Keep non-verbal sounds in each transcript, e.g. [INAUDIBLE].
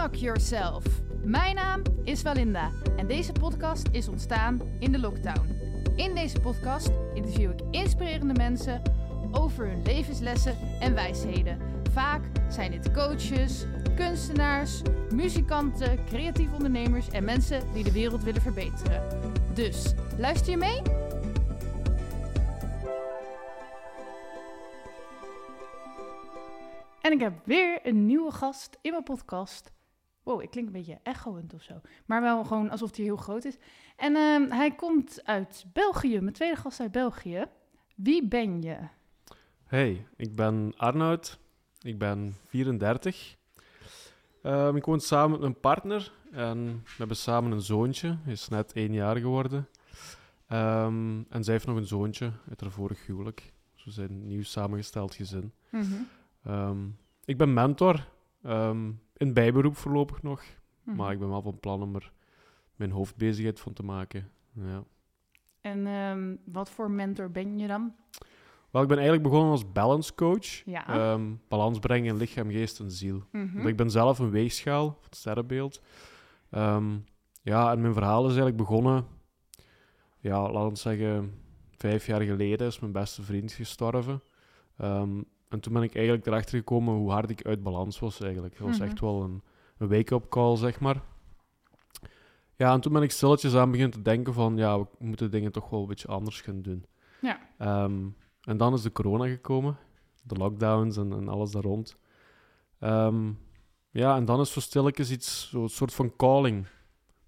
Unlock Yourself. Mijn naam is Valinda en deze podcast is ontstaan in de lockdown. In deze podcast interview ik inspirerende mensen over hun levenslessen en wijsheden. Vaak zijn dit coaches, kunstenaars, muzikanten, creatieve ondernemers en mensen die de wereld willen verbeteren. Dus luister je mee? En ik heb weer een nieuwe gast in mijn podcast. Wow, ik klink een beetje echoend of zo. Maar wel gewoon alsof hij heel groot is. En ehm, hij komt uit België, mijn tweede gast uit België. Wie ben je? Hey, ik ben Arnoud. Ik ben 34. Ehm, ik woon samen met mijn partner en we hebben samen een zoontje. Hij is net één jaar geworden. Ehm, en zij heeft nog een zoontje uit haar vorig huwelijk. Dus we zijn een nieuw samengesteld gezin. Ehm, ik ben mentor. In bijberoep voorlopig nog. Mhm. Maar ik ben wel van plan om er mijn hoofdbezigheid van te maken. Ja. En ehm, wat voor mentor ben je dan? Wel, ik ben eigenlijk begonnen als balance coach. Ja. Ehm, balans brengen in lichaam, geest en ziel. Mhm. Want ik ben zelf een weegschaal van het sterrenbeeld. Ehm, ja, en mijn verhaal is eigenlijk begonnen... Ja, laten we zeggen... Vijf jaar geleden is mijn beste vriend gestorven. En toen ben ik eigenlijk erachter gekomen hoe hard ik uit balans was eigenlijk. Dat was Mhm. echt wel een, een wake-up call, zeg maar. Ja, en toen ben ik stilletjes aan beginnen te denken van... Ja, we moeten dingen toch wel een beetje anders gaan doen. Ja. Ehm, en dan is de corona gekomen. De lockdowns en, en alles daar rond. Ehm, ja, en dan is zo stilletjes iets, zo'n soort van calling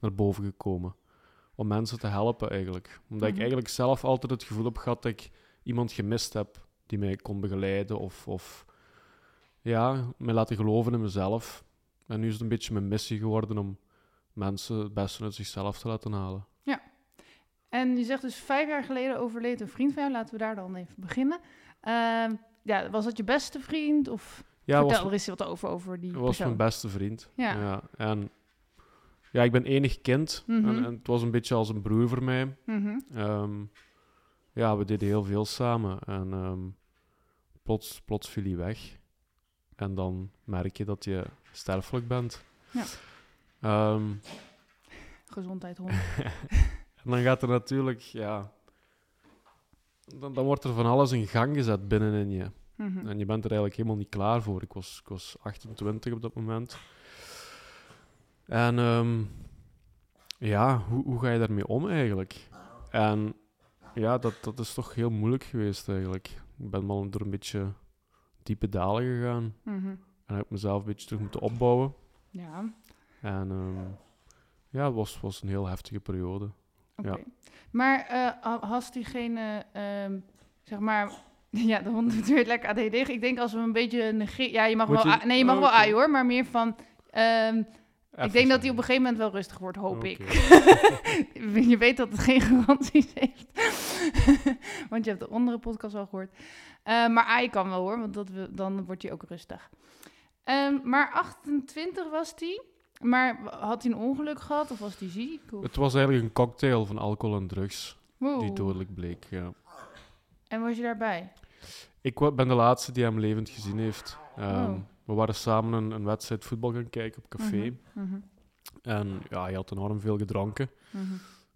naar boven gekomen. Om mensen te helpen eigenlijk. Omdat ik Mhm. eigenlijk zelf altijd het gevoel heb gehad dat ik iemand gemist heb die mij kon begeleiden of, of ja, mij laten geloven in mezelf. En nu is het een beetje mijn missie geworden om mensen het beste uit zichzelf te laten halen. En je zegt dus vijf jaar geleden overleed een vriend van jou. Laten we daar dan even beginnen. Ehm, ja, was dat je beste vriend? Of Ja, was, vertel er eens wat over, over die was persoon. mijn beste vriend. Ja. En ja, ik ben enig kind. Mhm. en, en het was een beetje als een broer voor mij. Mhm. Ehm, ja, we deden heel veel samen. En ehm, plots, plots viel hij weg. En dan merk je dat je sterfelijk bent. Ja. Ehm, Gezondheid, hond. [LAUGHS] en dan gaat er natuurlijk, ja... Dan, dan wordt er van alles in gang gezet binnenin je. Mhm. En je bent er eigenlijk helemaal niet klaar voor. Ik was, ik was 28 op dat moment. En ehm, ja, hoe, hoe ga je daarmee om eigenlijk? En ja, dat, dat is toch heel moeilijk geweest eigenlijk. Ik ben wel door een beetje diepe dalen gegaan. Mhm. En heb mezelf een beetje terug moeten opbouwen. Ja, En ehm, ja, het was, was een heel heftige periode. oké. Ja. Maar ha- had diegene, ehm, zeg maar... [LAUGHS] Ja, de hond doet weer lekker ADD. Ik denk als we een beetje negeren... Ja, je mag Moet wel... je- a- nee, je mag Oh, wel aaien hoor, maar meer van... ik denk dat hij op een gegeven moment wel rustig wordt, hoop ik. [LAUGHS] je weet dat het geen garanties heeft. [LAUGHS] want je hebt de andere podcast al gehoord. Eh, maar aaien kan wel hoor, want dat we, dan wordt hij ook rustig. Ehm, maar 28 was hij. Maar had hij een ongeluk gehad of was hij ziek? Of? Het was eigenlijk een cocktail van alcohol en drugs Wow. die dodelijk bleek. Ja. En was je daarbij? Ik ben de laatste die hem levend gezien heeft. Oh. We waren samen een, een wedstrijd voetbal gaan kijken op café. Mhm, mhm, En ja, hij had enorm veel gedronken. mhm.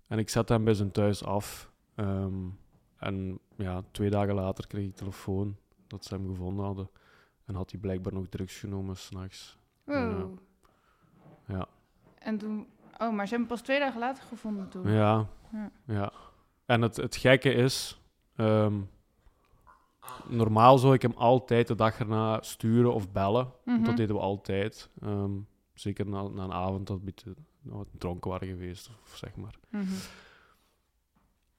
En ik zette hem bij zijn thuis af. Ehm, en ja, twee dagen later kreeg ik telefoon dat ze hem gevonden hadden. En had hij blijkbaar nog drugs genomen s'nachts. Wow. Ja. En toen... Oh, maar ze hebben hem pas twee dagen later gevonden toen. Ja, Ja. ja. En het, het gekke is... ehm, normaal zou ik hem altijd de dag erna sturen of bellen. Mhm. Dat deden we altijd. Ehm, zeker na, na een avond dat we nou, dronken waren geweest, of zeg maar. Mhm.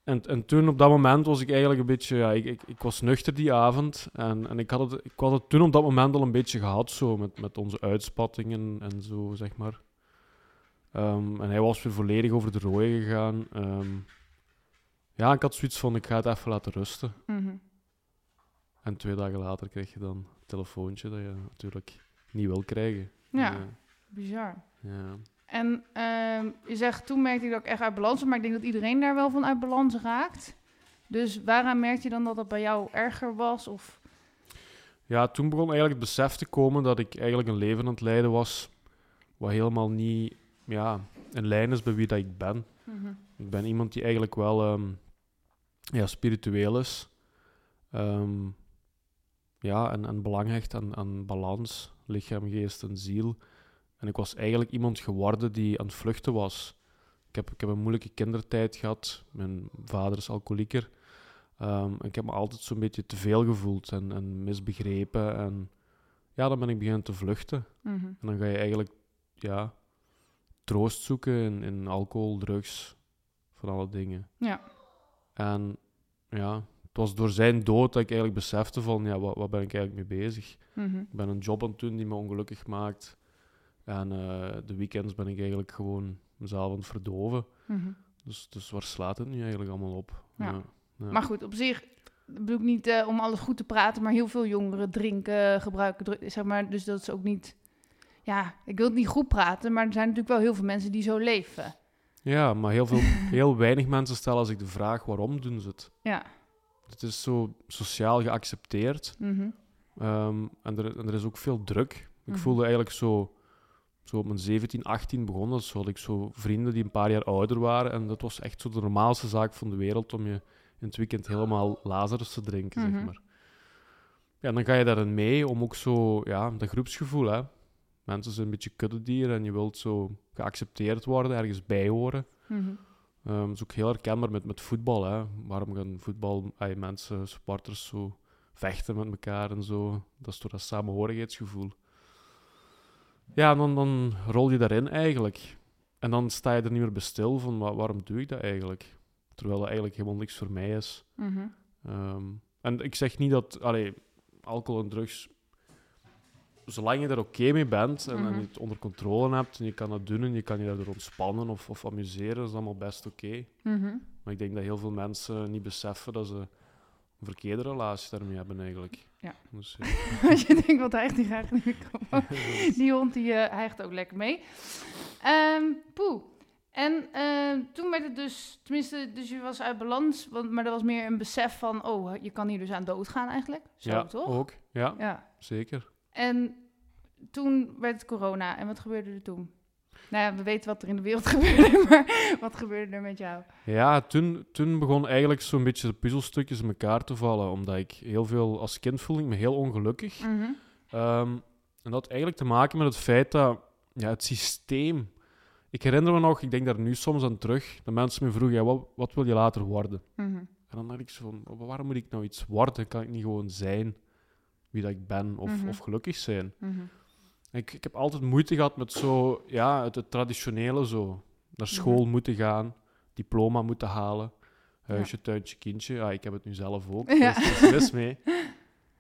En, en toen, op dat moment, was ik eigenlijk een beetje... Ja, ik, ik, ik was nuchter die avond. En, en ik, had het, ik had het toen op dat moment al een beetje gehad, zo, met, met onze uitspattingen en zo, zeg maar. Ehm, en hij was weer volledig over de rooien gegaan. Ehm, ja, ik had zoiets van, ik ga het even laten rusten. Mhm. En twee dagen later kreeg je dan een telefoontje dat je natuurlijk niet wil krijgen. Ja, Ja, bizar. ja. En ehm, je zegt, toen merkte ik dat ik echt uit balans was, maar ik denk dat iedereen daar wel van uit balans raakt. Dus waaraan merkte je dan dat dat bij jou erger was? Of... Ja, toen begon eigenlijk het besef te komen dat ik eigenlijk een leven aan het leiden was wat helemaal niet ja, in lijn is bij wie dat ik ben. Mhm. Ik ben iemand die eigenlijk wel ehm, ja, spiritueel is. Ehm, ja, en, en belang hecht aan, aan balans, lichaam, geest en ziel. En ik was eigenlijk iemand geworden die aan het vluchten was. Ik heb, ik heb een moeilijke kindertijd gehad. Mijn vader is alcoholieker. En ik heb me altijd zo'n beetje te veel gevoeld en, en misbegrepen. En ja, dan ben ik beginnen te vluchten. Mhm. En dan ga je eigenlijk ja, troost zoeken in, in alcohol, drugs, van alle dingen. Ja. En ja, het was door zijn dood dat ik eigenlijk besefte van, ja, wat, wat ben ik eigenlijk mee bezig? Mhm. Ik ben een job aan het doen die me ongelukkig maakt. En eh, de weekends ben ik eigenlijk gewoon mezelf aan het verdoven. Mhm. Dus, dus waar slaat het nu eigenlijk allemaal op? Ja. ja. Maar goed, op zich bedoel ik niet eh, om alles goed te praten, maar heel veel jongeren drinken, gebruiken, zeg maar. Dus dat is ook niet. Ja, ik wil het niet goed praten, maar er zijn natuurlijk wel heel veel mensen die zo leven. Ja, maar heel, veel, [LAUGHS] heel weinig mensen stellen zich de vraag waarom doen ze het. Ja. Het is zo sociaal geaccepteerd. Mhm. Ehm, en, er, en er is ook veel druk. Ik Mhm. voelde eigenlijk zo, zo op mijn 17, 18 begonnen. Dus had ik zo vrienden die een paar jaar ouder waren. En dat was echt zo de normaalste zaak van de wereld om je in het weekend helemaal Lazarus te drinken, Mhm. zeg maar. Ja, en dan ga je daarin mee om ook zo, ja, dat groepsgevoel, hè. Mensen zijn een beetje kuddedieren en je wilt zo geaccepteerd worden, ergens bij horen. Mhm. Ehm, dat is ook heel herkenbaar met, met voetbal. Hè. Waarom gaan voetbal, ay, mensen, supporters zo vechten met elkaar en zo? Dat is door dat samenhorigheidsgevoel. Ja, en dan, dan rol je daarin eigenlijk. En dan sta je er niet meer bij stil van wa- waarom doe ik dat eigenlijk? Terwijl dat eigenlijk helemaal niks voor mij is. Mhm. Ehm, en ik zeg niet dat allee, alcohol en drugs, zolang je er oké mee bent en, en Mhm. je het onder controle hebt en je kan dat doen en je kan je daardoor ontspannen of, of amuseren, is allemaal best oké. Mhm. Maar ik denk dat heel veel mensen niet beseffen dat ze een verkeerde relatie daarmee hebben eigenlijk. Ja. Dus, ja. [LAUGHS] Als je denkt, wat hijgt die graag in de microfoon. Die hond die eh, hijgt ook lekker mee. Ehm poeh. En eh, toen werd het dus, tenminste, dus je was uit balans, want, maar er was meer een besef van, oh, je kan hier dus aan doodgaan eigenlijk. Zo, ja, toch? ook. Ja, Ja. zeker. En toen werd het corona. En wat gebeurde er toen? Nou ja, we weten wat er in de wereld [LAUGHS] gebeurde, maar wat gebeurde er met jou? Ja, toen, toen begon eigenlijk zo'n beetje de puzzelstukjes in elkaar te vallen, omdat ik heel veel, als kind voelde ik me heel ongelukkig. Mhm. Ehm, en dat had eigenlijk te maken met het feit dat ja, het systeem. Ik herinner me nog, ik denk daar nu soms aan terug, dat mensen me vroegen: ja, wat, wat wil je later worden? Mhm. En dan dacht ik zo van: waarom moet ik nou iets worden? Kan ik niet gewoon zijn wie dat ik ben of, Mhm. of gelukkig zijn? Mhm. Ik, ik heb altijd moeite gehad met zo, ja, het, het traditionele zo. Naar school Mhm. moeten gaan, diploma moeten halen, huisje, tuintje, kindje. Ja, ik heb het nu zelf ook, [LAUGHS] Ja. dus er is mis mee.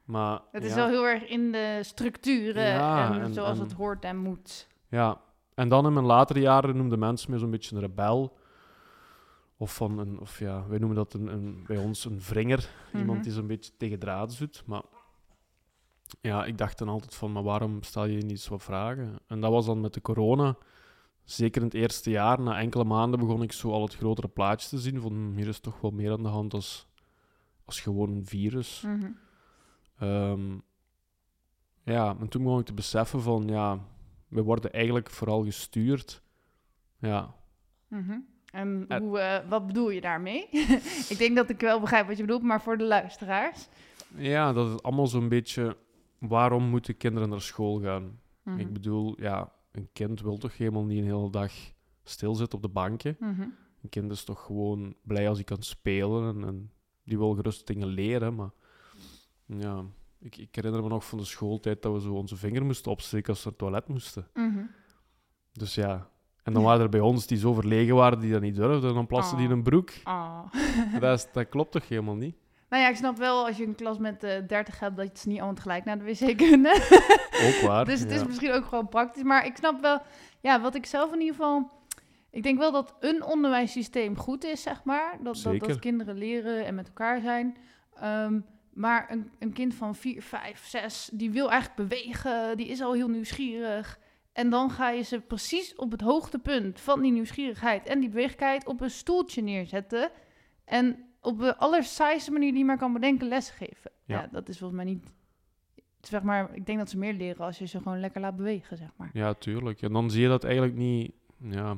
Maar Het is ja. wel heel erg in de structuren Ja, en, en- zoals en- het hoort en moet. Ja, en dan in mijn latere jaren noemden mensen me zo'n beetje een rebel. Of, van een, of ja, wij noemen dat een, een, bij ons een vringer. Iemand die zo'n beetje tegen draad doet. Maar ja, ik dacht dan altijd van, maar waarom stel je niet zo vragen? En dat was dan met de corona. Zeker in het eerste jaar, na enkele maanden, begon ik zo al het grotere plaatje te zien. Van, hm, hier is toch wel meer aan de hand als, als gewoon een virus. Mhm. Ehm, ja, en toen begon ik te beseffen van, ja, we worden eigenlijk vooral gestuurd. Ja, Mhm. En En- hoe, eh, wat bedoel je daarmee? [LAUGHS] ik denk dat ik wel begrijp wat je bedoelt, maar voor de luisteraars. ja dat is allemaal zo'n beetje, waarom moeten kinderen naar school gaan? Mhm. Ik bedoel, ja, een kind wil toch helemaal niet een hele dag stilzitten op de bankje. Mhm. Een kind is toch gewoon blij als hij kan spelen en, en die wil gerust dingen leren, maar ja... Ik, ik herinner me nog van de schooltijd dat we zo onze vinger moesten opsteken als we naar het toilet moesten. Mhm. Dus ja. En dan waren er bij ons die zo verlegen waren die dat niet durfden. En dan plasten die in Oh. een broek. Ah. Dat, is- dat klopt toch helemaal niet? Nou ja, ik snap wel als je een klas met eh 30 hebt dat ze niet allemaal tegelijk naar de wc [LAUGHS] kunnen. Ook waar. dus het is misschien ook gewoon praktisch. Maar ik snap wel, ja, wat ik zelf in ieder geval. Ik denk wel dat een onderwijssysteem goed is, zeg maar. Dat, dat, dat kinderen leren en met elkaar zijn. Ehm, maar een, een kind van 4, 5, 6, die wil eigenlijk bewegen, die is al heel nieuwsgierig. En dan ga je ze precies op het hoogtepunt van die nieuwsgierigheid en die beweeglijkheid op een stoeltje neerzetten. En op de allersaaiste manier die je maar kan bedenken lesgeven. Ja. Ja. dat is volgens mij niet zeg maar, ik denk dat ze meer leren als je ze gewoon lekker laat bewegen, zeg maar. Ja, tuurlijk. En dan zie je dat eigenlijk niet... Ja,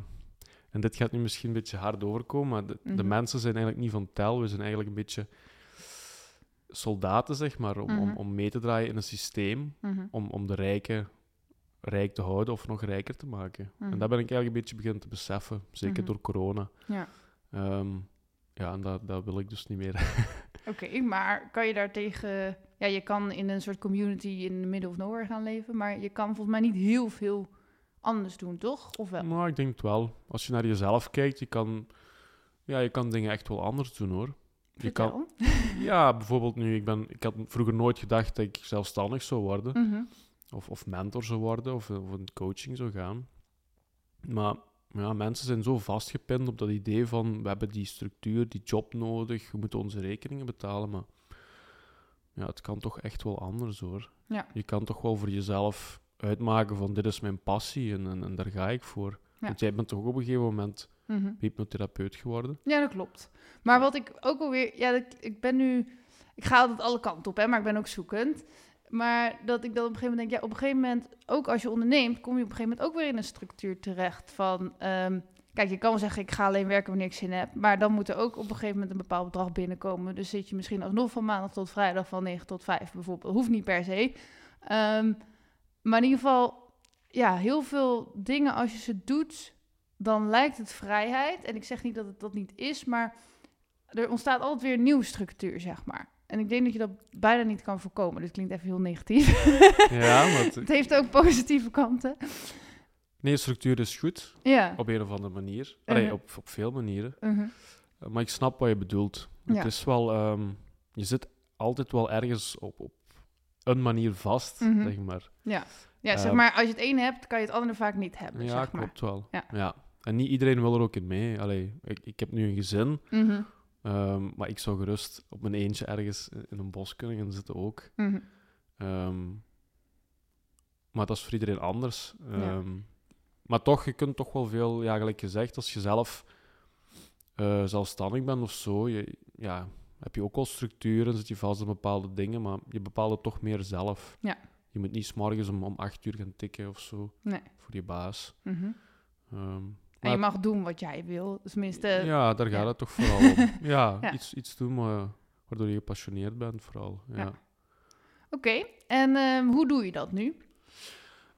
en dit gaat nu misschien een beetje hard overkomen, maar de, de Mhm. mensen zijn eigenlijk niet van tel. We zijn eigenlijk een beetje soldaten, zeg maar, om, om, Mhm. om mee te draaien in een systeem, Mhm. om, om de rijken rijk te houden of nog rijker te maken. En dat ben ik eigenlijk een beetje beginnen te beseffen, zeker door corona. Ja. Ehm, ja, en dat, dat wil ik dus niet meer. [LAUGHS] Oké, maar kan je daartegen... Ja, je kan in een soort community in the middle of nowhere gaan leven, maar je kan volgens mij niet heel veel anders doen, toch? Of wel? Nou, ik denk het wel. Als je naar jezelf kijkt, je kan, ja, je kan dingen echt wel anders doen, hoor. Je kan, [LAUGHS] ja, bijvoorbeeld nu, ik, ben, ik had vroeger nooit gedacht dat ik zelfstandig zou worden. Mhm. Of, of mentor zou worden, of, of in coaching zou gaan. Maar ja, mensen zijn zo vastgepind op dat idee van, we hebben die structuur, die job nodig, we moeten onze rekeningen betalen, maar ja, het kan toch echt wel anders, hoor. Ja. Je kan toch wel voor jezelf uitmaken van, dit is mijn passie en, en, en daar ga ik voor. Ja. Want jij bent toch op een gegeven moment Mhm. hypnotherapeut geworden? Ja, dat klopt. Maar wat ik ook alweer... Ja, ik, ik ben nu... Ik ga altijd alle kanten op, hè, maar ik ben ook zoekend. Maar dat ik dan op een gegeven moment denk... Ja, op een gegeven moment, ook als je onderneemt... kom je op een gegeven moment ook weer in een structuur terecht van... ehm, kijk, je kan wel zeggen, ik ga alleen werken wanneer ik zin heb. Maar dan moet er ook op een gegeven moment een bepaald bedrag binnenkomen. Dus zit je misschien alsnog van maandag tot vrijdag van 9 tot 5 bijvoorbeeld. Hoeft niet per se. Ehm, maar in ieder geval, ja, heel veel dingen als je ze doet dan lijkt het vrijheid. En ik zeg niet dat het dat niet is, maar er ontstaat altijd weer een nieuwe structuur, zeg maar. En ik denk dat je dat bijna niet kan voorkomen. Dit klinkt even heel negatief. [LAUGHS] Ja, [LAUGHS] maar het- heeft ook positieve kanten. nee, structuur is goed, Ja. op een of andere manier. Allee, Mhm. op, op veel manieren. Mhm. Uh, Maar ik snap wat je bedoelt. Ja. Het is wel... ehm, je zit altijd wel ergens op, op een manier vast, Mhm. zeg maar. Ja, zeg Eh, maar, als je het een hebt, kan je het andere vaak niet hebben, Ja, zeg maar. klopt wel. Ja. En niet iedereen wil er ook in mee. Allee, ik, ik heb nu een gezin, Ehm, maar ik zou gerust op mijn eentje ergens in- een bos kunnen gaan zitten ook. Mhm. Ehm, maar dat is voor iedereen anders. Ja. Ehm, Maar toch, je kunt toch wel veel, ja, gelijk gezegd, als je zelf eh, zelfstandig bent of zo, je, ja, heb je ook al structuren, zit je vast aan bepaalde dingen, maar je bepaalt het toch meer zelf. Ja. Je moet niet s'morgens om, om acht uur gaan tikken of zo Nee. voor je baas. Mhm. En je mag doen wat jij wil. Tenminste, ja, daar gaat ja. het toch vooral om. [LAUGHS] Ja, Ja. Iets, iets doen maar, waardoor je gepassioneerd bent, vooral. Ja. Ja. oké. En ehm, hoe doe je dat nu?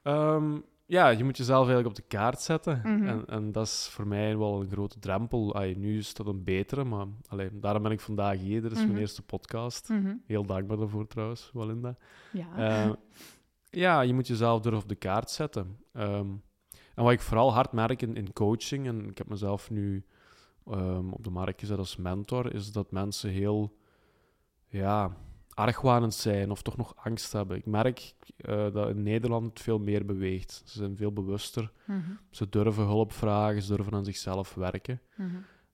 Ehm, ja, je moet jezelf eigenlijk op de kaart zetten. Mhm. en, en dat is voor mij wel een grote drempel. Nu is dat een betere, maar allee, daarom ben ik vandaag hier. Dit is Mhm. mijn eerste podcast. Mhm. Heel dankbaar daarvoor trouwens, Walinda. Ja. Eh, ja, je moet jezelf durven op de kaart zetten. Ehm, en wat ik vooral hard merk in, in coaching, en ik heb mezelf nu ehm, op de markt gezet als mentor, is dat mensen heel ja, argwanend zijn of toch nog angst hebben. Ik merk eh, dat in Nederland het veel meer beweegt. Ze zijn veel bewuster. Mhm. Ze durven hulp vragen, ze durven aan zichzelf werken. Mhm.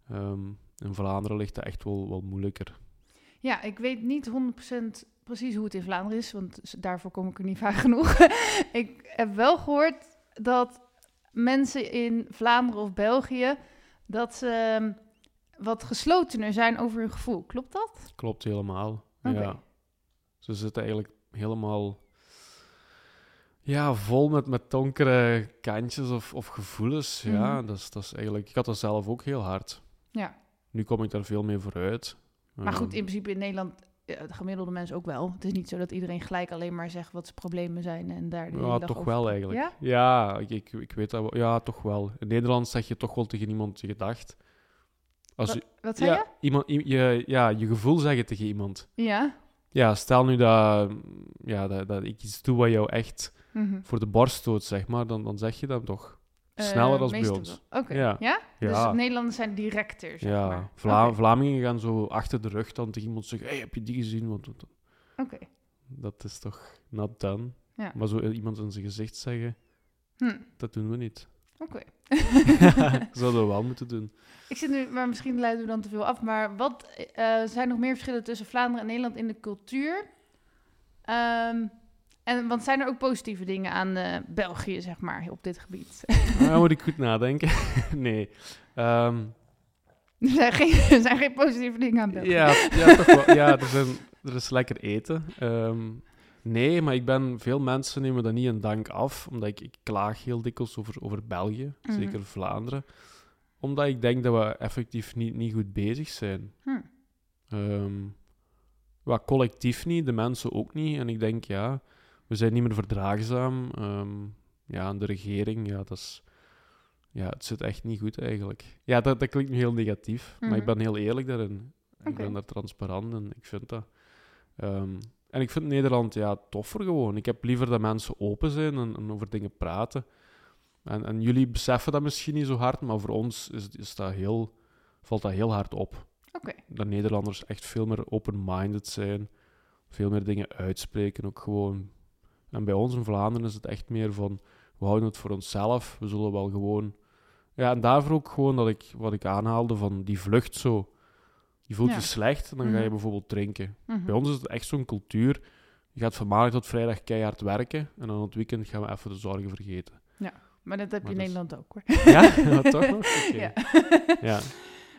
Ehm, in Vlaanderen ligt dat echt wel, wel moeilijker. Ja, ik weet niet 100% precies hoe het in Vlaanderen is, want daarvoor kom ik er niet vaak genoeg. [LAUGHS] ik heb wel gehoord dat mensen in Vlaanderen of België dat ze ehm, wat geslotener zijn over hun gevoel. Klopt dat? Klopt helemaal. Ja. Ze zitten eigenlijk helemaal ja, vol met, met donkere kantjes of, of gevoelens. Ja, Mhm. dat is, dat is eigenlijk... Ik had dat zelf ook heel hard. Ja. Nu kom ik daar veel meer vooruit. Maar goed, Ehm, in principe in Nederland, de gemiddelde mensen ook wel. Het is niet zo dat iedereen gelijk alleen maar zegt wat zijn problemen zijn en daar de Ja, toch over wel eigenlijk. Ja? Ja, ik, ik, ik weet dat wel. Ja, toch wel. In Nederland zeg je toch wel tegen iemand je gedacht. Als je, Wat zei ja, Iemand, je, ja, je gevoel zeggen tegen iemand. je? Ja. Ja, stel nu dat, ja, dat, dat ik iets doe wat jou echt Mhm. voor de borst stoot, zeg maar, dan, dan zeg je dat toch. Sneller Eh, dan bij ons. Oké. Ja. Ja? Ja. Dus Nederlanders zijn directer, zeg ja, maar. Vla- Oké. Vlamingen gaan zo achter de rug dan tegen iemand zeggen: hey, heb je die gezien? Want dat- Oké. dat is toch not done. Ja. Maar zo iemand in zijn gezicht zeggen, Hm. dat doen we niet. Oké. [LAUGHS] [LAUGHS] Zouden we wel moeten doen. Ik zit nu, maar misschien leiden we dan te veel af. Maar wat eh, zijn nog meer verschillen tussen Vlaanderen en Nederland in de cultuur? Ehm, en want zijn er ook positieve dingen aan eh, België, zeg maar, op dit gebied? Nou, moet ik goed nadenken. [LAUGHS] nee. Ehm, er, zijn geen, er zijn geen positieve dingen aan België. ja, ja, toch wel. Ja, er, zijn, er is lekker eten. Ehm, Nee, maar ik ben, veel mensen nemen dat niet in dank af, omdat ik, ik klaag heel dikwijls over, over België, Mhm. zeker Vlaanderen. Omdat ik denk dat we effectief niet, niet goed bezig zijn. Hm. Ehm, wat collectief niet, de mensen ook niet. En ik denk, ja, we zijn niet meer verdraagzaam. Ehm, ja, en de regering, ja, dat is... Ja, het zit echt niet goed eigenlijk. Ja, dat, dat klinkt nu heel negatief, maar ik Mhm. ben heel eerlijk daarin. Ik ben daar transparant en ik vind dat. Ehm, en ik vind Nederland ja, toffer gewoon. Ik heb liever dat mensen open zijn en, en over dingen praten. En, en jullie beseffen dat misschien niet zo hard, maar voor ons is, is dat heel, valt dat heel hard op. Dat Nederlanders echt veel meer open-minded zijn, veel meer dingen uitspreken ook gewoon. En bij ons in Vlaanderen is het echt meer van, we houden het voor onszelf, we zullen wel gewoon... Ja, en daarvoor ook gewoon dat ik, wat ik aanhaalde van die vlucht zo. Je voelt Ja. je slecht en dan ga je Mhm. bijvoorbeeld drinken. Mhm. Bij ons is het echt zo'n cultuur. Je gaat van maandag tot vrijdag keihard werken en dan op het weekend gaan we even de zorgen vergeten. Maar dat heb je in dat Nederland ook hoor. Ja, [LAUGHS] ja toch. Ja. Ja.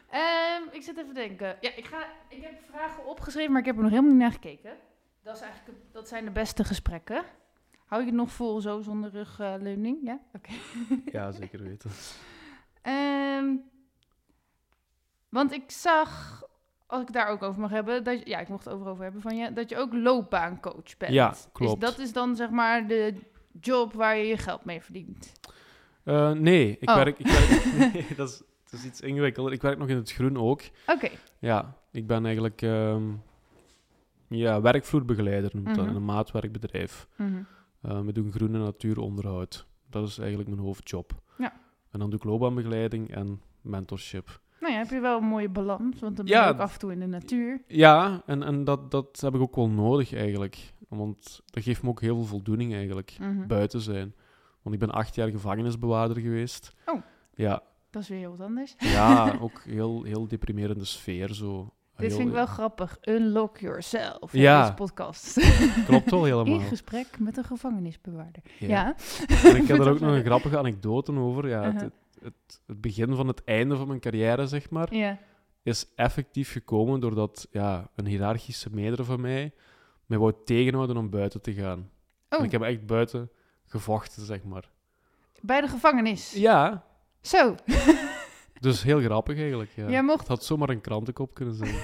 Ehm, ik zit even te denken. Ja, ik, ga, ik heb vragen opgeschreven, maar ik heb er nog helemaal niet naar gekeken. Dat, is eigenlijk, dat zijn de beste gesprekken. Hou je het nog vol zo zonder rugleuning? ja? Oké. [LAUGHS] ja, zeker weten. [LAUGHS] Ehm, want ik zag, als ik daar ook over mag hebben, dat, je- ja, ik mocht het over, over hebben van je, dat je ook loopbaancoach bent. Ja, klopt. Is, dat is dan zeg maar de job waar je je geld mee verdient. Eh, nee, ik Oh. werk... Ik werk [LAUGHS] nee, dat is, dat is iets ingewikkelder. Ik werk nog in het groen ook. Oké. Ja, ik ben eigenlijk ehm, ja, werkvloerbegeleider, noemt dat, Mhm. in een maatwerkbedrijf. Mhm. Eh, we doen groen- en natuuronderhoud. Dat is eigenlijk mijn hoofdjob. Ja. En dan doe ik loopbaanbegeleiding en mentorship. Nou ja, heb je wel een mooie balans, want dan ben Ja. je ook af en toe in de natuur. Ja, en, en dat, dat heb ik ook wel nodig eigenlijk. Want dat geeft me ook heel veel voldoening eigenlijk. Mhm. Buiten zijn. Want ik ben acht jaar gevangenisbewaarder geweest. Oh. Ja, Dat is weer heel wat anders. ja [LAUGHS] ook heel, heel deprimerende sfeer zo. Dit vind ik wel grappig. Unlock yourself. Ja. Deze podcast. [LAUGHS] Klopt wel In helemaal. gesprek met een gevangenisbewaarder. Ja. Ja. En ik heb [LAUGHS] er ook nog een grappige anekdote over. Ja, het, Uh-huh. het, het, het begin van het einde van mijn carrière, zeg maar, is effectief gekomen doordat ja, een hiërarchische meerdere van mij mij wou tegenhouden om buiten te gaan. Oh, En ik heb echt buiten gevochten, zeg maar. bij de gevangenis. Ja, Zo. [LAUGHS] dus heel grappig eigenlijk. Ja. Jij mocht... Het had zomaar een krantenkop kunnen zijn.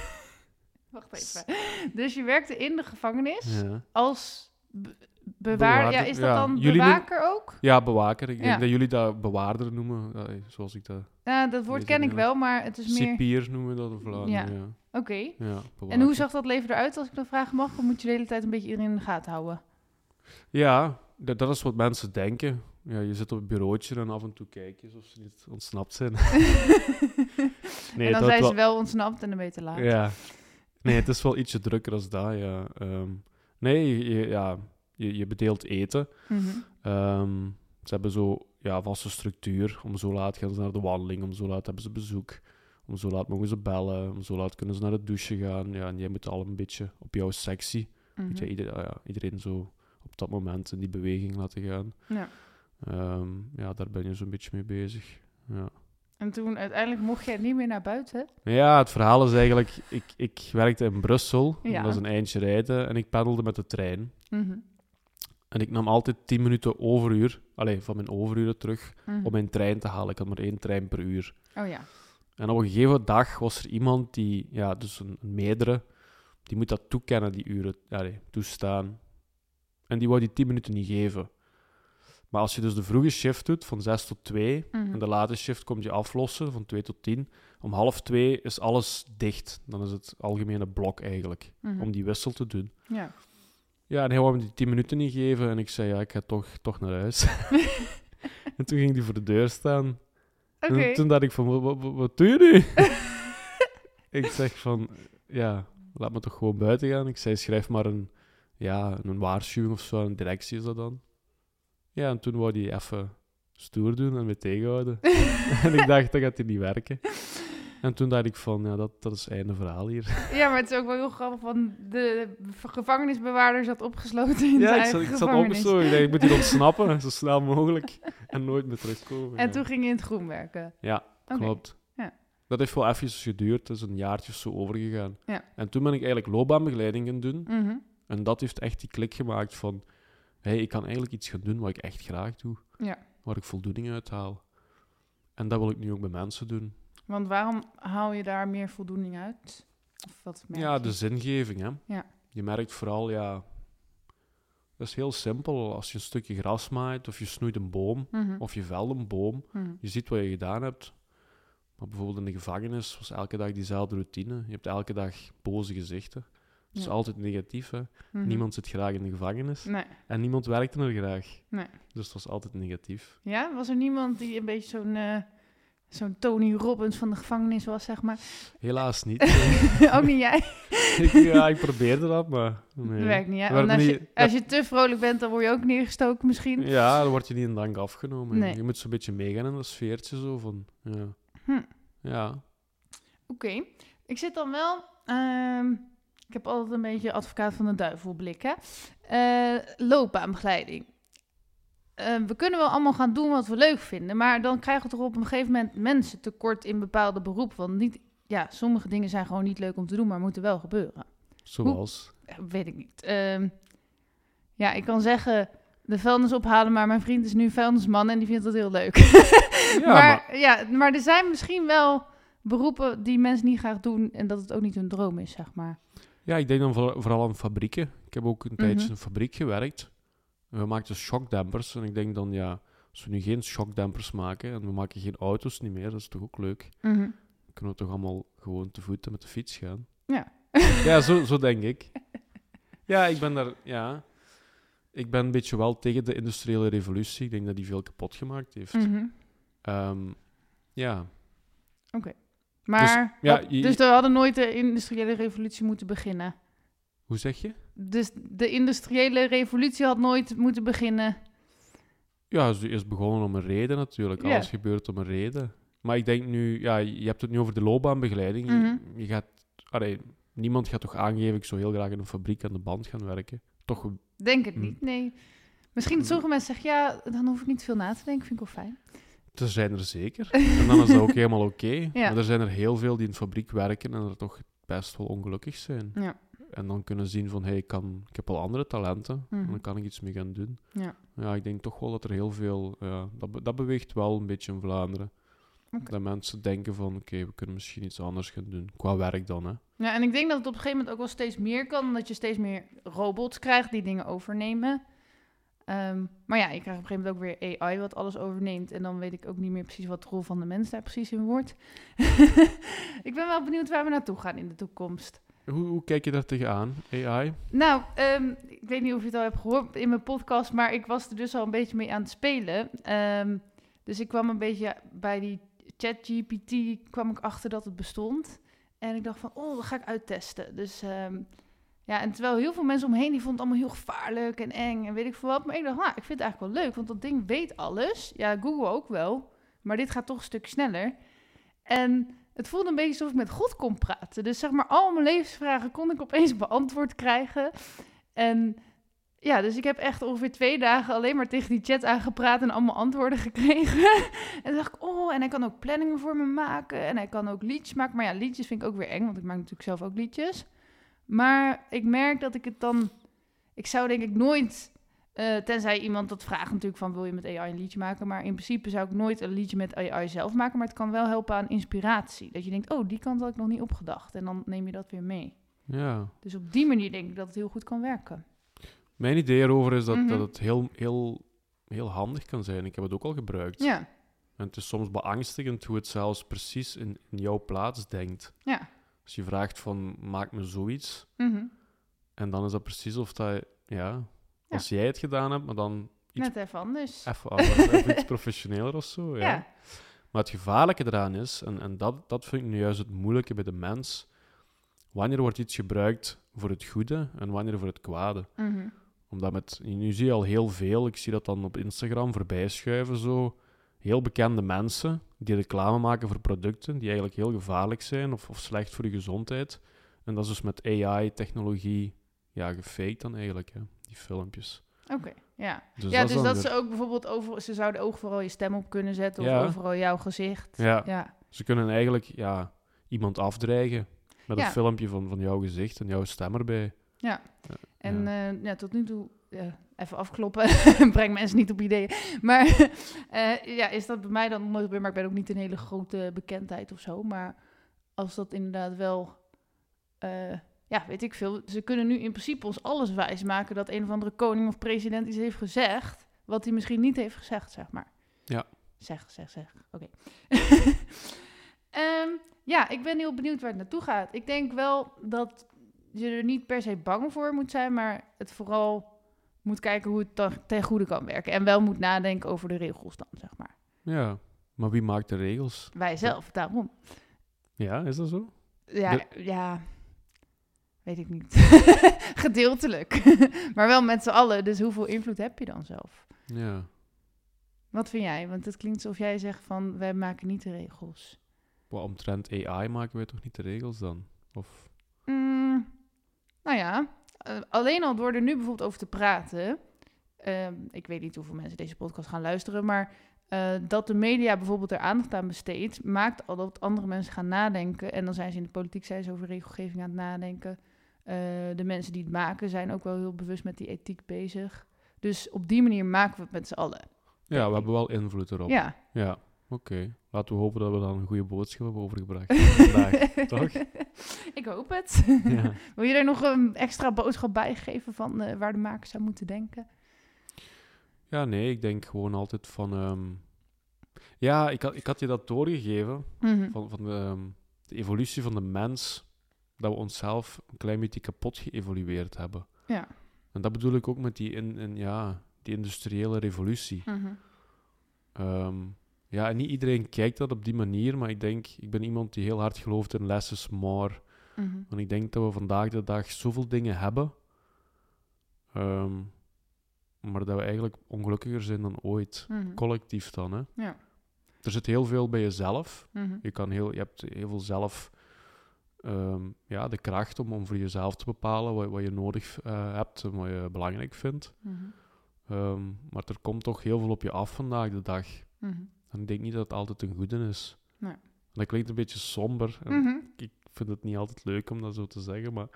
[LAUGHS] Wacht even. Dus je werkte in de gevangenis Ja, als be- bewaarder. Ja, is dat ja. dan bewaker ook? ja bewaker. Ik Ja. denk dat jullie dat bewaarder noemen, zoals ik dat... Ja, dat woord ken ik wel, maar het is meer... Cipier noemen we dat in Vlaanderen, ja. Oké. ja. En bewaker. hoe zag dat leven eruit, als ik dat vragen mag? Of moet je de hele tijd een beetje iedereen in de gaten houden? Ja, dat, dat is wat mensen denken. Ja, je zit op het bureautje en af en toe kijk je of ze niet ontsnapt zijn. [LAUGHS] nee, en dan dat zijn wel- ze wel ontsnapt en dan ben je te laat. Ja. Nee, het is wel ietsje drukker als dat, ja. Ehm, nee, je, je- ja, je, je bedeelt eten. Mhm. Ehm, ze hebben zo ja, vaste structuur. Om zo laat gaan ze naar de wandeling, om zo laat hebben ze bezoek. Om zo laat mogen ze bellen, om zo laat kunnen ze naar de douche gaan. Ja, en jij moet al een beetje op jouw sectie. Mhm. Moet je ieder, ah ja, iedereen zo op dat moment in die beweging laten gaan. Ja. Ehm, ja, daar ben je zo'n beetje mee bezig. Ja. En toen uiteindelijk mocht jij niet meer naar buiten. ja, het verhaal is eigenlijk... Ik, ik werkte in Brussel, Ja. dat is een eindje rijden, en ik pendelde met de trein. Mhm. En ik nam altijd 10 minuten overuur, allee, van mijn overuren terug, Mhm. om mijn trein te halen. Ik had maar één trein per uur. Oh ja. En op een gegeven dag was er iemand die, ja, dus een, een meerdere, die moet dat toekennen, die uren, allee, toestaan. En die wou die 10 minuten niet geven. Maar als je dus de vroege shift doet, van 6 tot 2, Mhm. en de late shift komt je aflossen, van 2 tot 10, om half 2 is alles dicht. Dan is het algemene blok eigenlijk, Mhm. om die wissel te doen. Ja. Ja, en hij wou me die 10 minuten niet geven, en ik zei, ja, ik ga toch, toch naar huis. [LAUGHS] [LAUGHS] en toen ging die voor de deur staan, en toen dacht ik van, wat, wat, wat doe je nu? [LAUGHS] ik zeg van, ja, laat me toch gewoon buiten gaan. Ik zei, schrijf maar een, ja, een waarschuwing of zo, een directie is dat dan. Ja, en toen wou hij even stoer doen en me tegenhouden. [LAUGHS] en ik dacht, dat gaat hier niet werken. En toen dacht ik van, ja, dat, dat is het einde verhaal hier. Ja, maar het is ook wel heel grappig van de gevangenisbewaarder zat opgesloten in ja, ik zat, ik zat opgestoken. Ik dacht, ik moet hier [LAUGHS] ontsnappen, zo snel mogelijk. En nooit meer terugkomen. En ja. toen ging je in het groen werken. Ja. Klopt. Ja. Dat heeft wel even geduurd, het is een jaartje zo overgegaan. Ja. En toen ben ik eigenlijk loopbaanbegeleiding gaan doen. Mhm. En dat heeft echt die klik gemaakt van... Hey, ik kan eigenlijk iets gaan doen wat ik echt graag doe. Ja. Waar ik voldoening uit haal. En dat wil ik nu ook bij mensen doen. Want waarom haal je daar meer voldoening uit? Of wat Ja, de zingeving, hè. Ja. Je merkt vooral, ja... Dat is heel simpel. Als je een stukje gras maait, of je snoeit een boom, Mhm, of je velt een boom, mhm. je ziet wat je gedaan hebt. Maar bijvoorbeeld in de gevangenis was elke dag diezelfde routine. Je hebt elke dag boze gezichten. Het is altijd negatief, hè. Mhm. Niemand zit graag in de gevangenis. Nee. En niemand werkte er graag. Nee. Dus het was altijd negatief. Ja, was er niemand die een beetje zo'n eh, zo'n Tony Robbins van de gevangenis was, zeg maar? Helaas niet. [LAUGHS] Ook niet jij? [LAUGHS] ik, ja, ik probeerde dat, maar... Nee. Dat werkt niet, hè? Als, niet- je, als je te vrolijk bent, dan word je ook neergestoken misschien. Ja, dan word je niet in dank afgenomen. Nee. Je moet zo'n beetje meegaan in dat sfeertje zo van... Ja. Hm. Ja. Oké. Ik zit dan wel... ehm, ik heb altijd een beetje advocaat van de duivel blik, hè? Eh, loopbaanbegeleiding. Eh, we kunnen wel allemaal gaan doen wat we leuk vinden, maar dan krijgen we toch op een gegeven moment mensen tekort in bepaalde beroepen. Want niet, ja, sommige dingen zijn gewoon niet leuk om te doen, maar moeten wel gebeuren. Zoals... Weet ik niet. Ehm, ja, ik kan zeggen de vuilnis ophalen, maar mijn vriend is nu vuilnisman en die vindt dat heel leuk. Ja, [LAUGHS] maar, ja, maar er zijn misschien wel beroepen die mensen niet graag doen en dat het ook niet hun droom is, zeg maar. Ja, ik denk dan voor- vooral aan fabrieken. Ik heb ook een tijdje Mhm. in een fabriek gewerkt. En we maakten shockdampers. En ik denk dan, ja, als we nu geen shockdampers maken en we maken geen auto's niet meer, dat is toch ook leuk. Mhm. Dan kunnen we toch allemaal gewoon te voet en met de fiets gaan. Ja. Ja, zo, zo denk ik. Ja, ik ben daar, ja. Ik ben een beetje wel tegen de industriële revolutie. Ik denk dat die veel kapot gemaakt heeft. Mhm. Ehm, ja, Maar, ja, wat- je- dus we hadden nooit de industriële revolutie moeten beginnen. hoe zeg je? Dus de industriële revolutie had nooit moeten beginnen. Ja, ze is begonnen om een reden natuurlijk. Alles gebeurt om een reden. Maar ik denk nu, ja, je hebt het nu over de loopbaanbegeleiding. Je- Mhm. Je, gaat, allee, niemand gaat toch aangeven, ik zou heel graag in een fabriek aan de band gaan werken. Toch, Denk het Hm. niet, nee. Misschien dat sommige mensen zeggen, ja, dan hoef ik niet veel na te denken. Vind ik wel fijn. Er zijn er zeker. en dan is dat ook [LAUGHS] helemaal oké. Ja. Maar er zijn er heel veel die in een fabriek werken en er toch best wel ongelukkig zijn. Ja. En dan kunnen zien van, hey, ik, kan, ik heb al andere talenten. En Mhm. dan kan ik iets mee gaan doen. Ja. Ja, ik denk toch wel dat er heel veel... Ja, dat, dat beweegt wel een beetje in Vlaanderen. Dat mensen denken van, oké, we kunnen misschien iets anders gaan doen. Qua werk dan, hè. Ja, en ik denk dat het op een gegeven moment ook wel steeds meer kan. Omdat je steeds meer robots krijgt die dingen overnemen. Ehm, maar ja, je krijgt op een gegeven moment ook weer AI wat alles overneemt. En dan weet ik ook niet meer precies wat de rol van de mens daar precies in wordt. [LAUGHS] ik ben wel benieuwd waar we naartoe gaan in de toekomst. Hoe, hoe kijk je daar tegenaan, AI? Nou, ehm, ik weet niet of je het al hebt gehoord in mijn podcast, maar ik was er dus al een beetje mee aan het spelen. Ehm, dus ik kwam een beetje bij die ChatGPT kwam ik achter dat het bestond. En ik dacht van, oh, dat ga ik uittesten. Dus ja, en terwijl heel veel mensen omheen, die vonden het allemaal heel gevaarlijk en eng en weet ik veel wat. Maar ik dacht, nou, ik vind het eigenlijk wel leuk, want dat ding weet alles. Ja, Google ook wel, maar dit gaat toch een stuk sneller. En het voelde een beetje alsof ik met God kon praten. Dus zeg maar, al mijn levensvragen kon ik opeens [LAUGHS] beantwoord krijgen. En ja, dus ik heb echt ongeveer twee dagen alleen maar tegen die chat aangepraat en allemaal antwoorden [LAUGHS] gekregen. en toen dacht ik, oh, en hij kan ook planningen voor me maken. En hij kan ook liedjes maken. Maar ja, liedjes vind ik ook weer eng, want ik maak natuurlijk zelf ook liedjes. Maar ik merk dat ik het dan... Ik zou denk ik nooit... eh, tenzij iemand dat vraagt natuurlijk van wil je met AI een liedje maken. Maar in principe zou ik nooit een liedje met AI zelf maken. Maar het kan wel helpen aan inspiratie. Dat je denkt, oh, die kant had ik nog niet opgedacht. En dan neem je dat weer mee. Ja. Dus op die manier denk ik dat het heel goed kan werken. Mijn idee erover is dat, Mhm. dat het heel, heel, heel handig kan zijn. Ik heb het ook al gebruikt. Ja, En het is soms beangstigend hoe het zelfs precies in, in jouw plaats denkt. ja. Als je vraagt van, maak me zoiets. Mhm. En dan is dat precies of dat, ja, als jij het gedaan hebt, maar dan iets, Net even anders. even, anders, even iets [LAUGHS] professioneler of zo. Ja. Ja. Maar het gevaarlijke eraan is, en, en dat, dat vind ik nu juist het moeilijke bij de mens, wanneer wordt iets gebruikt voor het goede en wanneer voor het kwade? Mhm. Omdat met, nu zie je al heel veel, ik zie dat dan op Instagram voorbij schuiven, zo, heel bekende mensen die reclame maken voor producten die eigenlijk heel gevaarlijk zijn of, of slecht voor je gezondheid. En dat is dus met AI-technologie ja, gefaked dan eigenlijk, hè, die filmpjes. Oké, ja. Dus ja, is dus dat weer- ze ook bijvoorbeeld over, ze zouden overal je stem op kunnen zetten of overal jouw gezicht. Ja. ja. Ze kunnen eigenlijk ja, iemand afdreigen met Ja. een filmpje van, van jouw gezicht en jouw stem erbij. Ja. En ja. ja. ja, tot nu toe, eh, even afkloppen, [LAUGHS] breng mensen niet op ideeën. Maar [LAUGHS] eh, ja, is dat bij mij dan nooit gebeurd? Maar ik ben ook niet een hele grote bekendheid of zo. Maar als dat inderdaad wel, eh, ja, weet ik veel. Ze kunnen nu in principe ons alles wijs maken dat een of andere koning of president iets heeft gezegd, wat hij misschien niet heeft gezegd, zeg maar. Ja. Zeg, zeg, zeg. Oké. [LAUGHS] Ehm, ja, ik ben heel benieuwd waar het naartoe gaat. Ik denk wel dat je er niet per se bang voor moet zijn, maar het vooral moet kijken hoe het dan ten goede kan werken. En wel moet nadenken over de regels dan, zeg maar. Ja, maar wie maakt de regels? Wij zelf, daarom. Ja, is dat zo? Ja, De- ja. Weet ik niet. [LAUGHS] Gedeeltelijk. [LAUGHS] maar wel met z'n allen. Dus hoeveel invloed heb je dan zelf? Ja. Wat vind jij? Want het klinkt alsof jij zegt van wij maken niet de regels. Wat omtrent AI maken wij toch niet de regels dan? Of... Mm, nou ja, eh, alleen al door er nu bijvoorbeeld over te praten. ehm, ik weet niet hoeveel mensen deze podcast gaan luisteren, maar eh, dat de media bijvoorbeeld er aandacht aan besteedt, maakt al dat andere mensen gaan nadenken. En dan zijn ze in de politiek zijn ze over regelgeving aan het nadenken. Eh, de mensen die het maken zijn ook wel heel bewust met die ethiek bezig. Dus op die manier maken we het met z'n allen. Ja, we hebben wel invloed erop. Ja. Ja, oké. Laten we hopen dat we dan een goede boodschap hebben overgebracht [LAUGHS] vandaag. toch? [LAUGHS] ik hoop het. Ja. [LAUGHS] Wil je er nog een extra boodschap bij geven van eh, waar de makers aan moeten denken? ja, nee, ik denk gewoon altijd van... ehm, Ja, ik had, ik had je dat doorgegeven, Mhm. van, van de, ehm, de evolutie van de mens, dat we onszelf een klein beetje kapot geëvolueerd hebben. Ja. En dat bedoel ik ook met die, in, in, ja, die industriële revolutie. Ehm, ja, en niet iedereen kijkt dat op die manier, maar ik denk, ik ben iemand die heel hard gelooft in less is more. Mhm. Want ik denk dat we vandaag de dag zoveel dingen hebben, ehm, maar dat we eigenlijk ongelukkiger zijn dan ooit. Mhm. Collectief dan, hè. Ja. Er zit heel veel bij jezelf. Mhm. Je, kan heel, je hebt heel veel zelf ehm, ja, de kracht om, om voor jezelf te bepalen wat, wat je nodig eh, hebt en wat je belangrijk vindt. Ehm, maar er komt toch heel veel op je af vandaag de dag. En ik denk niet dat het altijd een goede is. Nee. Dat klinkt een beetje somber. En Mhm. Ik vind het niet altijd leuk om dat zo te zeggen, maar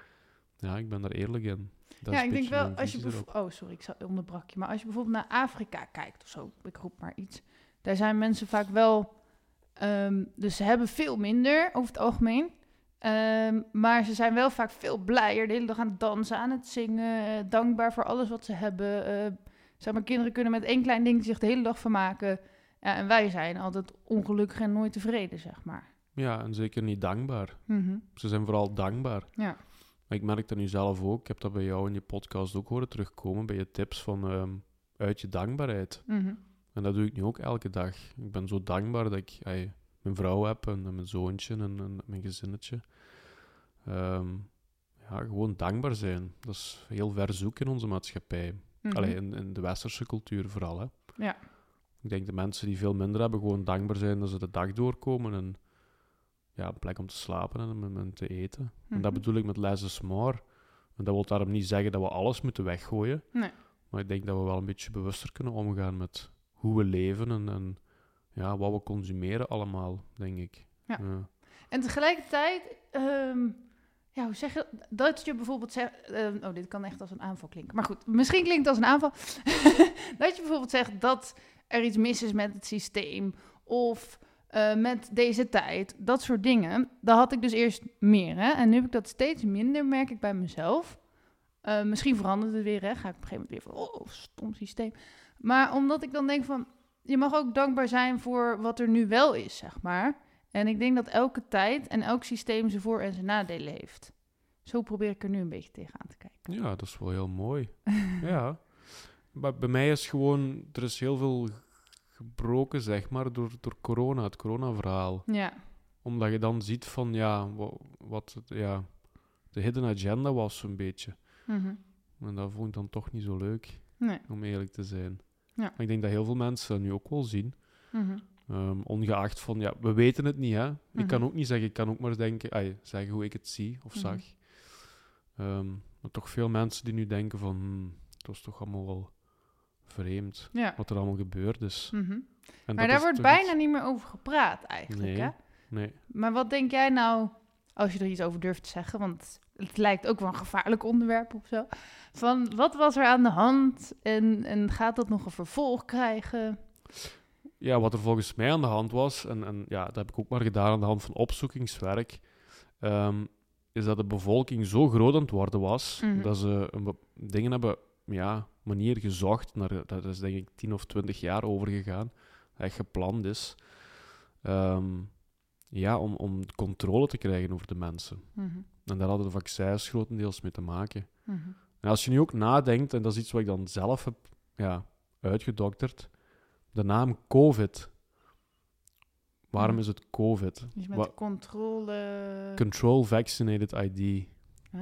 ja, ik ben daar eerlijk in. Dat Ja, ik denk wel, als je. Oh, sorry, ik zal- onderbrak je. Maar als je bijvoorbeeld naar Afrika kijkt of zo, ik roep maar iets. Daar zijn mensen vaak wel... ehm, dus ze hebben veel minder over het algemeen. Ehm, maar ze zijn wel vaak veel blijer. De hele dag aan het dansen, aan het zingen. eh, dankbaar voor alles wat ze hebben. eh, zeg maar, kinderen kunnen met één klein ding zich de hele dag vermaken. Ja, en wij zijn altijd ongelukkig en nooit tevreden, zeg maar. Ja, en zeker niet dankbaar. Mhm. Ze zijn vooral dankbaar. Ja. Maar ik merk dat nu zelf ook. Ik heb dat bij jou in je podcast ook horen terugkomen, bij je tips van ehm, uit je dankbaarheid. Mhm. En dat doe ik nu ook elke dag. Ik ben zo dankbaar dat ik mijn vrouw heb en, en mijn zoontje en, en mijn gezinnetje. Ehm, ja, gewoon dankbaar zijn. Dat is heel ver zoek in onze maatschappij. Mhm. Allee, in, in de westerse cultuur vooral. Hè. Ja. Ik denk de mensen die veel minder hebben, gewoon dankbaar zijn dat ze de dag doorkomen en ja, een plek om te slapen en om te eten. En dat Mhm. bedoel ik met less is more. En dat wil daarom niet zeggen dat we alles moeten weggooien. Nee. Maar ik denk dat we wel een beetje bewuster kunnen omgaan met hoe we leven en, en ja, wat we consumeren allemaal, denk ik. Ja. Ja. En tegelijkertijd, ehm, ja, hoe zeg je dat? Dat je bijvoorbeeld zegt, ehm, oh, dit kan echt als een aanval klinken. Maar goed, misschien klinkt het als een aanval. [LAUGHS] dat je bijvoorbeeld zegt dat er iets mis is met het systeem of eh, met deze tijd, dat soort dingen. Dat had ik dus eerst meer, hè. En nu heb ik dat steeds minder, merk ik bij mezelf. Eh, misschien verandert het weer, hè. Ga ik op een gegeven moment weer van, oh, stom systeem. Maar omdat ik dan denk van, je mag ook dankbaar zijn voor wat er nu wel is, zeg maar. En ik denk dat elke tijd en elk systeem zijn voor- en zijn nadelen heeft. Zo probeer ik er nu een beetje tegenaan te kijken. ja, dat is wel heel mooi. [LAUGHS] ja. Maar bij mij is gewoon, er is heel veel gebroken, zeg maar, door, door corona, het corona-verhaal. Ja, Omdat je dan ziet van, ja, wat, ja, de hidden agenda was zo'n beetje. mhm. En dat vond ik dan toch niet zo leuk, nee. om eerlijk te zijn. Ja. Maar ik denk dat heel veel mensen dat nu ook wel zien. Mhm. Ehm, ongeacht van, ja, we weten het niet, hè. Ik kan Mhm. ook niet zeggen, ik kan ook maar denken, ai, zeggen hoe ik het zie of zag. Ehm, maar toch veel mensen die nu denken van, hmm, het was toch allemaal wel vreemd, Ja. wat er allemaal gebeurd is. Mhm. En Maar daar wordt bijna iets- niet meer over gepraat eigenlijk, Nee. hè? Nee. Maar wat denk jij nou, als je er iets over durft te zeggen, want het lijkt ook wel een gevaarlijk onderwerp of zo. Van wat was er aan de hand en, en gaat dat nog een vervolg krijgen? Ja, wat er volgens mij aan de hand was, en, en ja, dat heb ik ook maar gedaan aan de hand van opzoekingswerk, ehm, is dat de bevolking zo groot aan het worden was, Mhm. dat ze een dingen hebben, ja, manier gezocht, naar, dat is denk ik 10 of 20 jaar overgegaan, dat echt gepland is, Ehm, ja, om, om controle te krijgen over de mensen. Mhm, En daar hadden de vaccins grotendeels mee te maken. mhm. En als je nu ook nadenkt, en dat is iets wat ik dan zelf heb ja, uitgedokterd, de naam COVID. Waarom is het COVID? Dus met Wa- controle... Control Vaccinated ID. Ah.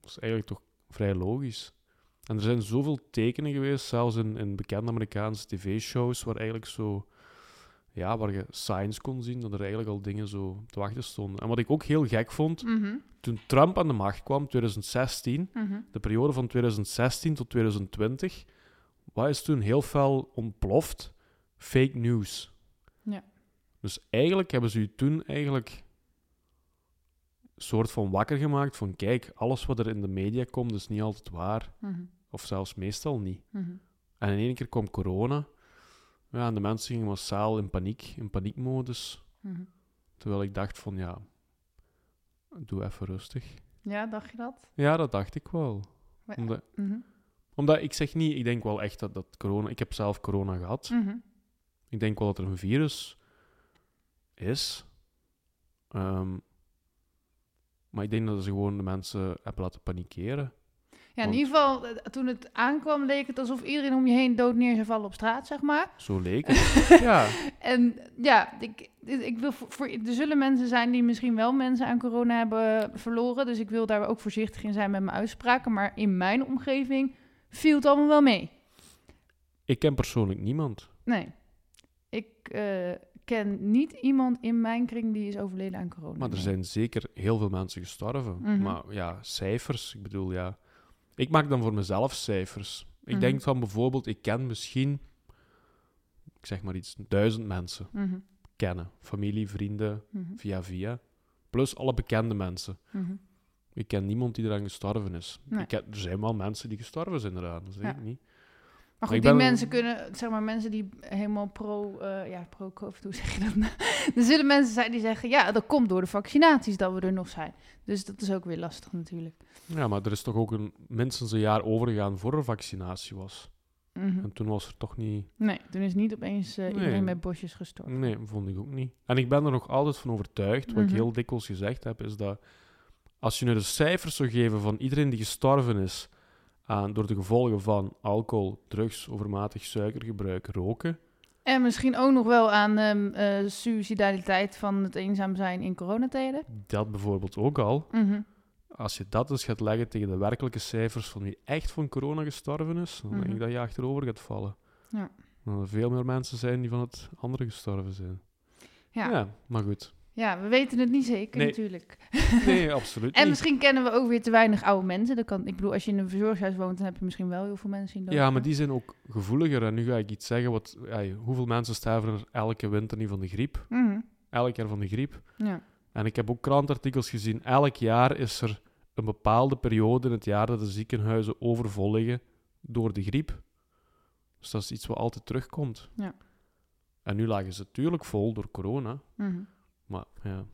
Dat is eigenlijk toch vrij logisch. En er zijn zoveel tekenen geweest, zelfs in, in bekende Amerikaanse tv-shows, waar eigenlijk zo... Ja, waar je signs kon zien, dat er eigenlijk al dingen zo te wachten stonden. En wat ik ook heel gek vond, Mhm, toen Trump aan de macht kwam, 2016, mhm. de periode van 2016 tot 2020, wat is toen heel fel ontploft? Fake news. Ja. Dus eigenlijk hebben ze u toen eigenlijk een soort van wakker gemaakt van kijk, alles wat er in de media komt is niet altijd waar. Mhm, Of zelfs meestal niet. mhm. En in één keer kwam corona. Ja, en de mensen gingen massaal in paniek, in paniekmodus. Mhm. Terwijl ik dacht van ja, doe even rustig. Ja, dacht je dat? Ja, dat dacht ik wel. Maar- Omdat, Mhm, Omdat ik zeg niet, ik denk wel echt dat, dat corona. Ik heb zelf corona gehad. Ik denk wel dat er een virus is. Ehm, maar ik denk dat ze gewoon de mensen hebben laten panikeren. Ja, in Want- ieder geval, eh, toen het aankwam, leek het alsof iedereen om je heen dood neer zou vallen op straat, zeg maar. Zo leek het. [LAUGHS] ja, En ja, ik, ik wil voor, voor- er zullen mensen zijn die misschien wel mensen aan corona hebben verloren. Dus ik wil daar ook voorzichtig in zijn met mijn uitspraken. Maar in mijn omgeving viel het allemaal wel mee. ik ken persoonlijk niemand. Nee. Ik eh, ken niet iemand in mijn kring die is overleden aan corona. Maar er zijn zeker heel veel mensen gestorven. Mhm. Maar ja, cijfers. Ik bedoel, ja. Ik maak dan voor mezelf cijfers. Ik Mhm. denk van bijvoorbeeld, ik ken misschien, ik zeg maar iets, duizend mensen Mhm, kennen. Familie, vrienden, mhm, via via. Plus alle bekende mensen. Ik ken niemand die eraan gestorven is. Nee. Ik ken, er zijn wel mensen die gestorven zijn eraan, dat zeg Ja. ik niet. Maar goed, die ben- mensen kunnen, zeg maar, mensen die helemaal pro, eh ja, pro-COVID, hoe zeg je dat nou? [LAUGHS] Er zullen mensen zijn die zeggen, ja, dat komt door de vaccinaties dat we er nog zijn. Dus dat is ook weer lastig natuurlijk. Ja, maar er is toch ook een, minstens een jaar overgegaan voor er vaccinatie was. Mhm. En toen was er toch niet... Nee, toen is niet opeens eh, Nee. iedereen met bosjes gestorven. Nee, vond ik ook niet. En ik ben er nog altijd van overtuigd, wat ik Mhm. heel dikwijls gezegd heb, is dat als je nu de cijfers zou geven van iedereen die gestorven is aan, door de gevolgen van alcohol, drugs, overmatig suikergebruik, roken, En misschien ook nog wel aan ehm eh, suicidaliteit van het eenzaam zijn in coronatijden. dat bijvoorbeeld ook al, Mhm. als je dat eens gaat leggen tegen de werkelijke cijfers van wie echt van corona gestorven is, dan denk Mhm. ik dat je achterover gaat vallen. Ja. Dat er veel meer mensen zijn die van het andere gestorven zijn. Ja. Ja, maar goed. Ja, we weten het niet zeker Nee. natuurlijk. Nee, [LAUGHS] absoluut En niet. misschien kennen we ook weer te weinig oude mensen. Dat kan, ik bedoel, als je in een verzorgingshuis woont, dan heb je misschien wel heel veel mensen in Ja, maar die zijn ook gevoeliger. En nu ga ik iets zeggen. Wat, ja, hoeveel mensen sterven er elke winter niet van de griep? Mhm. Elk jaar van de griep. Ja. En ik heb ook krantartikels gezien. Elk jaar is er een bepaalde periode in het jaar dat de ziekenhuizen overvol liggen door de griep. Dus dat is iets wat altijd terugkomt. Ja. En nu lagen ze natuurlijk vol door corona. Mhm. Maar ja.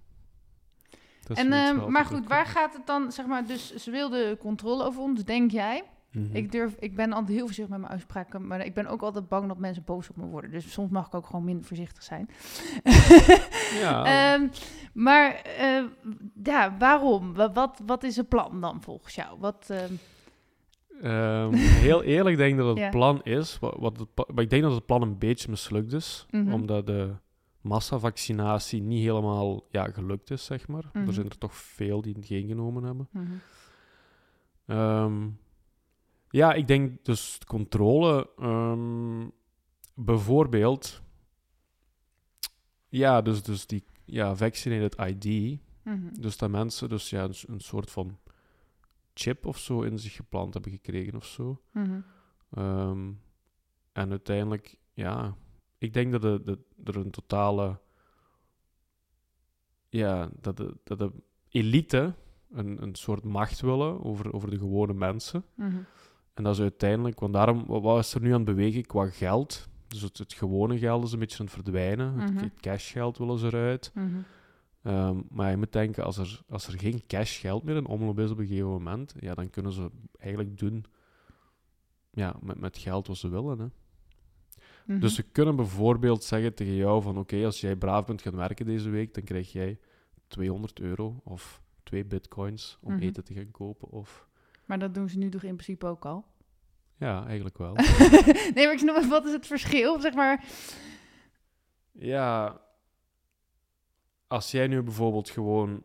En, ehm, maar goed, waar gaat het dan, zeg maar, dus ze wilde controle over ons, denk jij? Mhm. Ik, durf, ik ben altijd heel voorzichtig met mijn uitspraken, maar ik ben ook altijd bang dat mensen boos op me worden. Dus soms mag ik ook gewoon minder voorzichtig zijn. [LAUGHS] Ja. [LAUGHS] Ehm, maar eh, ja, waarom? Wa- Wat, wat is het plan dan volgens jou? Wat, ehm, heel eerlijk denk ik dat het [LAUGHS] Ja. plan is. Wat, wat het, maar ik denk dat het plan een beetje mislukt is. Mhm. Omdat de massavaccinatie niet helemaal ja, gelukt is, zeg maar. Mhm. Er zijn er toch veel die het geen genomen hebben. mhm. Ehm, ja, ik denk dus controle. ehm, bijvoorbeeld. Ja, dus, dus die ja, vaccinated ID. Mhm. Dus dat mensen dus ja, een, soort van chip of zo in zich geplant hebben gekregen of zo. Mhm. Ehm, en uiteindelijk, ja, ik denk dat de, de, er een totale ja, dat, de, dat de elite een, een soort macht willen over, over de gewone mensen. Mhm. En dat is uiteindelijk, want daarom, wat- is er nu aan het bewegen qua geld? Dus het, het gewone geld is een beetje aan het verdwijnen. Het- Mhm. Het, cashgeld willen ze eruit. Mhm. Ehm, maar je moet denken, als er, als er geen cashgeld meer in omloop is op een gegeven moment, ja, dan kunnen ze eigenlijk doen ja, met, met geld wat ze willen. Hè. Dus ze kunnen bijvoorbeeld zeggen tegen jou van oké, als jij braaf bent gaan werken deze week, dan krijg jij 200 euro of twee bitcoins om Mhm. eten te gaan kopen. Of Maar dat doen ze nu toch in principe ook al? ja, eigenlijk wel. [LAUGHS] nee, maar ik snap, wat is het verschil? Zeg maar. ja, als jij nu bijvoorbeeld gewoon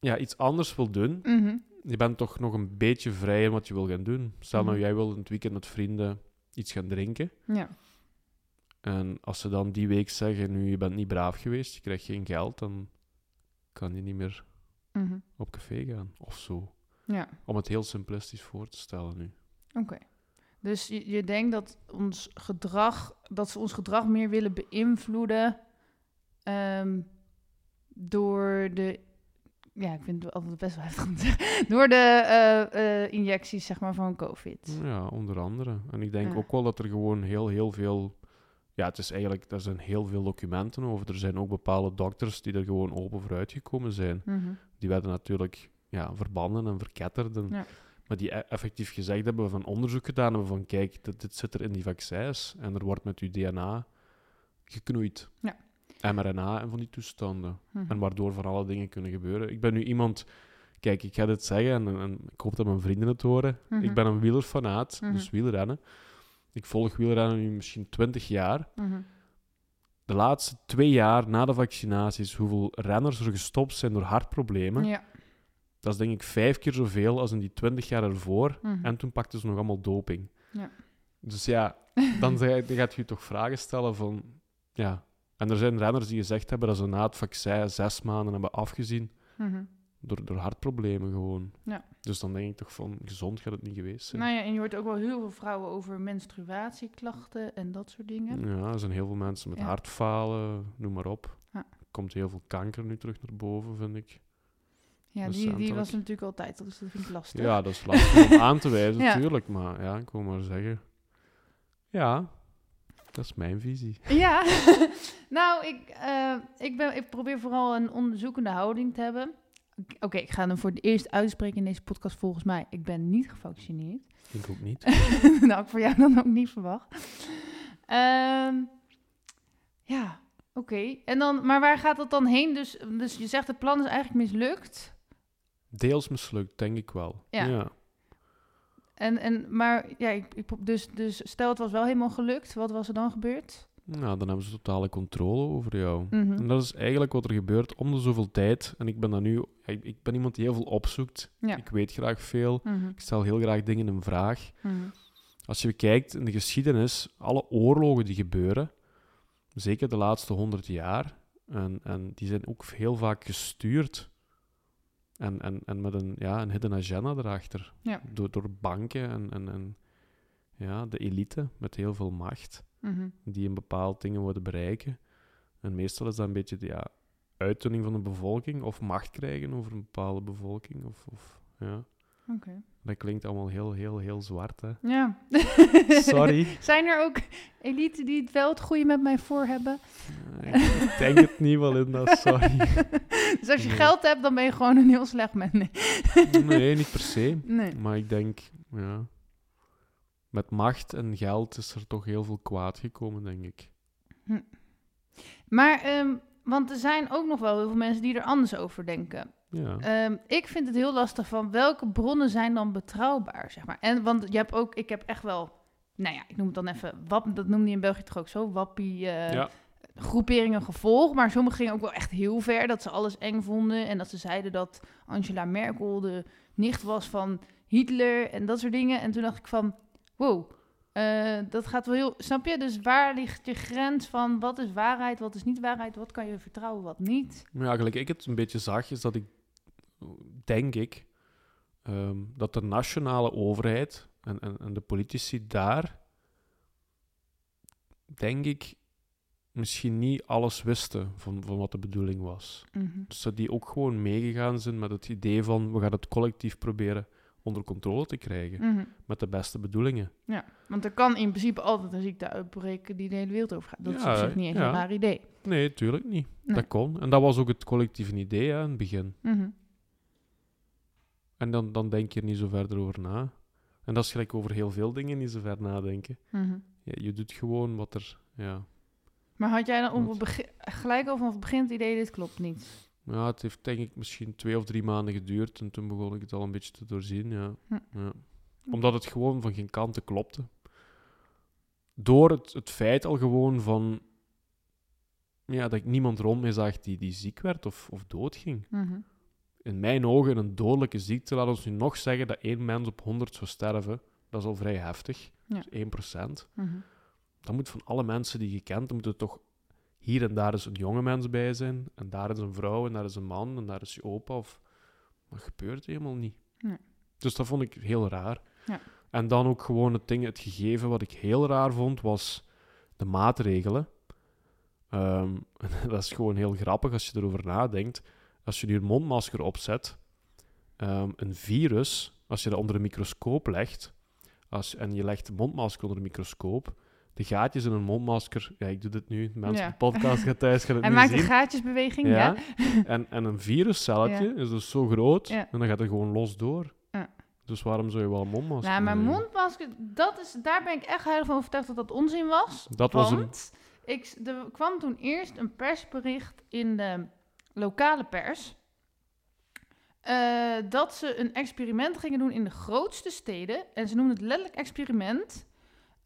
ja, iets anders wil doen, Mhm. je bent toch nog een beetje vrij in wat je wil gaan doen. Stel nou, Mhm. jij wil in het weekend met vrienden iets gaan drinken. Ja. En als ze dan die week zeggen, nu je bent niet braaf geweest, je krijgt geen geld, dan kan je niet meer Mhm. op café gaan of zo. Ja. Om het heel simplistisch voor te stellen nu. Oké. Dus je, je denkt dat ons gedrag, dat ze ons gedrag meer willen beïnvloeden ehm, door de, ja, ik vind het altijd best wel heftig door de eh, eh, injecties zeg maar van COVID. Ja, onder andere. En ik denk Ja. ook wel dat er gewoon heel, heel veel... Ja, het is eigenlijk... Er zijn heel veel documenten over. Er zijn ook bepaalde dokters die er gewoon open voor uitgekomen zijn. Mhm. Die werden natuurlijk ja, verbannen en verketterd. En, Ja. Maar die e- effectief gezegd hebben van onderzoek gedaan hebben van kijk, dit, dit zit er in die vaccins en er wordt met uw DNA geknoeid. Ja. mRNA en van die toestanden. Mhm. En waardoor van alle dingen kunnen gebeuren. Ik ben nu iemand... Kijk, ik ga dit zeggen en, en ik hoop dat mijn vrienden het horen. Mhm. Ik ben een wielerfanaat, Mhm. dus wielrennen. Ik volg wielrennen nu misschien 20 jaar. De laatste twee jaar na de vaccinaties, hoeveel renners er gestopt zijn door hartproblemen, Ja. dat is denk ik vijf keer zoveel als in die 20 jaar ervoor. En toen pakten ze nog allemaal doping. Ja. Dus ja, dan, [LAUGHS] dan gaat je je toch vragen stellen van... Ja. En er zijn renners die gezegd hebben dat ze na het vaccin zes maanden hebben afgezien Mhm. door, door hartproblemen gewoon. Ja. Dus dan denk ik toch van, gezond gaat het niet geweest zijn. Nou ja, en je hoort ook wel heel veel vrouwen over menstruatieklachten en dat soort dingen. Ja, er zijn heel veel mensen met Ja. hartfalen, noem maar op. Ja. Er komt heel veel kanker nu terug naar boven, vind ik. Ja, die, die was natuurlijk altijd, dus dat vind ik lastig. Ja, dat is lastig om [LAUGHS] aan te wijzen, natuurlijk. Maar ja, ik wil maar zeggen... Ja, dat is mijn visie. [LAUGHS] Ja, [LAUGHS] nou, ik, eh, ik, ben, ik probeer vooral een onderzoekende houding te hebben. Oké, ik ga hem voor het eerst uitspreken in deze podcast volgens mij. Ik ben niet gevaccineerd. Ik ook niet. [LAUGHS] nou, ik voor jou dan ook niet verwacht. Ehm, ja, oké. En dan, maar waar gaat dat dan heen? Dus, dus je zegt het plan is eigenlijk mislukt. Deels mislukt, denk ik wel. Ja. ja. En, en, maar ja, ik, dus, dus stel het was wel helemaal gelukt. Wat was er dan gebeurd? Nou, dan hebben ze totale controle over jou. Mhm. En dat is eigenlijk wat er gebeurt om de zoveel tijd. En ik ben dan nu... Ik, ik ben iemand die heel veel opzoekt. Ja. Ik weet graag veel. Mhm, Ik stel heel graag dingen in vraag. mhm. Als je kijkt in de geschiedenis, alle oorlogen die gebeuren, zeker de laatste honderd jaar, en, en die zijn ook heel vaak gestuurd. En, en, en met een, ja, een hidden agenda erachter. Ja. Door, door banken en, en, en ja, de elite met heel veel macht, Mhm. die een bepaald dingen willen bereiken. En meestal is dat een beetje de ja, uitdunning van de bevolking, of macht krijgen over een bepaalde bevolking. Of, of, ja. Oké. Dat klinkt allemaal heel, heel, heel zwart, hè. Ja. Sorry. [LAUGHS] Zijn er ook elite die het wel het goede met mij voor hebben? Ik denk het niet wel in dat, sorry. [LAUGHS] dus als je Nee. geld hebt, dan ben je gewoon een heel slecht mens. Nee. Nee, niet per se. nee. Maar ik denk, ja, met macht en geld is er toch heel veel kwaad gekomen, denk ik. Maar, ehm, want er zijn ook nog wel heel veel mensen die er anders over denken. Ja, Ehm, ik vind het heel lastig van welke bronnen zijn dan betrouwbaar, zeg maar. En want je hebt ook, ik heb echt wel, nou ja, ik noem het dan even, wap, dat noemde je in België toch ook zo, wappie eh, ja. groeperingen gevolgd. Maar sommigen gingen ook wel echt heel ver, dat ze alles eng vonden. En dat ze zeiden dat Angela Merkel de nicht was van Hitler en dat soort dingen. En toen dacht ik van, wow, eh, dat gaat wel heel, snap je? Dus waar ligt je grens van wat is waarheid, wat is niet waarheid, wat kan je vertrouwen, wat niet? Ja, gelijk ik het een beetje zag, is dat ik, denk ik, ehm, dat de nationale overheid en, en, en de politici daar, denk ik, misschien niet alles wisten van, van wat de bedoeling was. Mhm. Dus dat die ook gewoon meegegaan zijn met het idee van we gaan het collectief proberen onder controle te krijgen. Mhm. Met de beste bedoelingen. Ja, want er kan in principe altijd een ziekte uitbreken die de hele wereld overgaat. Dat is op zich niet eens ja. een raar idee. Nee, tuurlijk niet. Nee. Dat kon. En dat was ook het collectieve idee hè, in het begin. Mhm. En dan, dan denk je er niet zo verder over na. En dat is gelijk over heel veel dingen niet zo ver nadenken. Mhm. Ja, je doet gewoon wat er... Ja. Maar had jij dan Wat? het begin, gelijk al vanaf het begin het idee, dit klopt niet? ja, het heeft denk ik misschien twee of drie maanden geduurd. En toen begon ik het al een beetje te doorzien, ja. Hm. ja. Omdat het gewoon van geen kanten klopte. Door het, het feit al gewoon van... Ja, dat ik niemand rond me zag die, die ziek werd of, of doodging. Mhm. In mijn ogen een dodelijke ziekte. Laat ons nu nog zeggen dat één mens op 100 zou sterven. Dat is al vrij heftig. Ja. Dus 1%. Mhm. Dan moet van alle mensen die je kent, dan er toch hier en daar eens een jonge mens bij zijn. En daar is een vrouw, en daar is een man, en daar is je opa. Of... Dat gebeurt helemaal niet. Nee. Dus dat vond ik heel raar. Ja. En dan ook gewoon het ding, het gegeven wat ik heel raar vond, was de maatregelen. Ehm, [LAUGHS] dat is gewoon heel grappig als je erover nadenkt. Als je nu een mondmasker opzet, ehm, een virus, als je dat onder een microscoop legt, als, en je legt de mondmasker onder een microscoop, de gaatjes in een mondmasker, ja, ik doe dit nu, mensen Ja. op de podcast gaan thuis gaan het [LAUGHS] Hij maakt een zien. gaatjesbeweging, ja. Ja. [LAUGHS] En, en een viruscelletje is dus zo groot, Ja. en dan gaat het gewoon los door. Ja. Dus waarom zou je wel een mondmasker Nou, mijn nemen? mondmasker, dat is, daar ben ik echt heilig van overtuigd dat dat onzin was. Dat was een- want ik, er kwam toen eerst een persbericht in de lokale pers. eh, dat ze een experiment gingen doen in de grootste steden. En ze noemden het letterlijk experiment.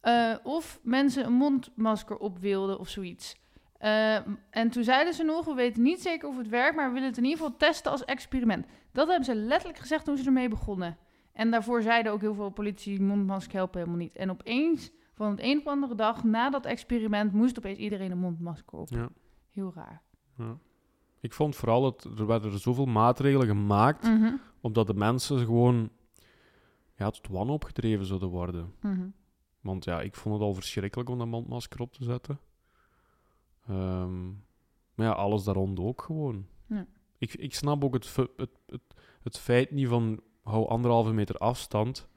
eh, of mensen een mondmasker op wilden of zoiets. Eh, en toen zeiden ze nog, we weten niet zeker of het werkt, maar we willen het in ieder geval testen als experiment. Dat hebben ze letterlijk gezegd toen ze ermee begonnen. En daarvoor zeiden ook heel veel politici, mondmasker helpen helemaal niet. En opeens, van het een op de andere dag, na dat experiment, moest opeens iedereen een mondmasker op. Ja. Heel raar. Ja. Ik vond vooral dat er werden er zoveel maatregelen gemaakt, Mhm, omdat de mensen gewoon ja, tot wanhoop gedreven zouden worden. mhm. Want ja, ik vond het al verschrikkelijk om dat mondmasker op te zetten. Ehm, maar ja, alles daar rond ook gewoon. Ja. Ik, ik snap ook het, het, het, het feit niet van hou anderhalve meter afstand.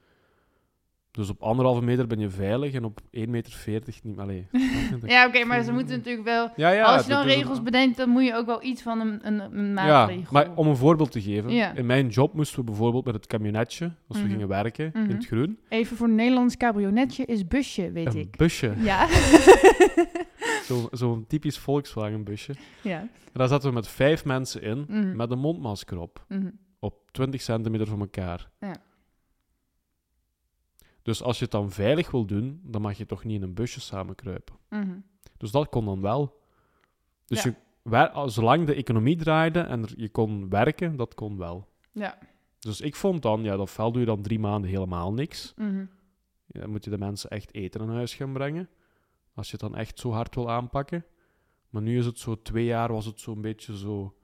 Dus op anderhalve meter ben je veilig en op 1,40 meter niet. Allee, [LAUGHS] snap je? Ja, oké, maar ze moeten natuurlijk wel... ja, ja, als je dan een- regels bedenkt, dan moet je ook wel iets van een, een, een Ja, maatregel... maar om een voorbeeld te geven. Ja. In mijn job moesten we bijvoorbeeld met het camionetje, als we Mhm. gingen werken Mhm. in het groen, Even voor een Nederlands cabionetje is busje, weet een ik. busje, Ja. [LAUGHS] zo- zo'n typisch Volkswagen busje. ja. En daar zaten we met vijf mensen in, Mhm. met een mondmasker op, Mhm. op 20 centimeter van elkaar. Ja. Dus als je het dan veilig wil doen, dan mag je toch niet in een busje samenkruipen. Mhm. Dus dat kon dan wel. Dus Ja. je, zolang de economie draaide en er- je kon werken, dat kon wel. Ja. Dus ik vond dan, ja, ofwel doe je dan drie maanden helemaal niks. Mhm. Ja, dan moet je de mensen echt eten in huis gaan brengen. Als je het dan echt zo hard wil aanpakken. Maar nu is het zo, twee jaar was het zo'n beetje zo.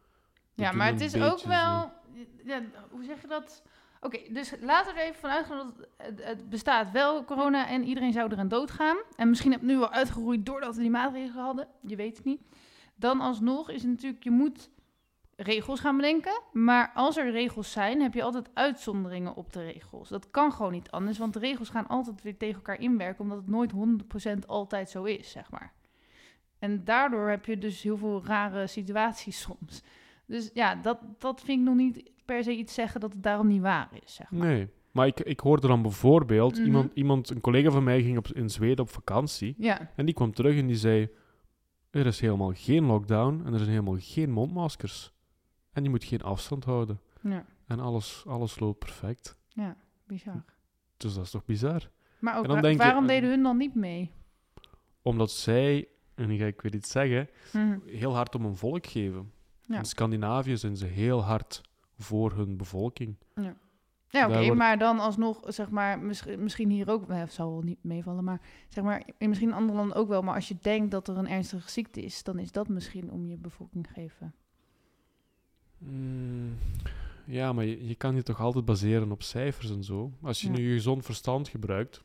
Ja, maar het is ook wel... Ja, hoe zeg je dat? Oké, dus laten we er even vanuit gaan dat het, bestaat wel, corona, en iedereen zou eraan doodgaan. En misschien heb nu wel uitgeroeid doordat we die maatregelen hadden. Je weet het niet. Dan alsnog is het natuurlijk, je moet regels gaan bedenken. Maar als er regels zijn, heb je altijd uitzonderingen op de regels. Dat kan gewoon niet anders, want de regels gaan altijd weer tegen elkaar inwerken, omdat het nooit 100% altijd zo is, zeg maar. En daardoor heb je dus heel veel rare situaties [LAUGHS] soms. Dus ja, dat, dat vind ik nog niet per se iets zeggen dat het daarom niet waar is, zeg maar. Nee. Maar ik, ik hoorde dan bijvoorbeeld, Mhm. iemand, iemand, een collega van mij ging op, in Zweden op vakantie. Ja, En die kwam terug en die zei: Er is helemaal geen lockdown en er zijn helemaal geen mondmaskers. En je moet geen afstand houden. ja, En alles, alles loopt perfect. bizar. Dus dat is toch bizar? Maar ook, je- waarom deden hun dan niet mee? Omdat zij, en nu ga ik weer iets zeggen, Mhm. heel hard om hun volk geven. Ja. In Scandinavië zijn ze heel hard voor hun bevolking. Ja, Daar oké, wordt- maar dan alsnog, zeg maar, misschien, misschien hier ook, eh, het zal wel niet meevallen, maar zeg maar, in misschien andere landen ook wel. Maar als je denkt dat er een ernstige ziekte is, dan is dat misschien om je bevolking geven. Mm, ja, maar je, je kan je toch altijd baseren op cijfers en zo. Als je Ja. nu je gezond verstand gebruikt.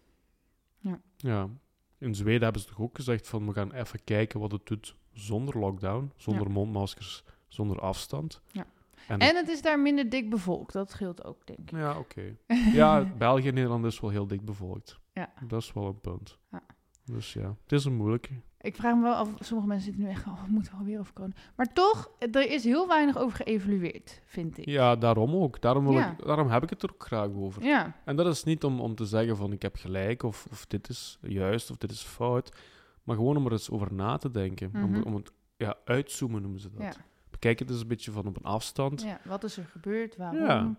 Ja. Ja. In Zweden hebben ze toch ook gezegd van we gaan even kijken wat het doet zonder lockdown, zonder mondmaskers, zonder afstand. Ja. En, En het is daar minder dik bevolkt. Dat scheelt ook, denk ik. ja, oké. Ja, [LAUGHS] België en Nederland is wel heel dik bevolkt. Ja. Dat is wel een punt. Ja. Dus ja, het is een moeilijke. Ik vraag me wel af, sommige mensen zitten nu echt, oh, we moeten alweer over corona. Maar toch, er is heel weinig over geëvalueerd, vind ik. Ja, daarom ook. Daarom, wil Ja. ik, daarom heb ik het er ook graag over. Ja, En dat is niet om, om te zeggen van ik heb gelijk of, of dit is juist of dit is fout. Maar gewoon om er eens over na te denken. om, Mhm. om het ja, uitzoomen noemen ze dat. ja, Bekijk het eens een beetje van op een afstand. ja. Wat is er gebeurd? Waarom? Ja.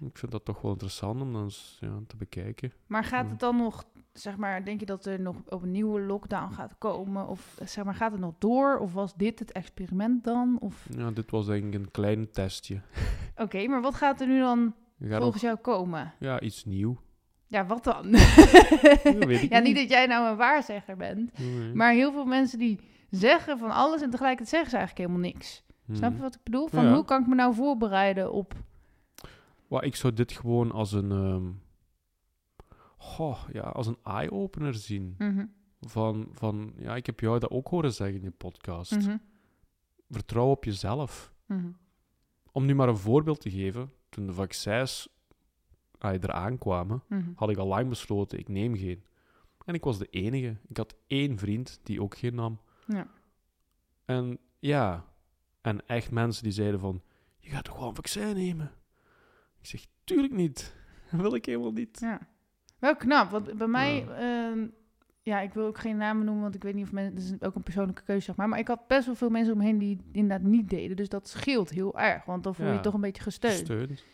Ik vind dat toch wel interessant om dan eens ja, te bekijken. Maar gaat het dan nog, zeg maar, denk je dat er nog op een nieuwe lockdown gaat komen? Of zeg maar, gaat het nog door? Of was dit het experiment dan? Of... Ja, dit was denk ik een klein testje. [LAUGHS] Oké, maar wat gaat er nu dan gaat volgens nog, jou komen? ja, iets nieuw. Ja, wat dan? weet ik [LAUGHS] ja, niet niet. dat jij nou een waarzegger bent. Nee. Maar heel veel mensen die zeggen van alles en tegelijkertijd zeggen ze eigenlijk helemaal niks. Hmm. Snap je wat ik bedoel? Van Ja. hoe kan ik me nou voorbereiden op... Wel, ik zou dit gewoon als een, ehm, ja, als een eye-opener zien. Mhm, Van, van, ja, ik heb jou dat ook horen zeggen in je podcast. mhm, Vertrouw op jezelf. mhm. Om nu maar een voorbeeld te geven, toen de vaccins ah, eraan kwamen, had ik al lang besloten, ik neem geen. En ik was de enige. Ik had één vriend die ook geen nam. Ja. En ja, en echt mensen die zeiden van, je gaat toch gewoon een vaccin nemen? Ik zeg, tuurlijk niet. Dat [LAUGHS] wil ik helemaal niet. Ja. Wel knap, want bij mij... Ja. ehm, ja, ik wil ook geen namen noemen, want ik weet niet of mensen... Het is ook een persoonlijke keuze, zeg maar. Maar ik had best wel veel mensen om me heen die het inderdaad niet deden. Dus dat scheelt heel erg, want dan voel je Ja. je toch een beetje gesteund. Gesteund.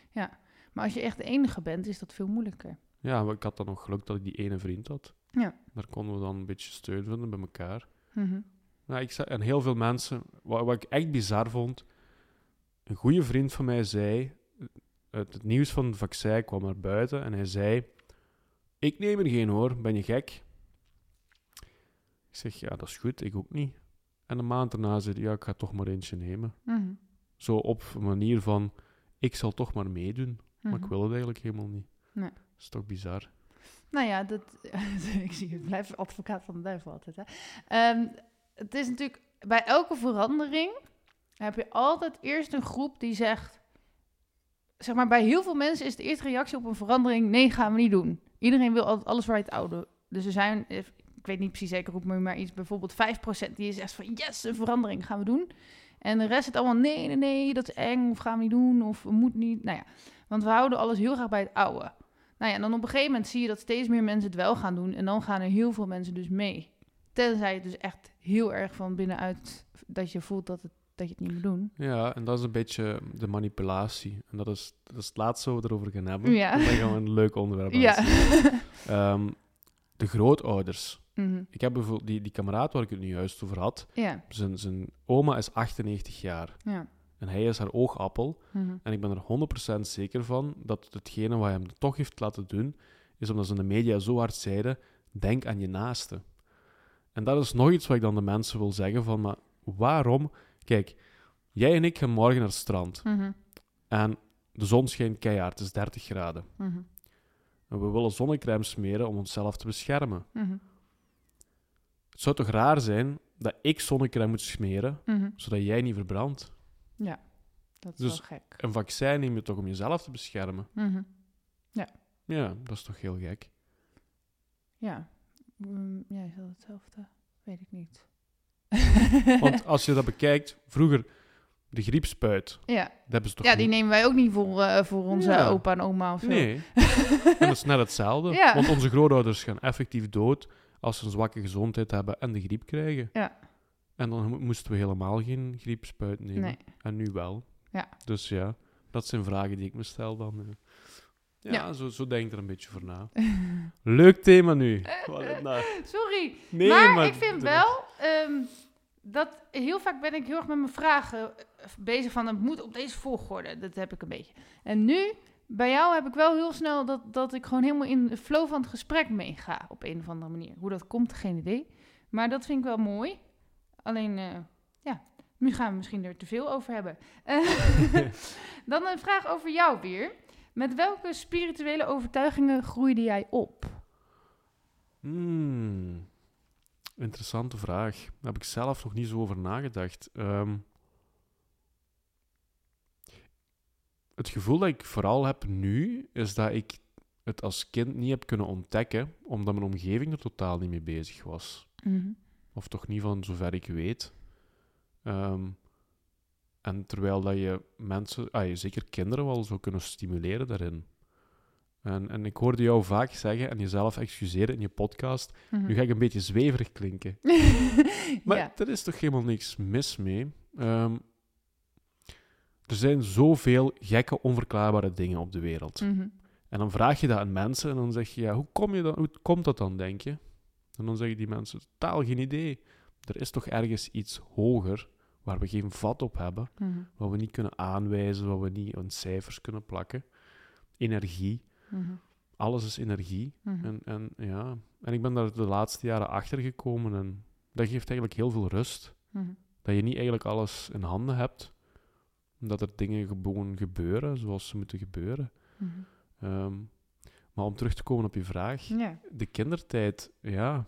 Maar als je echt de enige bent, is dat veel moeilijker. Ja, maar ik had dan nog geluk dat ik die ene vriend had. Ja. Daar konden we dan een beetje steun vinden bij elkaar. Mhm. Nou, ik zei, en heel veel mensen, wat, wat ik echt bizar vond, een goede vriend van mij zei, het, het nieuws van het vaccin kwam naar buiten en hij zei, ik neem er geen hoor, ben je gek? Ik zeg, ja, dat is goed, ik ook niet. En een maand daarna zei hij, ja, ik ga toch maar eentje nemen. Mhm. Zo op een manier van, ik zal toch maar meedoen, maar Mhm. ik wil het eigenlijk helemaal niet. Nee. Dat is toch bizar? Nou ja, dat, [LAUGHS] ik zie het blijft advocaat van de duivel altijd. Hè? Ehm, het is natuurlijk bij elke verandering heb je altijd eerst een groep die zegt, zeg maar bij heel veel mensen is de eerste reactie op een verandering nee gaan we niet doen. Iedereen wil altijd alles waar het oude. Dus er zijn, eh, ik weet niet precies zeker hoe, maar iets bijvoorbeeld 5% die zegt van yes een verandering gaan we doen. En de rest zit allemaal nee nee nee dat is eng of gaan we niet doen of we moeten niet. Nou ja, want we houden alles heel graag bij het oude. Nou ja, en dan op een gegeven moment zie je dat steeds meer mensen het wel gaan doen. En dan gaan er heel veel mensen dus mee. Tenzij het dus echt heel erg van binnenuit dat je voelt dat, het, dat je het niet moet doen. Ja, en dat is een beetje de manipulatie. En dat is, dat is het laatste wat we erover gaan hebben. Ja. Dan gaan we een leuk onderwerp Ja. [LAUGHS] Ehm, de grootouders. Mhm. Ik heb bijvoorbeeld die, die kameraad waar ik het nu juist over had. Ja, Zijn, zijn oma is 98 jaar. ja. En hij is haar oogappel. Mhm. En ik ben er 100% zeker van dat hetgene wat hij hem toch heeft laten doen, is omdat ze in de media zo hard zeiden, denk aan je naaste. En dat is nog iets wat ik dan de mensen wil zeggen van, maar waarom? Kijk, jij en ik gaan morgen naar het strand. Mhm. En de zon schijnt keihard, het is 30 graden. Mhm. En we willen zonnecrème smeren om onszelf te beschermen. Mhm. Het zou toch raar zijn dat ik zonnecrème moet smeren, zodat jij niet verbrandt? Dat is Dus- wel gek. Een vaccin neem je toch om jezelf te beschermen? Mhm. Ja, dat is toch heel gek. Ja. Mm, ja, is dat hetzelfde? Weet ik niet. Want [LAUGHS] als je dat bekijkt, vroeger de griepspuit, ja. dat hebben ze toch ja, die niet- nemen wij ook niet voor, eh, voor onze Ja. opa en oma of zo. Nee. [LAUGHS] en dat is net hetzelfde. Ja. Want onze grootouders gaan effectief dood als ze een zwakke gezondheid hebben en de griep krijgen. Ja. En dan mo- moesten we helemaal geen griepspuit nemen. Nee. En nu wel. Ja. Dus ja, dat zijn vragen die ik me stel dan. Eh. Ja, Ja. Zo, zo denk ik er een beetje voor na. [LAUGHS] Leuk thema nu. Het nou- Sorry, Nee, maar, ik vind wel ehm, dat heel vaak ben ik heel erg met mijn vragen eh, bezig van het moet op deze volgorde. Dat heb ik een beetje. En nu, bij jou heb ik wel heel snel dat, dat ik gewoon helemaal in de flow van het gesprek meega op een of andere manier. Hoe dat komt, geen idee. Maar dat vind ik wel mooi. Alleen, eh, ja, nu gaan we misschien er te veel over hebben. Eh, [LAUGHS] [LAUGHS] Dan een vraag over jou weer. Met welke spirituele overtuigingen groeide jij op? Hmm. Interessante vraag. Daar heb ik zelf nog niet zo over nagedacht. Ehm, het gevoel dat ik vooral heb nu, is dat ik het als kind niet heb kunnen ontdekken, omdat mijn omgeving er totaal niet mee bezig was. Mhm. Of toch niet van zover ik weet. Ehm, en terwijl dat je mensen, ah, je zeker kinderen wel zou kunnen stimuleren daarin. En, en ik hoorde jou vaak zeggen en jezelf excuseren in je podcast. Mhm. Nu ga ik een beetje zweverig klinken. [LAUGHS] Maar ja. er is toch helemaal niks mis mee. Ehm, er zijn zoveel gekke, onverklaarbare dingen op de wereld. Mhm. En dan vraag je dat aan mensen en dan zeg je, ja, hoe, kom je dan, hoe komt dat dan, denk je? En dan zeggen die mensen, totaal geen idee. Er is toch ergens iets hoger waar we geen vat op hebben, Mhm. wat we niet kunnen aanwijzen, wat we niet aan cijfers kunnen plakken. Energie, Mhm. alles is energie. Mhm. En, en, ja. en ik ben daar de laatste jaren achter gekomen en dat geeft eigenlijk heel veel rust. Dat je niet eigenlijk alles in handen hebt, dat er dingen gewoon gebeuren zoals ze moeten gebeuren. Ehm, maar om terug te komen op je vraag, de kindertijd, ja,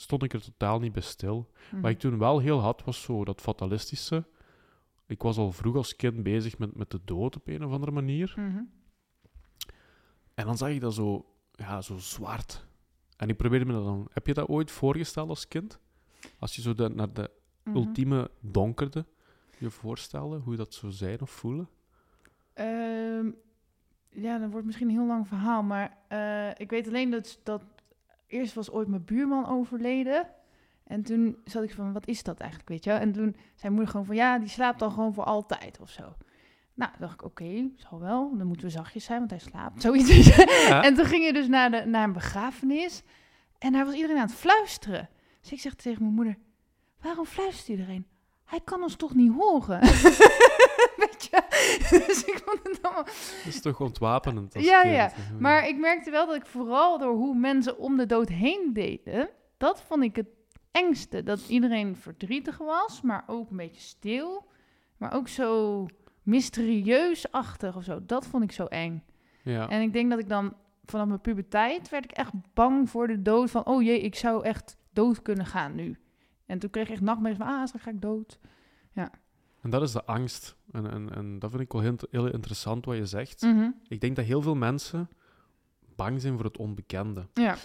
stond ik er totaal niet bij stil. Mhm. Wat ik toen wel heel had, was zo dat fatalistische. Ik was al vroeg als kind bezig met, met de dood op een of andere manier. Mhm. En dan zag ik dat zo, ja, zo zwart. En ik probeerde me dat dan... Heb je dat ooit voorgesteld als kind? Als je zo de, naar de Mhm. ultieme donkerde je voorstelde, hoe dat zou zijn of voelen? Ehm, ja, dat wordt misschien een heel lang verhaal, maar eh, ik weet alleen dat, dat eerst was ooit mijn buurman overleden. En toen zat ik van, wat is dat eigenlijk, weet je? En toen zei moeder gewoon van, ja, die slaapt dan gewoon voor altijd of zo. Nou, dacht ik, oké, zal wel. Dan moeten we zachtjes zijn, want hij slaapt. Zoiets. Ja. [LAUGHS] En toen ging je dus naar, de, naar een begrafenis. En daar was iedereen aan het fluisteren. Dus ik zeg tegen mijn moeder, waarom fluistert iedereen? Hij kan ons toch niet horen? [LAUGHS] [LAUGHS] Dus ik vond het allemaal... Dat is toch ontwapenend als Ja, kind? ja. Maar ik merkte wel dat ik vooral door hoe mensen om de dood heen deden... Dat vond ik het engste. Dat iedereen verdrietig was, maar ook een beetje stil. Maar ook zo mysterieus-achtig of zo. Dat vond ik zo eng. Ja. En ik denk dat ik dan vanaf mijn puberteit werd ik echt bang voor de dood. Van, oh jee, ik zou echt dood kunnen gaan nu. En toen kreeg ik echt nachtmerries van, ah, straks ga ik dood. En dat is de angst. En, en, en dat vind ik wel heel, heel interessant wat je zegt. Mhm. Ik denk dat heel veel mensen bang zijn voor het onbekende. Ja.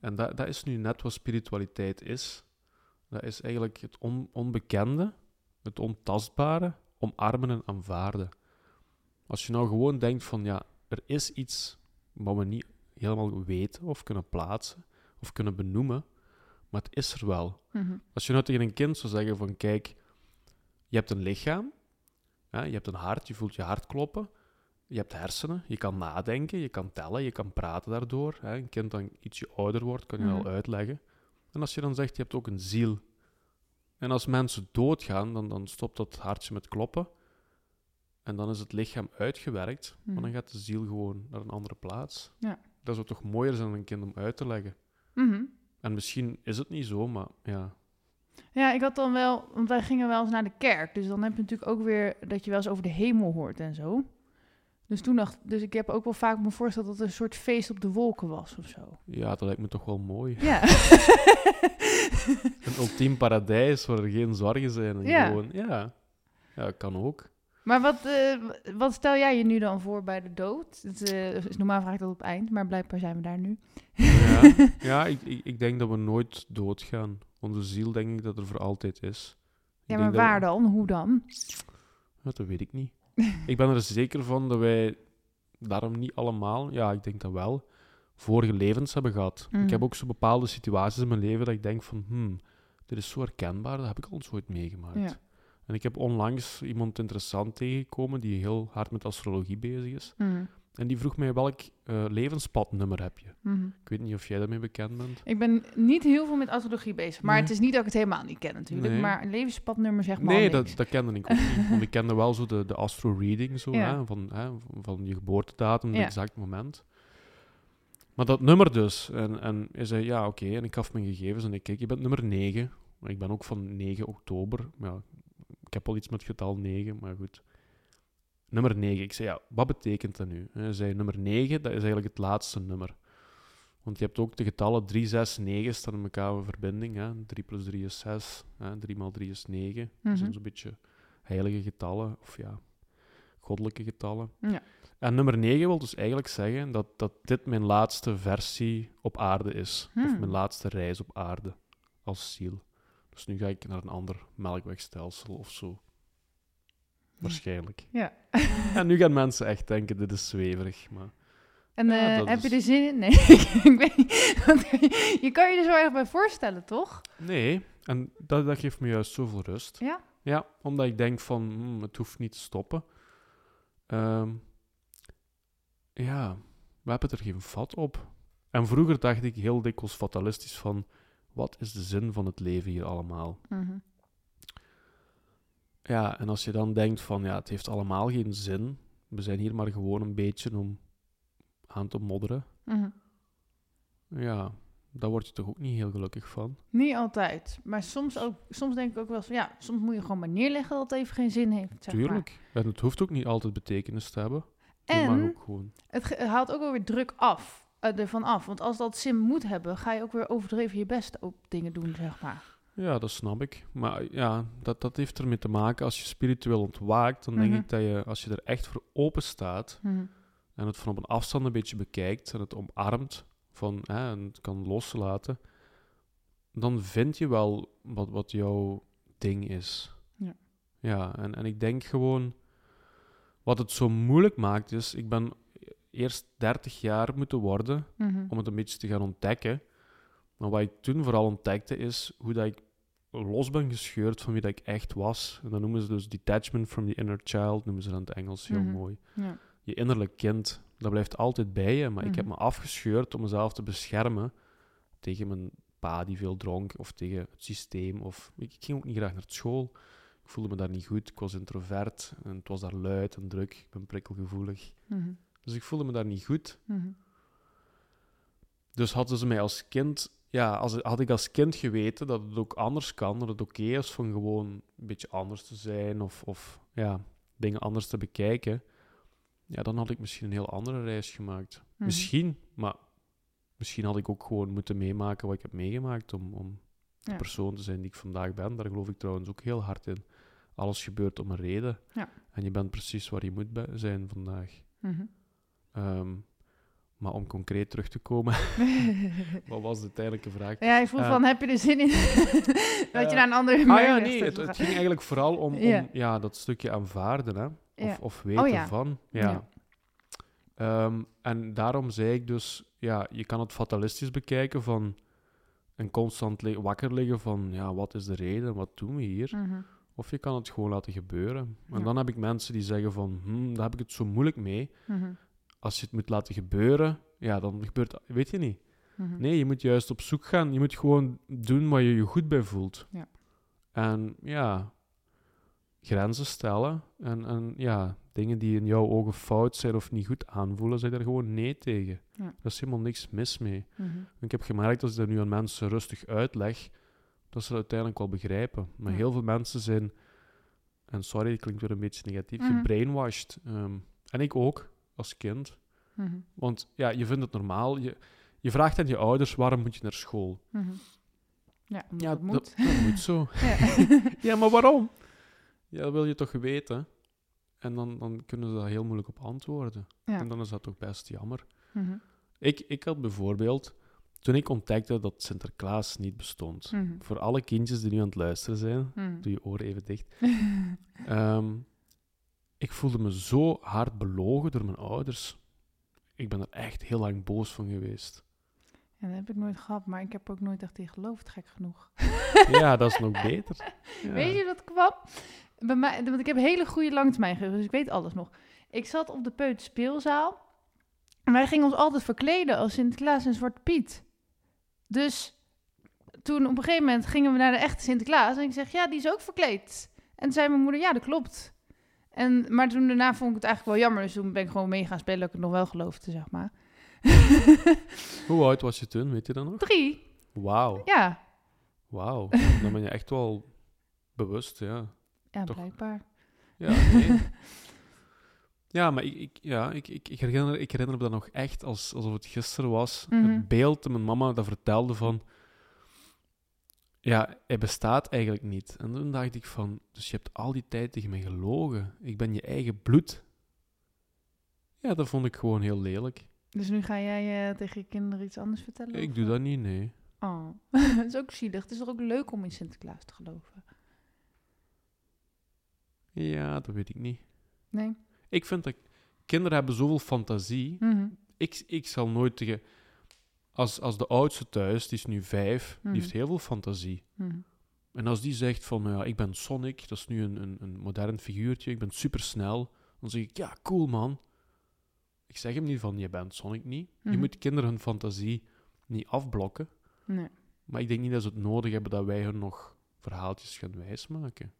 En dat, dat is nu net wat spiritualiteit is. Dat is eigenlijk het on- onbekende, het ontastbare, omarmen en aanvaarden. Als je nou gewoon denkt van, ja, er is iets wat we niet helemaal weten of kunnen plaatsen of kunnen benoemen, maar het is er wel. Mhm. Als je nou tegen een kind zou zeggen van, kijk, je hebt een lichaam, je hebt een hart, je voelt je hart kloppen, je hebt hersenen, je kan nadenken, je kan tellen, je kan praten daardoor. Hè. Een kind dat ietsje ouder wordt, kan je Mhm. al uitleggen. En als je dan zegt, je hebt ook een ziel. En als mensen doodgaan, dan, dan stopt dat hartje met kloppen. En dan is het lichaam uitgewerkt, maar dan Mhm. gaat de ziel gewoon naar een andere plaats. Ja. Dat zou toch mooier zijn aan een kind om uit te leggen. Mhm. En misschien is het niet zo, maar ja. Ja, ik had dan wel, want wij gingen wel eens naar de kerk. Dus dan heb je natuurlijk ook weer dat je wel eens over de hemel hoort en zo. Dus toen dacht dus ik heb ook wel vaak me voorgesteld dat het een soort feest op de wolken was of zo. Ja, dat lijkt me toch wel mooi. Ja. [LAUGHS] Een ultiem paradijs waar er geen zorgen zijn. En Ja. Gewoon, ja. ja, kan ook. maar wat, eh, wat stel jij je nu dan voor bij de dood? Het, is normaal vraag ik dat op het eind, maar blijkbaar zijn we daar nu. Ja, [LAUGHS] ja ik, ik, ik denk dat we nooit doodgaan. Onze ziel denk ik dat er voor altijd is. Ja, maar waar we- dan? Hoe dan? Ja, dat weet ik niet. [LAUGHS] ik ben er zeker van dat wij daarom niet allemaal, ja, ik denk dat wel, vorige levens hebben gehad. Ik heb ook zo bepaalde situaties in mijn leven dat ik denk van, hmm, dit is zo herkenbaar, dat heb ik al eens ooit meegemaakt. Ja. En ik heb onlangs iemand interessant tegengekomen die heel hard met astrologie bezig is. Mhm. En die vroeg mij welk eh, levenspadnummer heb je? Mhm. Ik weet niet of jij daarmee bekend bent. Ik ben niet heel veel met astrologie bezig. Maar Nee. het is niet dat ik het helemaal niet ken natuurlijk. Nee. Maar een levenspadnummer zeg maar Nee, dat, dat kende ik ook niet. [LAUGHS] Want ik kende wel zo de, de astro-reading zo, Ja. hè, van, hè, van je geboortedatum, het Ja. exact moment. Maar dat nummer dus. En, en hij zei, ja, oké. En ik gaf mijn gegevens en ik keek, je bent nummer 9. Maar ik ben ook van 9 oktober. Ja, ik heb al iets met getal 9, maar goed. Nummer 9. Ik zei, ja, wat betekent dat nu? Hij zei, nummer 9, dat is eigenlijk het laatste nummer. Want je hebt ook de getallen 3, 6, 9 staan in elkaar in verbinding. Hè? 3 plus 3 is 6, hè? 3 maal 3 is 9. Dat zijn Mhm. zo'n beetje heilige getallen, of ja, goddelijke getallen. Ja. En nummer 9 wil dus eigenlijk zeggen dat, dat dit mijn laatste versie op aarde is. Of Hmm. mijn laatste reis op aarde als ziel. Dus nu ga ik naar een ander melkwegstelsel of zo. Waarschijnlijk. Ja. [LAUGHS] En nu gaan mensen echt denken, dit is zweverig. Maar En Ja, eh, heb is- je er zin in? [LAUGHS] Nee, ik weet niet. Want je kan je er zo erg bij voorstellen, toch? nee, en dat, dat geeft me juist zoveel rust. Ja? Ja, omdat ik denk van, hmm, het hoeft niet te stoppen. Ehm, ja, we hebben er geen vat op. En vroeger dacht ik heel dikwijls fatalistisch van, wat is de zin van het leven hier allemaal? Mhm. Ja, en als je dan denkt van, ja, het heeft allemaal geen zin. We zijn hier maar gewoon een beetje om aan te modderen. Mhm. Ja, daar word je toch ook niet heel gelukkig van. Niet altijd. Maar soms, ook, soms denk ik ook wel eens van, ja, soms moet je gewoon maar neerleggen dat het even geen zin heeft. Zeg maar. Tuurlijk. En het hoeft ook niet altijd betekenis te hebben. En ook gewoon... het haalt ook wel weer druk af, eh, ervan af. Want als dat zin moet hebben, ga je ook weer overdreven je best op dingen doen, zeg maar. Ja, dat snap ik. Maar ja, dat, dat heeft ermee te maken. Als je spiritueel ontwaakt, dan denk Mhm. ik dat je, als je er echt voor open staat Mhm. en het van op een afstand een beetje bekijkt en het omarmt van, hè, en het kan loslaten, dan vind je wel wat, wat jouw ding is. Ja. Ja, en, en ik denk gewoon, wat het zo moeilijk maakt is, ik ben eerst 30 jaar moeten worden Mhm. om het een beetje te gaan ontdekken. Maar wat ik toen vooral ontdekte is hoe dat ik los ben gescheurd van wie dat ik echt was. En dat noemen ze dus detachment from the inner child, noemen ze dat in het Engels heel Mhm. mooi. Ja. Je innerlijk kind, dat blijft altijd bij je, maar ik heb Mhm. me afgescheurd om mezelf te beschermen tegen mijn pa die veel dronk, of tegen het systeem. Of, ik ging ook niet graag naar school. Ik voelde me daar niet goed, ik was introvert en het was daar luid en druk. Ik ben prikkelgevoelig. Mhm. Dus ik voelde me daar niet goed. Mhm. Dus hadden ze mij als kind, ja, als, had ik als kind geweten dat het ook anders kan, dat het oké is van gewoon een beetje anders te zijn of, of ja, dingen anders te bekijken, ja, dan had ik misschien een heel andere reis gemaakt. Mhm. Misschien, maar misschien had ik ook gewoon moeten meemaken wat ik heb meegemaakt om, om de persoon te zijn die ik vandaag ben. Daar geloof ik trouwens ook heel hard in. Alles gebeurt om een reden. Ja. En je bent precies waar je moet zijn vandaag. Mhm. Ehm, maar om concreet terug te komen, [LAUGHS] wat was de uiteindelijke vraag? ja, ik voel Eh, van, heb je er zin in [LAUGHS] dat je eh, naar een andere Ah ja, nee, het, ging eigenlijk vooral om, om Ja. dat stukje aanvaarden, hè? Of, Ja. of weten Oh ja. van. Ja. Ja. Ehm, en daarom zei ik dus, ja, je kan het fatalistisch bekijken van en constant li- wakker liggen van, ja, wat is de reden, wat doen we hier? Mhm. Of je kan het gewoon laten gebeuren. En dan heb ik mensen die zeggen van, hm, daar heb ik het zo moeilijk mee. Mhm. Als je het moet laten gebeuren, ja, dan gebeurt weet je niet. Mhm. Nee, je moet juist op zoek gaan. Je moet gewoon doen waar je je goed bij voelt. Ja. En ja, grenzen stellen. En, en ja, dingen die in jouw ogen fout zijn of niet goed aanvoelen, zeg daar gewoon nee tegen. Ja. Er is helemaal niks mis mee. Mhm. Ik heb gemerkt, als ik dat nu aan mensen rustig uitleg, dat ze dat uiteindelijk wel begrijpen. Maar Ja. heel veel mensen zijn, en sorry, het klinkt weer een beetje negatief, Mhm. gebrainwashed. Ehm, en ik ook, als kind. Mhm. Want ja, je vindt het normaal. Je, je vraagt aan je ouders, waarom moet je naar school? Mhm. Ja, omdat Ja, het moet. Dat, dat moet zo. [LAUGHS] Ja. ja, maar waarom? Ja, dat wil je toch weten? En dan, dan kunnen ze daar heel moeilijk op antwoorden. Ja. En dan is dat toch best jammer. Mhm. Ik, ik had bijvoorbeeld, toen ik ontdekte dat Sinterklaas niet bestond, voor alle kindjes die nu aan het luisteren zijn, doe je oren even dicht. [LAUGHS] Ehm, ik voelde me zo hard belogen door mijn ouders. Ik ben er echt heel lang boos van geweest. Ja, dat heb ik nooit gehad, maar ik heb ook nooit echt in geloofd, gek genoeg. [LAUGHS] Ja, dat is nog beter. [LAUGHS] Ja. Weet je dat kwam? Bij mij, want ik heb hele goede langtermijngeheugen, dus ik weet alles nog. Ik zat op de peuterspeelzaal en wij gingen ons altijd verkleden als Sinterklaas en Zwarte Piet. Dus toen op een gegeven moment gingen we naar de echte Sinterklaas en ik zeg, ja, die is ook verkleed. En toen zei mijn moeder, ja, dat klopt. En, maar toen daarna vond ik het eigenlijk wel jammer, dus toen ben ik gewoon mee gaan spelen dat ik het nog wel geloofde, zeg maar. [LAUGHS] Hoe oud was je toen, weet je dat nog? Drie, Wauw, ja. wauw. [LAUGHS] Dan ben je echt wel bewust, ja. Ja, Toch? blijkbaar. Ja, nee. [LAUGHS] Ja, maar ik, ik, ja, ik, ik, ik, herinner, ik herinner me dat nog echt als, alsof het gisteren was. Mhm. Het beeld dat mijn mama dat vertelde van... Ja, hij bestaat eigenlijk niet. En toen dacht ik van... Dus je hebt al die tijd tegen mij gelogen. Ik ben je eigen bloed. Ja, dat vond ik gewoon heel lelijk. Dus nu ga jij eh, tegen je kinderen iets anders vertellen? Ik doe dat niet, nee. Oh, [LAUGHS] dat is ook zielig. Het is toch ook leuk om in Sinterklaas te geloven? Ja, dat weet ik niet. Nee? Ik vind dat... Kinderen hebben zoveel fantasie. Mhm. Ik, ik zal nooit tegen... Als, als de oudste thuis, die is nu vijf, Mhm. die heeft heel veel fantasie. Mhm. En als die zegt van, ja, ik ben Sonic, dat is nu een, een, een modern figuurtje, ik ben supersnel, dan zeg ik, ja, cool man. Ik zeg hem niet van, je bent Sonic niet. Je Mhm. moet kinderen hun fantasie niet afblokken. Nee. Maar ik denk niet dat ze het nodig hebben dat wij hun nog verhaaltjes gaan wijsmaken.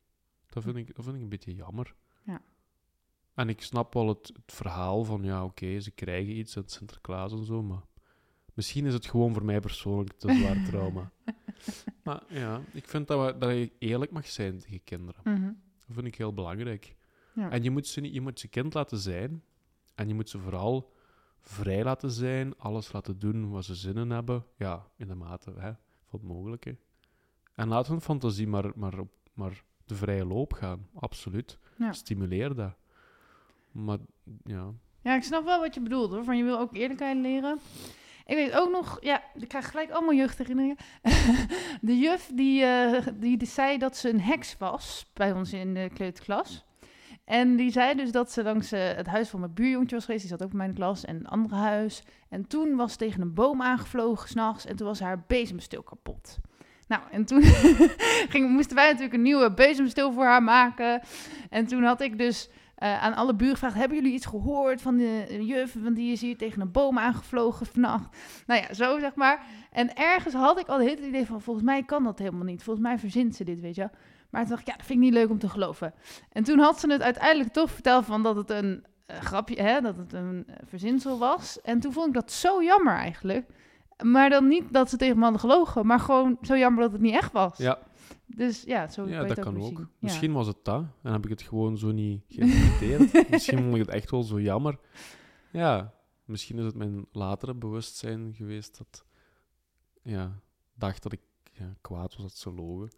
Dat vind ik, dat vind ik een beetje jammer. Ja. En ik snap wel het, het verhaal van, ja, oké, ze krijgen iets uit Sinterklaas en zo, maar misschien is het gewoon voor mij persoonlijk te zwaar [LAUGHS] trauma. Maar ja, ik vind dat, we, dat je eerlijk mag zijn tegen kinderen. Mhm. Dat vind ik heel belangrijk. Ja. En je moet, ze niet, je moet ze kind laten zijn. En je moet ze vooral vrij laten zijn. Alles laten doen wat ze zin in hebben. Ja, in de mate hè, van het mogelijke. En laat hun fantasie maar, maar, op, maar de vrije loop gaan. Absoluut. Ja. Stimuleer dat. Maar ja, Ja, ik snap wel wat je bedoelt hoor. Van je wil ook eerlijkheid leren. Ik weet ook nog, ja, ik krijg gelijk allemaal jeugdherinneringen. [LAUGHS] de juf die, eh, die, die zei dat ze een heks was bij ons in de kleuterklas. En die zei dus dat ze langs eh, het huis van mijn buurjongetje was geweest. Die zat ook in mijn klas. En een ander huis. En toen was ze tegen een boom aangevlogen s'nachts. En toen was haar bezemstil kapot. Nou, en toen [LAUGHS] moesten wij natuurlijk een nieuwe bezemstil voor haar maken. En toen had ik dus eh, aan alle buren gevraagd: Hebben jullie iets gehoord van de juf? Want die is hier tegen een boom aangevlogen vannacht. Nou ja, zo zeg maar. En ergens had ik al het idee van: Volgens mij kan dat helemaal niet. Volgens mij verzint ze dit, weet je. Maar toen dacht ik: Ja, dat vind ik niet leuk om te geloven. En toen had ze het uiteindelijk toch verteld van dat het een eh, grapje, hè, dat het een eh, verzinsel was. En toen vond ik dat zo jammer eigenlijk. Maar dan niet dat ze tegen me hadden gelogen, maar gewoon zo jammer dat het niet echt was. ja, Dus ja, zo ja dat kan ook. Ja. Misschien was het dat. En heb ik het gewoon zo niet geïnterpreteerd. [LAUGHS] misschien vond ik het echt wel zo jammer. Ja, misschien is het mijn latere bewustzijn geweest dat... Ja, dacht dat ik ja, kwaad was dat ze logen.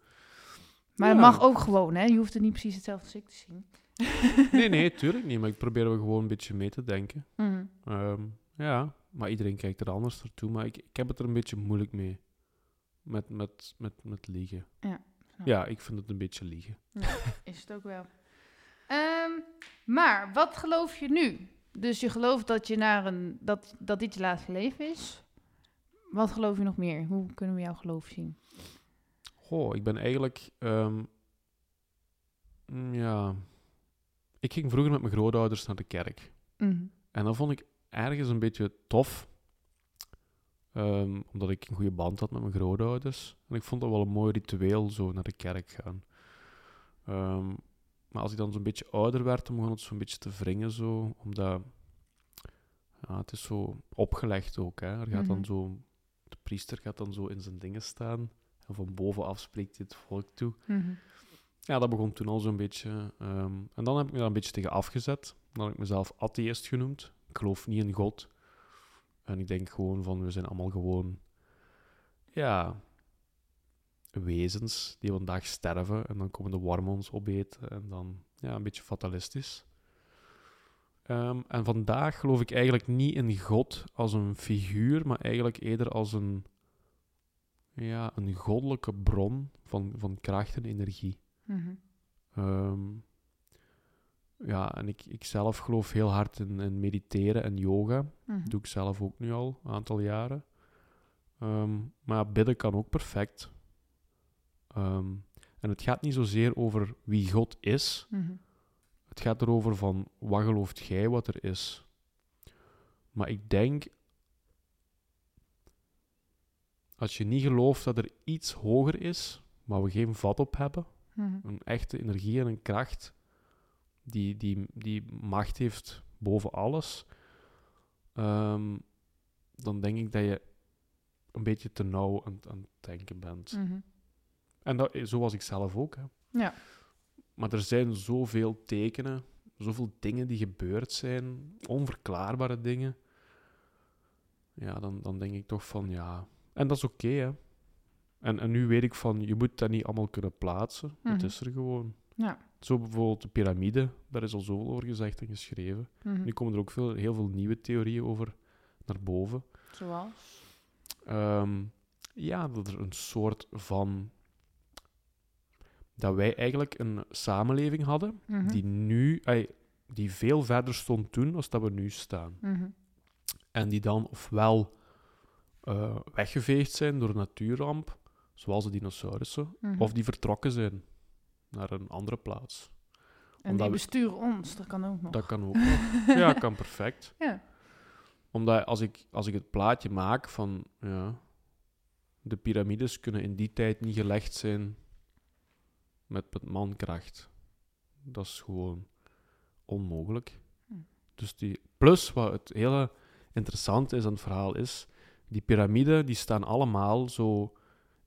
Maar het Ja. mag ook gewoon, hè? Je hoeft het niet precies hetzelfde als ik te zien. [LAUGHS] Nee, nee, [LAUGHS] tuurlijk niet. Maar ik probeer er gewoon een beetje mee te denken. Mhm. Ehm, ja, maar iedereen kijkt er anders naartoe. Maar ik, ik heb het er een beetje moeilijk mee. Met, met, met, met liegen. Ja, snap Ja, ik vind het een beetje liegen. Is het ook wel. Ehm, maar wat geloof je nu? Dus je gelooft dat, je naar een, dat, dat dit je laatste leven is. Wat geloof je nog meer? Hoe kunnen we jouw geloof zien? Goh, ik ben eigenlijk... ehm, mm, ja... Ik ging vroeger met mijn grootouders naar de kerk. Mhm. En dat vond ik ergens een beetje tof. Ehm, omdat ik een goede band had met mijn grootouders. En ik vond dat wel een mooi ritueel, zo naar de kerk gaan. Ehm, maar als ik dan zo'n beetje ouder werd, dan begon het zo'n beetje te wringen, zo. Omdat... Ja, het is zo opgelegd ook, hè. Er gaat dan Mhm. zo... De priester gaat dan zo in zijn dingen staan. En van bovenaf spreekt hij het volk toe. Mhm. Ja, dat begon toen al zo'n beetje. ehm, en dan heb ik me daar een beetje tegen afgezet. Dan heb ik mezelf atheïst genoemd. Ik geloof niet in God. En ik denk gewoon van, we zijn allemaal gewoon... Ja... Wezens die vandaag sterven. En dan komen de wormen ons opeten. En dan, ja, een beetje fatalistisch. Ehm, en vandaag geloof ik eigenlijk niet in God als een figuur, maar eigenlijk eerder als een... Ja, een goddelijke bron van, van kracht en energie. Ehm, ja, en ik, ik zelf geloof heel hard in, in mediteren en yoga. Dat doe ik zelf ook nu al een aantal jaren. Ehm, maar bidden kan ook perfect. Ehm, en het gaat niet zozeer over wie God is. Mhm. Het gaat erover van wat gelooft jij wat er is. Maar ik denk, als je niet gelooft dat er iets hoger is, maar we geen vat op hebben, Mhm. een echte energie en een kracht die, die, die macht heeft boven alles, ehm, dan denk ik dat je een beetje te nauw aan, aan het denken bent. Mhm. En dat, zo was ik zelf ook. Hè. Ja. Maar er zijn zoveel tekenen zoveel dingen die gebeurd zijn, onverklaarbare dingen. Ja, dan, dan denk ik toch van ja. En dat is oké, hè. En, en nu weet ik van, je moet dat niet allemaal kunnen plaatsen. Het Mhm. is er gewoon. Ja. Zo bijvoorbeeld de piramide, daar is al zoveel over gezegd en geschreven. Mhm. Nu komen er ook veel, heel veel nieuwe theorieën over naar boven. Zoals? Ehm, ja, dat er een soort van. Dat wij eigenlijk een samenleving hadden Mhm. die nu. die veel verder stond toen als dat we nu staan. Mhm. En die dan ofwel eh, weggeveegd zijn door een natuurramp, zoals de dinosaurussen, of die vertrokken zijn naar een andere plaats. En die we- besturen ons, dat kan ook nog. Dat kan ook [LAUGHS] nog. Ja, kan perfect. Ja. Omdat als ik, als ik het plaatje maak van ja, de piramides kunnen in die tijd niet gelegd zijn met, met mankracht. Dat is gewoon onmogelijk. Hm. Dus die, plus, wat het hele interessante is aan het verhaal is, die piramiden die staan allemaal zo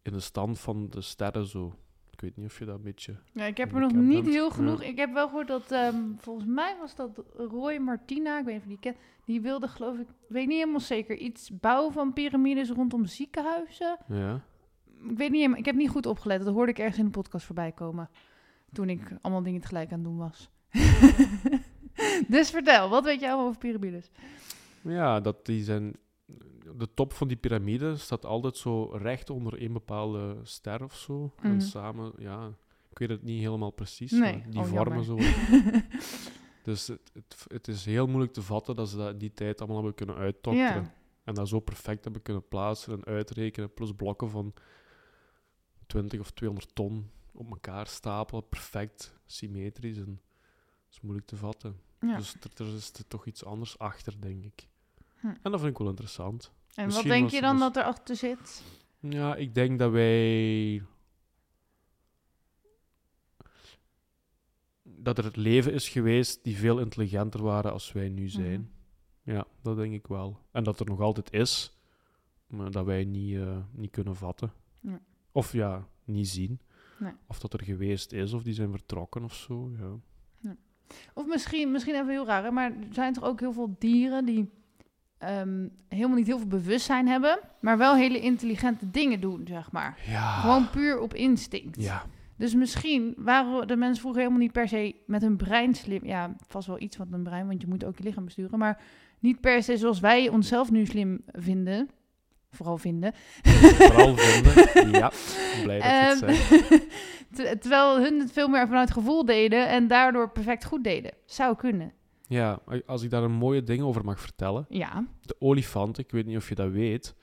in de stand van de sterren zo. Ik weet niet of je dat een beetje... Ja, ik heb er nog niet bent. heel genoeg. Ja. Ik heb wel gehoord dat, ehm, volgens mij was dat Roy Martina, ik weet niet of je die kent, die wilde geloof ik, weet niet helemaal zeker, iets bouwen van piramides rondom ziekenhuizen. Ja. Ik weet niet helemaal, ik heb niet goed opgelet, dat hoorde ik ergens in de podcast voorbij komen. Toen ik allemaal dingen tegelijk aan het doen was. [LAUGHS] dus vertel, wat weet jij allemaal over piramides? Ja, dat die zijn. De top van die piramide staat altijd zo recht onder een bepaalde ster of zo. Mhm. En samen, ja, ik weet het niet helemaal precies. Nee, maar die oh, vormen jammer. zo. [LAUGHS] Dus het, het, het is heel moeilijk te vatten dat ze dat in die tijd allemaal hebben kunnen uitdokteren. Ja. En dat zo perfect hebben kunnen plaatsen en uitrekenen. Plus blokken van 20 of 200 ton op elkaar stapelen. Perfect, symmetrisch. En dat is moeilijk te vatten. Ja. Dus er, er is er toch iets anders achter, denk ik. Hm. En dat vind ik wel interessant. En wat denk was- je dan was- dat erachter zit? Ja, ik denk dat wij. Dat er het leven is geweest die veel intelligenter waren als wij nu zijn. Ja, dat denk ik wel. En dat er nog altijd is, maar dat wij niet, eh, niet kunnen vatten. Of ja, niet zien. Nee. Of dat er geweest is, of die zijn vertrokken of zo. Ja. Of misschien, misschien even heel raar, hè, maar er zijn toch ook heel veel dieren die ehm, helemaal niet heel veel bewustzijn hebben, maar wel hele intelligente dingen doen, zeg maar. Ja. Gewoon puur op instinct. Ja. Dus misschien waren de mensen vroeger helemaal niet per se met hun brein slim. Ja, vast wel iets van een brein, want je moet ook je lichaam besturen. Maar niet per se zoals wij onszelf nu slim vinden. Vooral vinden. Vooral vinden. [LAUGHS] Ja, blij dat het Ehm, [LAUGHS] terwijl hun het veel meer vanuit gevoel deden en daardoor perfect goed deden. Zou kunnen. Ja, als ik daar een mooie ding over mag vertellen. Ja. De olifant, ik weet niet of je dat weet.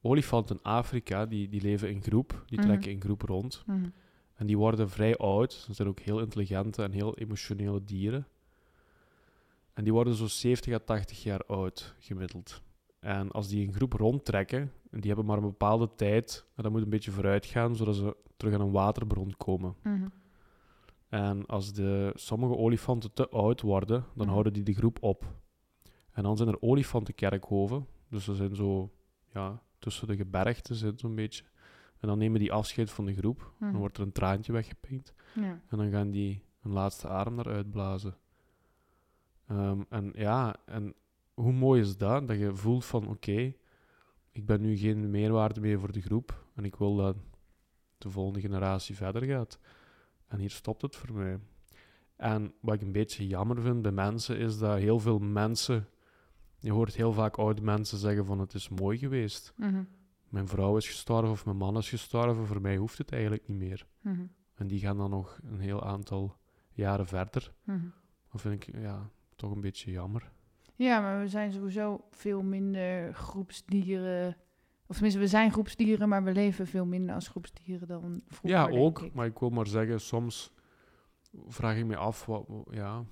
Olifanten in Afrika, die, die leven in groep. Die Mhm. trekken in groep rond. Mhm. En die worden vrij oud. Ze zijn ook heel intelligente en heel emotionele dieren. En die worden zo 70 à 80 jaar oud, gemiddeld. En als die in groep rondtrekken, en die hebben maar een bepaalde tijd, en dat moet een beetje vooruit gaan, zodat ze terug aan een waterbron komen. Mhm. En als de, sommige olifanten te oud worden, dan Mhm. houden die de groep op. En dan zijn er olifantenkerkhoven. Dus ze zijn zo ja, tussen de gebergten zit zo'n beetje. En dan nemen die afscheid van de groep. Mhm. Dan wordt er een traantje weggepinkt. Ja. En dan gaan die een laatste adem naar uitblazen. Ehm, en ja, en hoe mooi is dat? Dat je voelt van, oké, ik ben nu geen meerwaarde meer voor de groep. En ik wil dat de volgende generatie verder gaat. En hier stopt het voor mij. En wat ik een beetje jammer vind bij mensen, is dat heel veel mensen... Je hoort heel vaak oude mensen zeggen van, het is mooi geweest. Mhm. Mijn vrouw is gestorven of mijn man is gestorven. Voor mij hoeft het eigenlijk niet meer. Mhm. En die gaan dan nog een heel aantal jaren verder. Mhm. Dat vind ik ja, toch een beetje jammer. Ja, maar we zijn sowieso veel minder groepsdieren. Of tenminste, we zijn groepsdieren, maar we leven veel minder als groepsdieren dan vroeger. ja, ook. ik. Maar ik wil maar zeggen, soms vraag ik me af, wat, ja...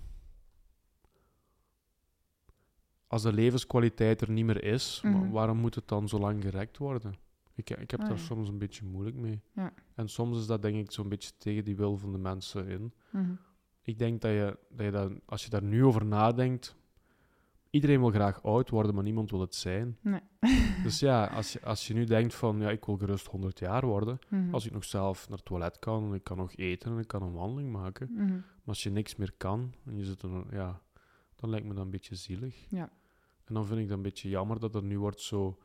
Als de levenskwaliteit er niet meer is, Mhm. waarom moet het dan zo lang gerekt worden? Ik, ik heb Ah, daar ja. soms een beetje moeilijk mee. Ja. En soms is dat denk ik zo'n beetje tegen die wil van de mensen in. Mhm. Ik denk dat je, dat je dat, als je daar nu over nadenkt, iedereen wil graag oud worden, maar niemand wil het zijn. Nee. [LAUGHS] dus ja, als je, als je nu denkt van, ja, ik wil gerust 100 jaar worden, Mhm. als ik nog zelf naar het toilet kan, en ik kan nog eten en ik kan een wandeling maken, Mhm. maar als je niks meer kan en je zit er, ja, dan lijkt me dat een beetje zielig. Ja. En dan vind ik dat een beetje jammer dat er nu wordt zo,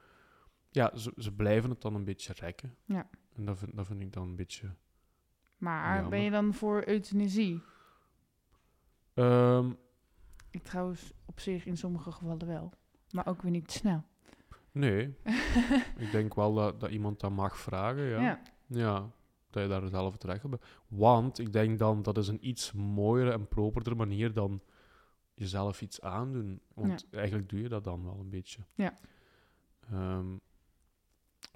ja, ze, ze blijven het dan een beetje rekken. Ja. En dat vind, dat vind ik dan een beetje... Maar Jammer. ben je dan voor euthanasie? Ehm, Ik trouwens op zich in sommige gevallen wel. Maar ook weer niet snel. nee, [LAUGHS] ik denk wel dat, dat iemand dat mag vragen, ja. Ja. Ja, dat je daar zelf het recht op hebt. Want ik denk dan dat is een iets mooiere en properder manier dan jezelf iets aandoen. Want eigenlijk doe je dat dan wel een beetje. Ja. Ehm,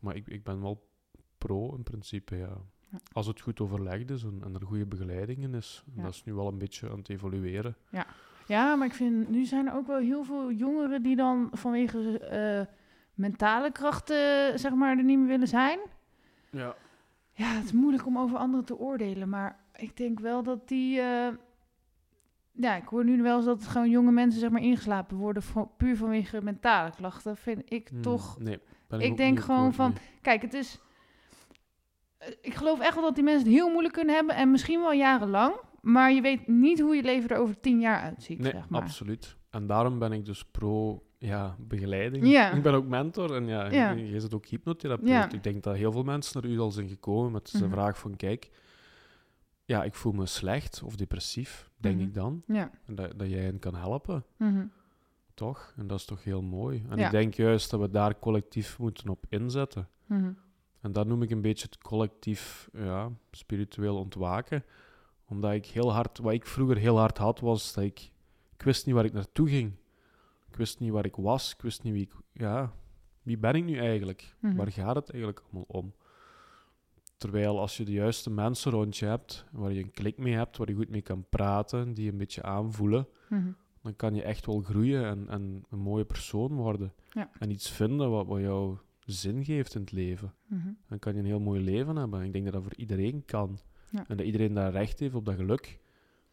maar ik, ik ben wel pro in principe, ja. Ja. Als het goed overlegd is en, en er goede begeleiding in is. Ja. Dat is nu wel een beetje aan het evolueren. Ja, maar ik vind, nu zijn er ook wel heel veel jongeren die dan vanwege eh, mentale krachten, zeg maar, er niet meer willen zijn. Ja. Ja, het is moeilijk om over anderen te oordelen, maar ik denk wel dat die... eh, ja, ik hoor nu wel eens dat gewoon jonge mensen, zeg maar, ingeslapen worden van, puur vanwege mentale klachten. Vind ik Hmm, toch... Nee. ik denk gewoon van-. Kijk, het is... eh, Ik geloof echt wel dat die mensen het heel moeilijk kunnen hebben en misschien wel jarenlang. Maar je weet niet hoe je leven er over tien jaar uitziet, Nee, zeg maar. absoluut. En daarom ben ik dus pro ja, begeleiding. Ja. Ik ben ook mentor en ja, Ja. je, zit ook hypnotherapeut. Ja. Ik denk dat heel veel mensen naar u al zijn gekomen met de Mhm. vraag van, kijk, ja, ik voel me slecht of depressief, denk Mhm. ik dan. Ja. En dat, dat jij hen kan helpen, Mhm. toch? En dat is toch heel mooi. En ik denk juist dat we daar collectief moeten op inzetten. En dat noem ik een beetje het collectief ja, spiritueel ontwaken. Omdat ik heel hard, wat ik vroeger heel hard had, was dat ik, ik wist niet waar ik naartoe ging. Ik wist niet waar ik was. Ik wist niet wie ik, ja, wie ben ik nu eigenlijk? Mhm. Waar gaat het eigenlijk allemaal om? Terwijl als je de juiste mensen rond je hebt, waar je een klik mee hebt, waar je goed mee kan praten, die je een beetje aanvoelen, Mhm. dan kan je echt wel groeien en, en een mooie persoon worden. Ja. En iets vinden wat, wat jou zin geeft in het leven Mhm. dan kan je een heel mooi leven hebben. Ik denk dat dat voor iedereen kan. Ja. En dat iedereen daar recht heeft op dat geluk.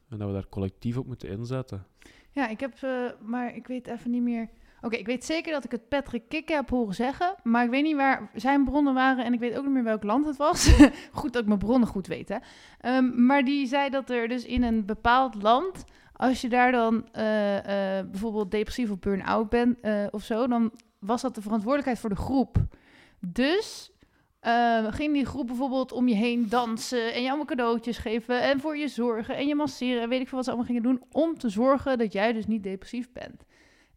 En dat we daar collectief op moeten inzetten. Ja, ik heb, eh, maar ik weet even niet meer. Oké, ik weet zeker dat ik het Patrick Kikke heb horen zeggen, maar ik weet niet waar zijn bronnen waren en ik weet ook niet meer welk land het was. [LAUGHS] goed dat ik mijn bronnen goed weet, hè. Ehm, maar die zei dat er dus in een bepaald land, als je daar dan eh, eh, bijvoorbeeld depressief of burn-out bent of zo, dan was dat de verantwoordelijkheid voor de groep. Dus eh, ging die groep bijvoorbeeld om je heen dansen en je allemaal cadeautjes geven en voor je zorgen en je masseren en weet ik veel wat ze allemaal gingen doen om te zorgen dat jij dus niet depressief bent.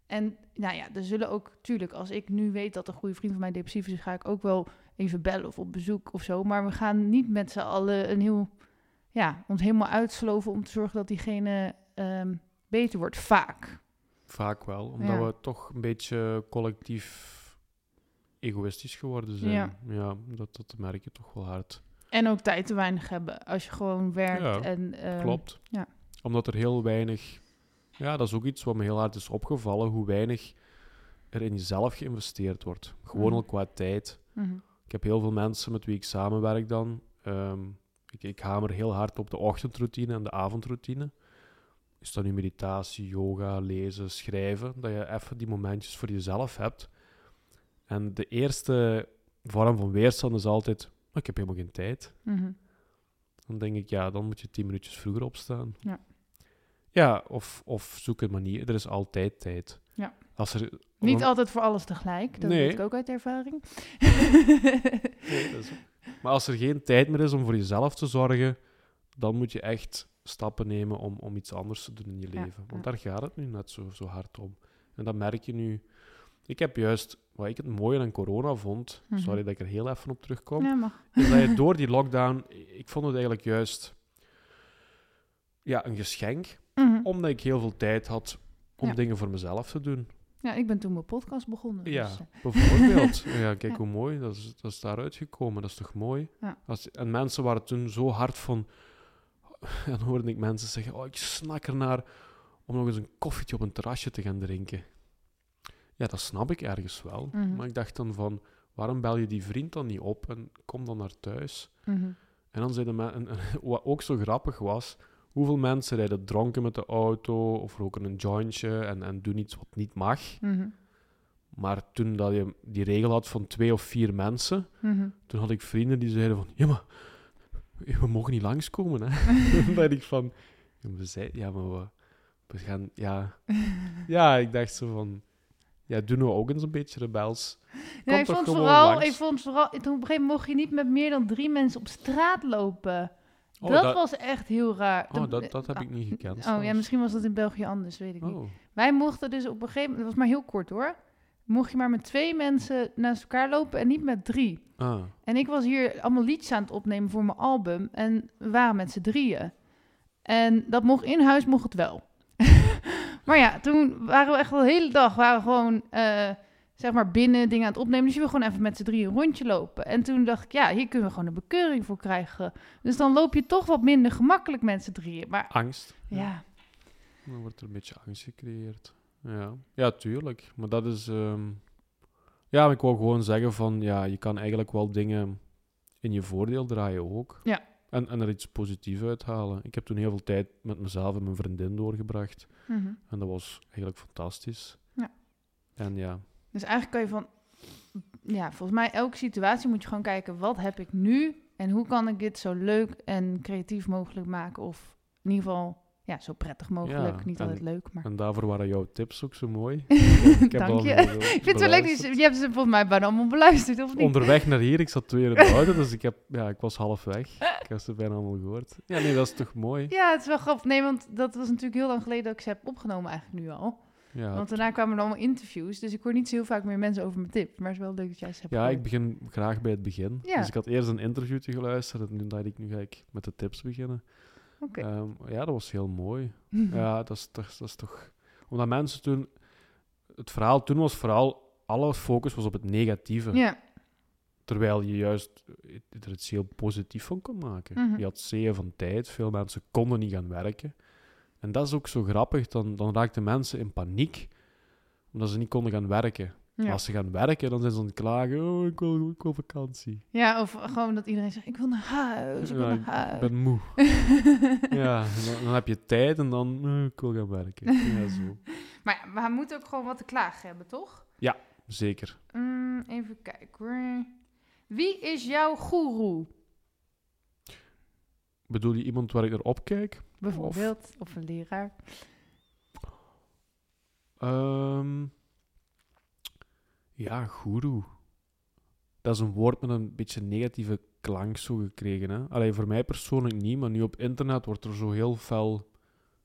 En nou ja, er zullen ook, tuurlijk, als ik nu weet dat een goede vriend van mij depressief is, ga ik ook wel even bellen of op bezoek of zo. Maar we gaan niet met z'n allen een heel, ja, ons helemaal uitsloven om te zorgen dat diegene ehm, beter wordt. Vaak. Vaak wel. Omdat Ja. we toch een beetje collectief egoïstisch geworden zijn. Ja. Ja, dat, dat merk je toch wel hard. En ook tijd te weinig hebben als je gewoon werkt. Ja, en, ehm, Klopt. ja. Omdat er heel weinig... Ja, dat is ook iets wat me heel hard is opgevallen. Hoe weinig er in jezelf geïnvesteerd wordt. Gewoon Mhm. al qua tijd. mhm. Ik heb heel veel mensen met wie ik samenwerk dan. Ehm, ik, ik hamer heel hard op de ochtendroutine en de avondroutine. Is dat nu meditatie, yoga, lezen, schrijven? Dat je even die momentjes voor jezelf hebt. En de eerste vorm van weerstand is altijd... "Maar ik heb helemaal geen tijd. Mhm. Dan denk ik, ja, dan moet je tien minuutjes vroeger opstaan. Ja. Ja, of, of zoek een manier. Er is altijd tijd. Ja. Als er, Niet altijd voor alles tegelijk. Dat Nee. weet ik ook uit ervaring. [LAUGHS] Nee, dat is- Maar als er geen tijd meer is om voor jezelf te zorgen, dan moet je echt stappen nemen om, om iets anders te doen in je Ja, leven. Want ja. daar gaat het nu net zo, zo hard om. En dat merk je nu. Ik heb juist, wat ik het mooie aan corona vond, Mhm. sorry dat ik er heel even op terugkom, ja, mag. is dat je [LAUGHS] door die lockdown, ik vond het eigenlijk juist ja, een geschenk, Mhm. omdat ik heel veel tijd had om Ja. dingen voor mezelf te doen. Ja, ik ben toen mijn podcast begonnen. Ja, dus, eh, bijvoorbeeld. [LAUGHS] ja, kijk Ja. hoe mooi, dat is, dat is daaruit gekomen. Dat is toch mooi? Ja. Als, en mensen waren toen zo hard van... En [LAUGHS] dan hoorde ik mensen zeggen, oh, ik snak ernaar om nog eens een koffietje op een terrasje te gaan drinken. Ja, dat snap ik ergens wel. Mhm. Maar ik dacht dan van, waarom bel je die vriend dan niet op en kom dan naar thuis? mhm. En dan zeiden men, en, en [LAUGHS] wat ook zo grappig was, hoeveel mensen rijden dronken met de auto of roken een jointje en, en doen iets wat niet mag. Mhm. Maar toen dat je die regel had van twee of vier mensen, toen had ik vrienden die zeiden van, ja maar, we mogen niet langskomen, hè. [LAUGHS] [LAUGHS] dan dacht ik van, we ja, maar we, we gaan, ja... Ja, ik dacht zo van, ja, doen we ook eens een beetje rebels. Ja, ik vond vooral, langs. ik vond vooral, toen op een gegeven moment mocht je niet met meer dan drie mensen op straat lopen. Oh, dat, dat- was echt heel raar. Oh, dat, dat heb ik niet gekend. Oh ja, misschien was dat in België anders, weet ik niet. Oh, Wij mochten dus op een gegeven moment, dat was maar heel kort hoor. Mocht je maar met twee mensen naast elkaar lopen en niet met drie. ah. En ik was hier allemaal liedjes aan het opnemen voor mijn album. En we waren met z'n drieën. En dat mocht in huis, mocht het wel. Maar ja, toen waren we echt wel de hele dag waren we gewoon, eh, zeg maar, binnen dingen aan het opnemen. Dus je wil gewoon even met z'n drieën een rondje lopen. En toen dacht ik, ja, hier kunnen we gewoon een bekeuring voor krijgen. Dus dan loop je toch wat minder gemakkelijk met z'n drieën. Maar Angst. ja, Dan wordt er een beetje angst gecreëerd. Ja, ja tuurlijk. Maar dat is... ehm, Ja, maar ik wou gewoon zeggen van... Ja, je kan eigenlijk wel dingen in je voordeel draaien ook. Ja. En, en er iets positiefs uithalen. Ik heb toen heel veel tijd met mezelf en mijn vriendin doorgebracht. Mhm. En dat was eigenlijk fantastisch. Ja. En ja, Dus eigenlijk kan je van, ja, volgens mij elke situatie moet je gewoon kijken, wat heb ik nu en hoe kan ik dit zo leuk en creatief mogelijk maken of in ieder geval, ja, zo prettig mogelijk. Ja, Niet en- altijd leuk, maar. en daarvoor waren jouw tips ook zo mooi. [LAUGHS] Ik heb Dank je. veel Ik vind het zo leuk, je hebt ze volgens mij bijna allemaal beluisterd, of niet? Onderweg naar hier, ik zat twee uur in de auto, dus ik, heb, ja, ik was half weg. [LAUGHS] Ik heb ze bijna allemaal gehoord. Ja, nee, dat is toch mooi? Ja, het is wel grappig. Nee, want dat was natuurlijk heel lang geleden dat ik ze heb opgenomen eigenlijk nu al. Ja, Want daarna kwamen er allemaal interviews, dus ik hoor niet zo heel vaak meer mensen over mijn tips. Maar het is wel leuk dat jij ze hebt ja, gehoord. ik begin graag bij het begin. Ja. Dus ik had eerst een interviewtje geluisterd en nu dacht ik, nu ga ik met de tips beginnen. Oké. Ehm, ja, dat was heel mooi. [LAUGHS] Ja, dat is, toch, dat is toch... Omdat mensen toen... Het verhaal toen was vooral... Alle focus was op het negatieve. ja. Terwijl je juist er iets heel positief van kon maken. Mhm. Je had zeeën van tijd. Veel mensen konden niet gaan werken. En dat is ook zo grappig. Dan, dan raakten mensen in paniek. Omdat ze niet konden gaan werken. Ja. Als ze gaan werken, dan zijn ze aan het klagen. Oh, ik wil, ik wil vakantie. ja, of gewoon dat iedereen zegt, ik wil naar huis, ik wil Ja, naar huis. Ik ben moe. [LAUGHS] ja, dan, dan heb je tijd en dan... eh, ik wil gaan werken. Ja, zo. [LAUGHS] Maar ja, we moeten ook gewoon wat te klagen hebben, toch? Zeker. Mm, even kijken hoor. Wie is jouw goeroe? Bedoel je iemand waar ik naar opkijk? Bijvoorbeeld, of, een leraar. Ehm, ja, guru. Dat is een woord met een beetje negatieve klank zo gekregen. Hè? Allee, voor mij persoonlijk niet, maar nu op internet wordt er zo heel fel...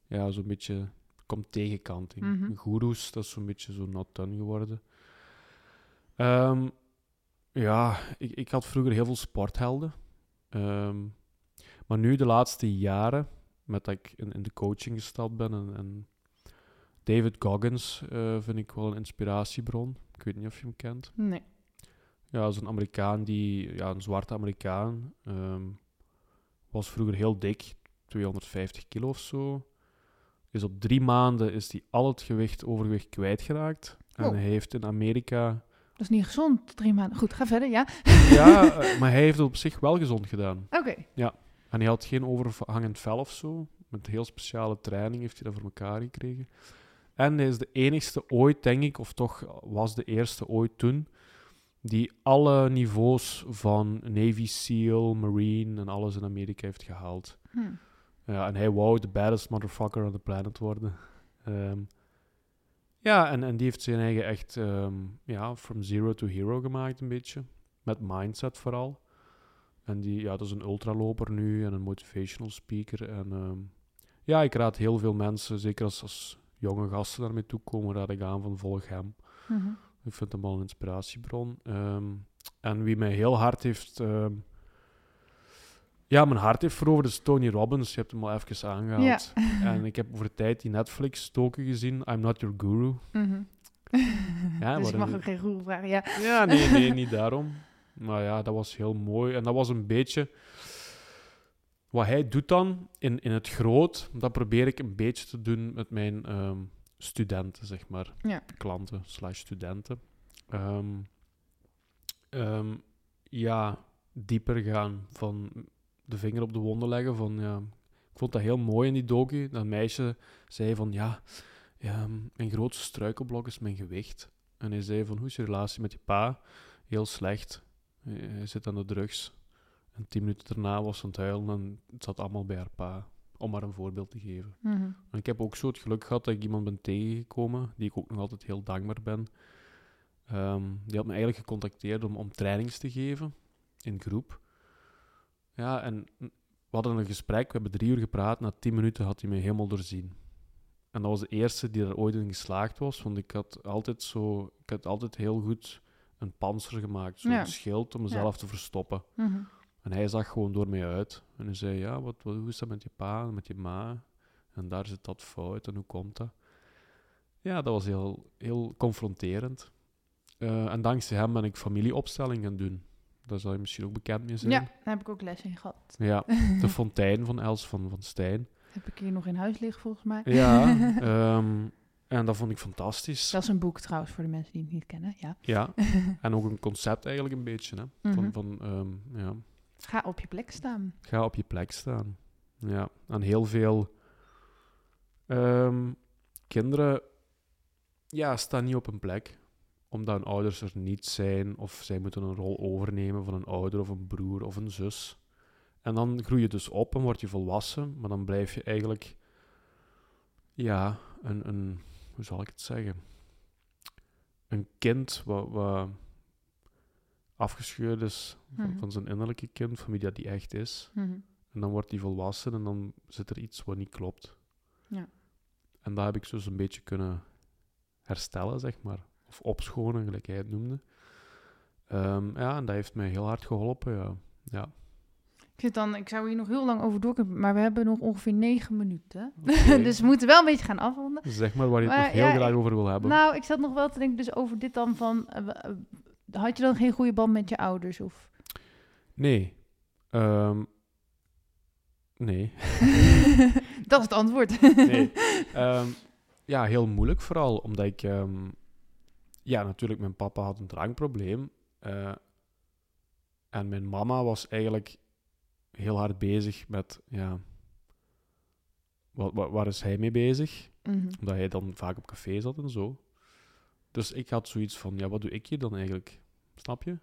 Ja, zo'n beetje... Komt tegenkanting. Mhm. Goeroes, dat is zo'n beetje zo not done geworden. Ehm, ja, ik, ik had vroeger heel veel sporthelden. Ehm, maar nu, de laatste jaren, met dat ik in, in de coaching gestapt ben en, en David Goggins eh, vind ik wel een inspiratiebron. Ik weet niet of je hem kent. Nee. Ja, dat is een Amerikaan die, ja, een zwarte Amerikaan. ehm, was vroeger heel dik, 250 kilo of zo. Is op drie maanden is hij al het gewicht, overgewicht kwijtgeraakt. En Oh. hij heeft in Amerika... Dat is niet gezond, drie maanden. Goed, ga verder, ja? [LAUGHS] ja, [LAUGHS] eh, maar hij heeft het op zich wel gezond gedaan. Oké. En hij had geen overhangend vel of zo. Met heel speciale training heeft hij dat voor elkaar gekregen. En hij is de enigste ooit, denk ik, of toch was de eerste ooit toen, die alle niveaus van Navy SEAL, Marine en alles in Amerika heeft gehaald. Hm. Ja, en hij wou de baddest motherfucker on the planet worden. Ehm, ja, en, en die heeft zijn eigen echt ehm, ja, from zero to hero gemaakt een beetje. Met mindset vooral. En die, ja, dat is een ultraloper nu en een motivational speaker. En ehm, ja, ik raad heel veel mensen, zeker als, als jonge gasten daarmee toekomen, raad ik aan van volg hem. Mhm. Ik vind hem al een inspiratiebron. Ehm, en wie mij heel hard heeft... ehm, ja, mijn hart heeft veroverd is Tony Robbins. Je hebt hem al even aangehaald. [LAUGHS] En ik heb over de tijd die Netflix-stoken gezien. I'm not your guru. Mhm. Ja, [LAUGHS] dus ik mag ook geen goeroe vragen, ja. Ja, nee, nee, [LAUGHS] niet daarom. Maar ja, dat was heel mooi. En dat was een beetje... Wat hij doet dan in, in het groot, dat probeer ik een beetje te doen met mijn ehm, studenten, zeg maar. Ja. Klanten slash studenten. Ehm, ehm, ja, dieper gaan van de vinger op de wonden leggen van ja, ik vond dat heel mooi in die docu. Dat meisje zei van, ja, ja, mijn grootste struikelblok is mijn gewicht. En hij zei van, hoe is je relatie met je pa? Heel slecht. Hij zit aan de drugs. En tien minuten daarna was ze aan het huilen en het zat allemaal bij haar pa. Om maar een voorbeeld te geven. Mhm. En ik heb ook zo het geluk gehad dat ik iemand ben tegengekomen, die ik ook nog altijd heel dankbaar ben. Ehm, die had me eigenlijk gecontacteerd om, om trainings te geven in groep. Ja, en we hadden een gesprek, we hebben drie uur gepraat. Na tien minuten had hij me helemaal doorzien. En dat was de eerste die er ooit in geslaagd was, want ik had altijd zo, ik had altijd heel goed een panzer gemaakt, zo'n Ja. schild om mezelf te verstoppen. Mhm. En hij zag gewoon door mij uit. En hij zei, ja, wat, wat, hoe is dat met je pa en met je ma? En daar zit dat fout en hoe komt dat? Ja, dat was heel, heel confronterend. Eh, en dankzij hem ben ik familieopstelling gaan doen. Daar zal je misschien ook bekend mee zijn. Ja, daar heb ik ook les in gehad. Ja, [LAUGHS] de fontein van Els van, van Stijn. Heb ik hier nog in huis liggen volgens mij. Ja, [LAUGHS] ehm, en dat vond ik fantastisch. Dat is een boek trouwens voor de mensen die het niet kennen. Ja. Ja, [LAUGHS] en ook een concept eigenlijk een beetje. Hè? Van, Mhm. van ehm, ja, Ga op je plek staan. Ga op je plek staan. Ja, en heel veel ehm, kinderen ja, staan niet op een plek omdat hun ouders er niet zijn of zij moeten een rol overnemen van een ouder of een broer of een zus. En dan groei je dus op en word je volwassen, maar dan blijf je eigenlijk, ja, een, een hoe zal ik het zeggen? Een kind wat, wat afgescheurd is van, Mhm. van zijn innerlijke kind, van wie dat die echt is. Mhm. En dan wordt hij volwassen en dan zit er iets wat niet klopt. Ja. En dat heb ik dus een beetje kunnen herstellen, zeg maar. Of opschonen, gelijk hij het noemde. Ehm, ja, en dat heeft mij heel hard geholpen, ja. ja. Ik, zit dan, ik zou hier nog heel lang over door kunnen, maar we hebben nog ongeveer negen minuten. [LAUGHS] Dus we moeten wel een beetje gaan afronden. Zeg maar waar je het Maar nog heel ja, graag over wil hebben. Nou, ik zat nog wel te denken dus over dit dan van... eh, eh, had je dan geen goede band met je ouders? Of... Nee. Ehm, nee. [LAUGHS] dat is het antwoord. nee. [LAUGHS] Ehm, ja, heel moeilijk vooral, omdat ik... ehm, ja, natuurlijk, mijn papa had een drankprobleem. eh, en mijn mama was eigenlijk heel hard bezig met... Ja, wat, wat, waar is hij mee bezig? Mhm. Omdat hij dan vaak op café zat en zo. Dus ik had zoiets van, ja, wat doe ik hier dan eigenlijk? Snap je?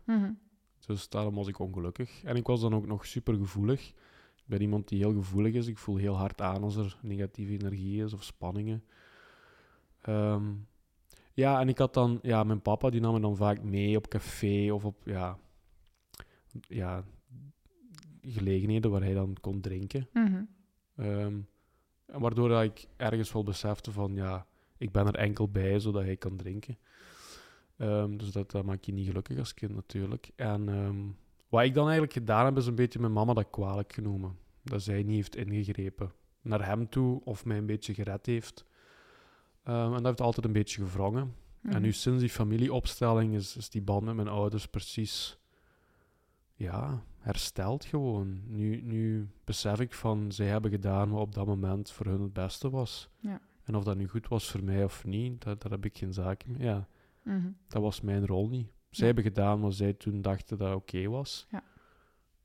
Dus daarom was ik ongelukkig. En ik was dan ook nog super gevoelig. Ik ben iemand die heel gevoelig is. Ik voel heel hard aan als er negatieve energie is of spanningen. Ehm, ja, en ik had dan... Ja, mijn papa die nam me dan vaak mee op café of op... Ja, ja, gelegenheden waar hij dan kon drinken. Mhm. Ehm, waardoor dat ik ergens wel besefte van... Ja, ik ben er enkel bij zodat hij kan drinken. Ehm, dus dat, dat maakt je niet gelukkig als kind natuurlijk. En ehm, wat ik dan eigenlijk gedaan heb, is een beetje mijn mama dat kwalijk genomen. Dat zij niet heeft ingegrepen naar hem toe of mij een beetje gered heeft. Ehm, en dat heeft altijd een beetje gevrongen. Mhm. En nu sinds die familieopstelling is, is die band met mijn ouders precies ja, hersteld gewoon. Nu, nu besef ik van, zij hebben gedaan wat op dat moment voor hun het beste was. Ja. En of dat nu goed was voor mij of niet, daar, daar heb ik geen zaak mee. Ja, Mhm. dat was mijn rol niet. Zij Ja. hebben gedaan wat zij toen dachten dat oké was. Ja.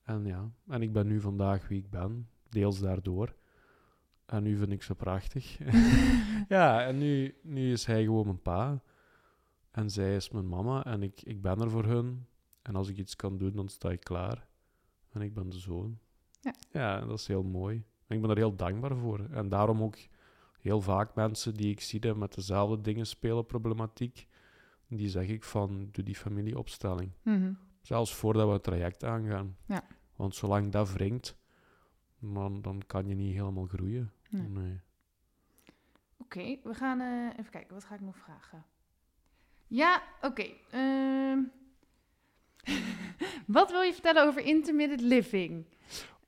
En ja, en ik ben nu vandaag wie ik ben, deels daardoor. En nu vind ik ze prachtig. [LAUGHS] ja, en nu, nu is hij gewoon mijn pa. En zij is mijn mama. En ik, ik ben er voor hun. En als ik iets kan doen, dan sta ik klaar. En ik ben de zoon. Ja. ja dat is heel mooi. En ik ben er heel dankbaar voor. En daarom ook heel vaak mensen die ik zie die met dezelfde dingen spelen, problematiek, die zeg ik van, doe die familieopstelling. Mhm. Zelfs voordat we het traject aangaan. Ja. Want zolang dat wringt, dan, dan kan je niet helemaal groeien. Nee. Nee. Oké, we gaan eh, even kijken. Wat ga ik nog vragen? Ja, oké. ehm. [LAUGHS] wat wil je vertellen over intermittent living?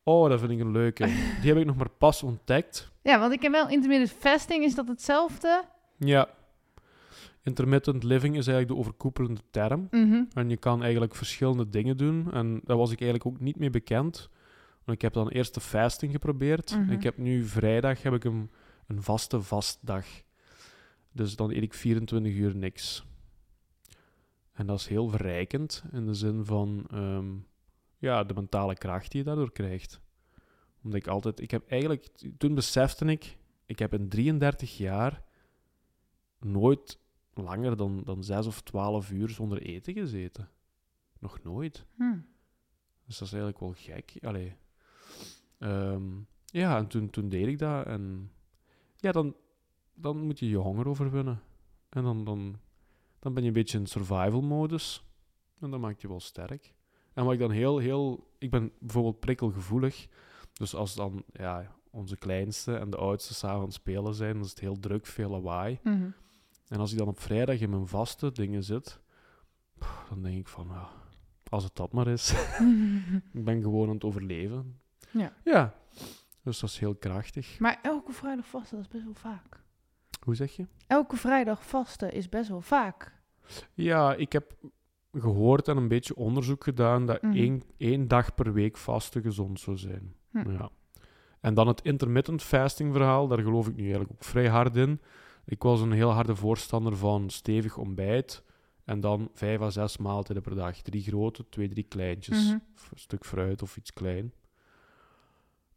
Oh, dat vind ik een leuke. Die heb ik nog maar pas ontdekt. [LAUGHS] Ja, want ik ken wel intermittent fasting. Is dat hetzelfde? Ja. Intermittent living is eigenlijk de overkoepelende term. Mhm. En je kan eigenlijk verschillende dingen doen. En daar was ik eigenlijk ook niet mee bekend. Want ik heb dan eerst de fasting geprobeerd. Mhm. Ik heb nu vrijdag heb ik een, een vaste vastdag. Dus dan eet ik 24 uur niks. En dat is heel verrijkend in de zin van ehm, ja, de mentale kracht die je daardoor krijgt. Omdat ik altijd... Ik heb eigenlijk... Toen besefte ik... Ik heb in 33 jaar nooit langer dan, dan 6 of 12 uur zonder eten gezeten. Nog nooit. Hm. Dus dat is eigenlijk wel gek. Allee. Ehm, ja, en toen, toen deed ik dat. En ja, dan, dan moet je je honger overwinnen. En dan, dan, dan ben je een beetje in survival-modus. En dat maakt je wel sterk. En wat ik dan heel, heel... Ik ben bijvoorbeeld prikkelgevoelig. Dus als dan ja, onze kleinste en de oudste samen aan het spelen zijn, dan is het heel druk, veel lawaai. Mhm. En als ik dan op vrijdag in mijn vaste dingen zit, dan denk ik van, ja, als het dat maar is. [LAUGHS] ik ben gewoon aan het overleven. Ja. Ja. Dus dat is heel krachtig. Maar elke vrijdag vasten, dat is best wel vaak. Hoe zeg je? Elke vrijdag vasten is best wel vaak. Ja, ik heb gehoord en een beetje onderzoek gedaan dat Mhm. één, één dag per week vasten gezond zou zijn. Hm. Ja. En dan het intermittent fasting verhaal, daar geloof ik nu eigenlijk ook vrij hard in. Ik was een heel harde voorstander van stevig ontbijt en dan vijf à zes maaltijden per dag. Drie grote, twee, drie kleintjes. Mhm. Een stuk fruit of iets klein.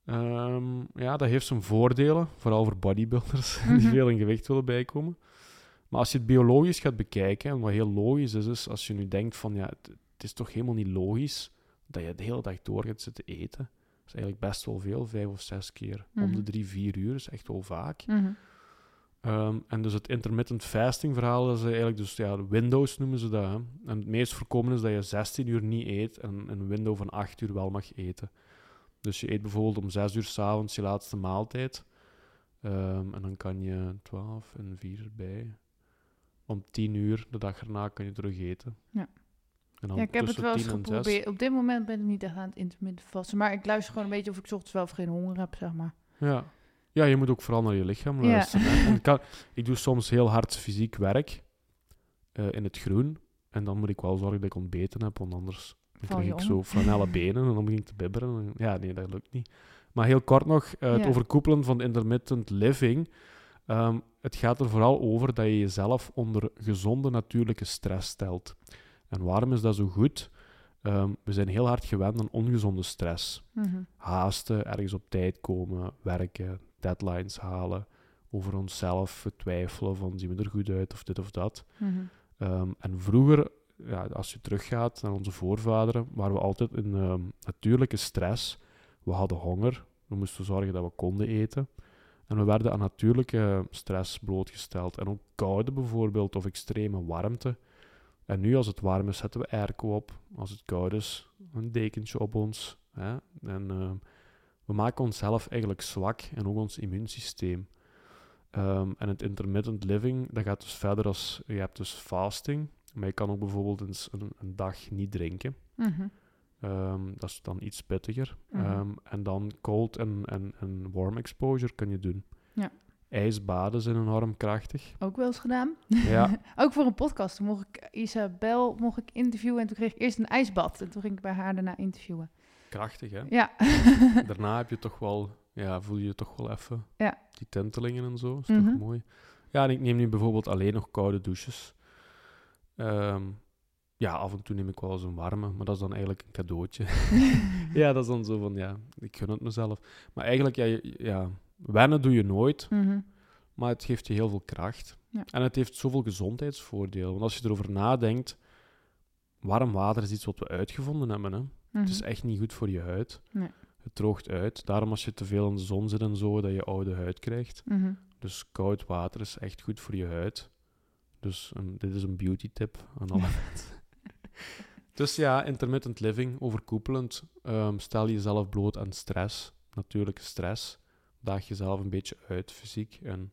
Ehm, ja, dat heeft zijn voordelen, vooral voor bodybuilders [LAUGHS] die Mhm. veel in gewicht willen bijkomen. Maar als je het biologisch gaat bekijken, en wat heel logisch is, is als je nu denkt van ja, het, het is toch helemaal niet logisch dat je de hele dag door gaat zitten eten. Dat is eigenlijk best wel veel, vijf of zes keer om Mhm. de drie, vier uur, is echt wel vaak. Mhm. Ehm, en dus het intermittent fasting verhaal is eigenlijk, dus ja, windows noemen ze dat. Hè. En het meest voorkomende is dat je 16 uur niet eet en een window van 8 uur wel mag eten. Dus je eet bijvoorbeeld om 6 uur s'avonds je laatste maaltijd. Ehm, en dan kan je 12 en 4 erbij. Om 10 uur de dag erna kan je terug eten. Ja. En dan Ja, ik heb het wel eens 10 en 6. geprobeerd. Op dit moment ben ik niet echt aan het intermittent vasten. Maar ik luister gewoon een beetje of ik 's ochtends wel of geen honger heb, zeg maar. Ja. Ja, je moet ook vooral naar je lichaam luisteren. [LAUGHS] ik, kan, ik doe soms heel hard fysiek werk eh, in het groen. En dan moet ik wel zorgen dat ik ontbeten heb, want anders dan krijg ik zo flanellen [LAUGHS] benen en dan begin ik te bibberen. En- Ja, nee, dat lukt niet. Maar heel kort nog, eh, het Ja. overkoepelen van intermittent living. Ehm, het gaat er vooral over dat je jezelf onder gezonde natuurlijke stress stelt. En waarom is dat zo goed? Ehm, we zijn heel hard gewend aan ongezonde stress Mhm. haasten, ergens op tijd komen, werken, deadlines halen, over onszelf twijfelen van zien we er goed uit of dit of dat. Mhm. Ehm, en vroeger, ja, als je teruggaat naar onze voorvaderen, waren we altijd in ehm, natuurlijke stress. We hadden honger, we moesten zorgen dat we konden eten. En we werden aan natuurlijke stress blootgesteld. En ook koude bijvoorbeeld, of extreme warmte. En nu, als het warm is, zetten we airco op. Als het koud is, een dekentje op ons. Hè? En ehm, we maken onszelf eigenlijk zwak en ook ons immuunsysteem. Ehm, en het intermittent living, dat gaat dus verder als... Je hebt dus fasting, maar je kan ook bijvoorbeeld eens een, een dag niet drinken. Mhm. Ehm, dat is dan iets pittiger. Mhm. Ehm, en dan cold en, en, en warm exposure kan je doen. Ja. Ijsbaden zijn enorm krachtig. Ook wel eens gedaan. Ja, [LAUGHS] Ook voor een podcast. Toen mocht ik Isabel mocht ik interviewen en toen kreeg ik eerst een ijsbad. En toen ging ik bij haar daarna interviewen. Krachtig hè. Ja. [LAUGHS] Daarna heb je toch wel, ja, voel je toch wel even Ja. die tintelingen en zo. Is Mhm. toch mooi. Ja, en ik neem nu bijvoorbeeld alleen nog koude douches. Ehm, ja, af en toe neem ik wel eens een warme, maar dat is dan eigenlijk een cadeautje. [LAUGHS] [LAUGHS] ja, dat is dan zo van, ja, ik gun het mezelf. Maar eigenlijk, ja, ja wennen doe je nooit, Mhm. maar het geeft je heel veel kracht. Ja. En het heeft zoveel gezondheidsvoordelen. Want als je erover nadenkt, warm water is iets wat we uitgevonden hebben. Hè? Het is Mhm. echt niet goed voor je huid. Nee. Het droogt uit. Daarom als je te veel in de zon zit en zo, dat je oude huid krijgt. Mhm. Dus koud water is echt goed voor je huid. Dus een- dit is een beauty tip aan alle mensen. [LAUGHS] Dus ja, intermittent living, overkoepelend. Ehm, stel jezelf bloot aan stress, natuurlijke stress. Daag jezelf een beetje uit, fysiek. En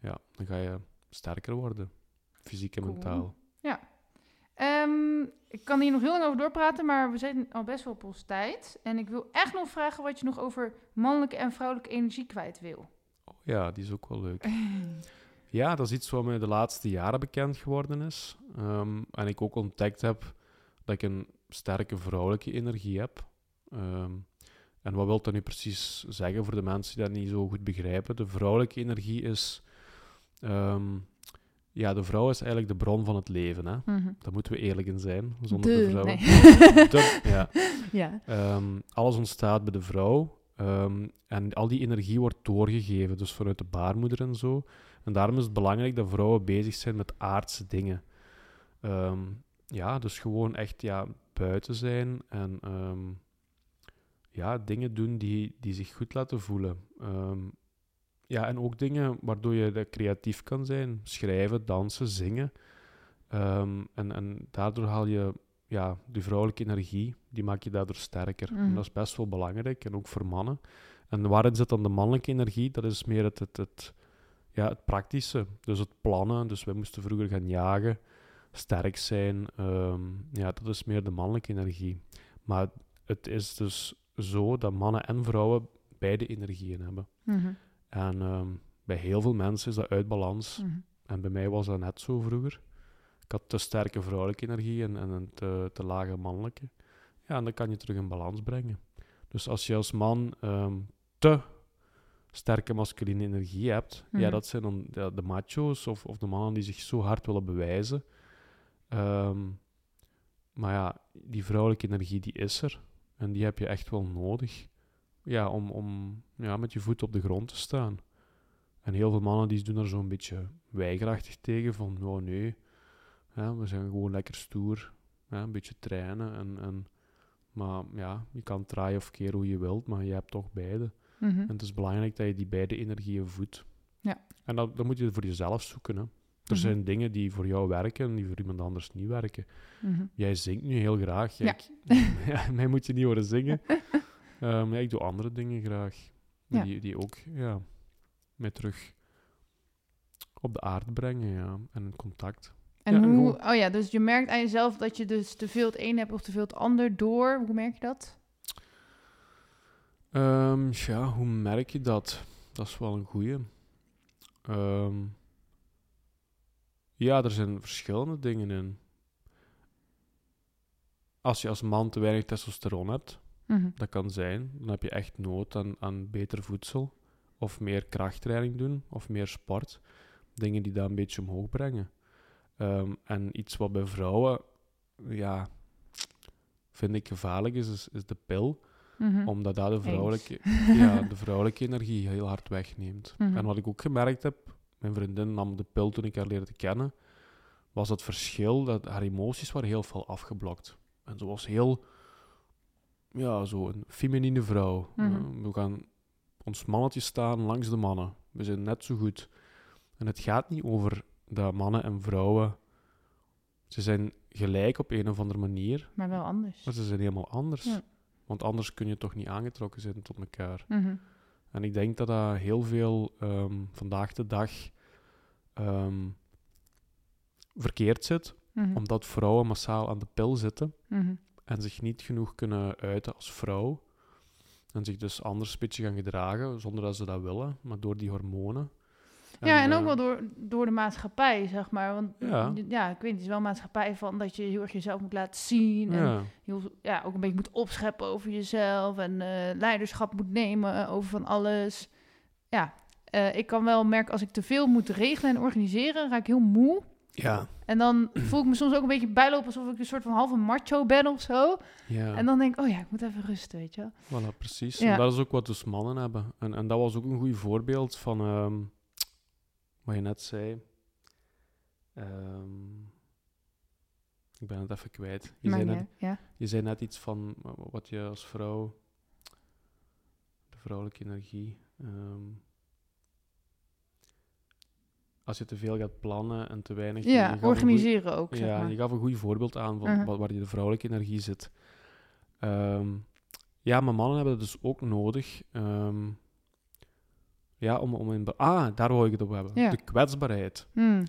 ja, dan ga je sterker worden, fysiek en Cool. mentaal. Ehm, ik kan hier nog heel lang over doorpraten, maar we zijn al best wel op ons tijd. En ik wil echt nog vragen wat je nog over mannelijke en vrouwelijke energie kwijt wil. Oh, ja, die is ook wel leuk. [LAUGHS] Ja, dat is iets wat mij de laatste jaren bekend geworden is. Ehm, en ik ook ontdekt heb dat ik een sterke vrouwelijke energie heb. Ehm, en wat wil dat nu precies zeggen voor de mensen die dat niet zo goed begrijpen? De vrouwelijke energie is... ja, de vrouw is eigenlijk de bron van het leven. Hè? Mhm. Daar moeten we eerlijk in zijn. Zonder de, De, vrouw... nee. [LAUGHS] De- ja. [LAUGHS] ja. Ehm, alles ontstaat bij de vrouw. Ehm, en al die energie wordt doorgegeven, dus vanuit de baarmoeder en zo. En daarom is het belangrijk dat vrouwen bezig zijn met aardse dingen. Ehm, ja, dus gewoon echt ja, buiten zijn en ja, dingen doen die, die zich goed laten voelen. Ja, en ook dingen waardoor je creatief kan zijn. Schrijven, dansen, zingen. Ehm, en, en daardoor haal je ja, die vrouwelijke energie, die maak je daardoor sterker. En Mhm. dat is best wel belangrijk, en ook voor mannen. En waarin zit dan de mannelijke energie? Dat is meer het, het, het, ja, het praktische. Dus het plannen. Dus wij moesten vroeger gaan jagen, sterk zijn. ehm, ja, dat is meer de mannelijke energie. Maar het is dus zo dat mannen en vrouwen beide energieën hebben. Mhm. En ehm, bij heel veel mensen is dat uit balans. Mhm. En bij mij was dat net zo vroeger. Ik had te sterke vrouwelijke energie en, en een te, te lage mannelijke. Ja, en dan kan je terug in balans brengen. Dus als je als man ehm, te sterke masculine energie hebt, ja, Mhm. dat zijn dan de, de macho's of, of de mannen die zich zo hard willen bewijzen. Ehm, maar ja, die vrouwelijke energie die is er. En die heb je echt wel nodig ja, om, om ja, met je voet op de grond te staan. En heel veel mannen die doen er zo'n beetje weigerachtig tegen, van oh nee, ja, we zijn gewoon lekker stoer, ja, een beetje trainen. En, en, maar ja, je kan draaien of keren hoe je wilt, maar je hebt toch beide. Mhm. En het is belangrijk dat je die beide energieën voedt. Ja. En dat, dat moet je voor jezelf zoeken. Hè. Er Mhm. zijn dingen die voor jou werken en die voor iemand anders niet werken. Mhm. Jij zingt nu heel graag. Ja. [LAUGHS] Mij moet je niet horen zingen. [LAUGHS] Ehm, ja, ik doe andere dingen graag. Ja. Die, die ook ja, mij terug op de aarde brengen ja, en in contact. En Ja, en hoe, gewoon- oh ja, dus je merkt aan jezelf dat je dus te veel het een hebt of te veel het ander door. Hoe merk je dat? Ehm, ja, hoe merk je dat? Dat is wel een goeie. Ehm, ja, er zijn verschillende dingen in. Als je als man te weinig testosteron hebt, Mhm. dat kan zijn, dan heb je echt nood aan, aan beter voedsel. Of meer krachttraining doen, of meer sport. Dingen die dat een beetje omhoog brengen. Ehm, en iets wat bij vrouwen, ja, vind ik gevaarlijk is, is, is de pil Mhm. omdat dat de vrouwelijke, [LAUGHS] ja, de vrouwelijke energie heel hard wegneemt. Mhm. En wat ik ook gemerkt heb, mijn vriendin nam de pil toen ik haar leerde kennen, was het verschil dat haar emoties waren heel veel afgeblokt. En ze was heel, ja, zo een feminine vrouw. Mhm. Uh, we gaan ons mannetje staan langs de mannen. We zijn net zo goed. En het gaat niet over dat mannen en vrouwen, ze zijn gelijk op een of andere manier, Maar wel anders. maar ze zijn helemaal anders. Ja. Want anders kun je toch niet aangetrokken zijn tot elkaar. Mhm. En ik denk dat dat heel veel ehm, vandaag de dag ehm, verkeerd zit, Mhm. omdat vrouwen massaal aan de pil zitten Mhm. En zich niet genoeg kunnen uiten als vrouw. En zich dus anders een beetje gaan gedragen, zonder dat ze dat willen, maar door die hormonen. Ja, en ook eh, wel door, door de maatschappij, zeg maar. Want Ja. ja. ik weet niet, het is wel een maatschappij van dat je heel erg jezelf moet laten zien. En Ja, heel, ja, ook een beetje moet opscheppen over jezelf. En eh, leiderschap moet nemen eh, over van alles. Ja, ik kan wel merken als ik te veel moet regelen en organiseren, raak ik heel moe. Ja, En dan voel ik me soms ook een beetje bijlopen alsof ik een soort van halve macho ben of zo. ja. En dan denk ik, oh ja, ik moet even rusten, weet je wel. Voilà, precies. Ja. En dat is ook wat dus mannen hebben. En, en dat was ook een goed voorbeeld van ehm, wat je net zei. Ehm, ik ben het even kwijt. Je Maar zei, net, ja. je zei net iets van wa- wat je als vrouw, de vrouwelijke energie. ehm, als je te veel gaat plannen en te weinig. je- je ja goed- organiseren ook, zeg ja, maar. je gaf een goed voorbeeld aan van wa- waar die de vrouwelijke energie zit. Ehm, ja, maar mannen hebben het dus ook nodig. ehm, ja, om, om in... be- Ah, daar wou ik het op hebben. Ja. De kwetsbaarheid. Hmm.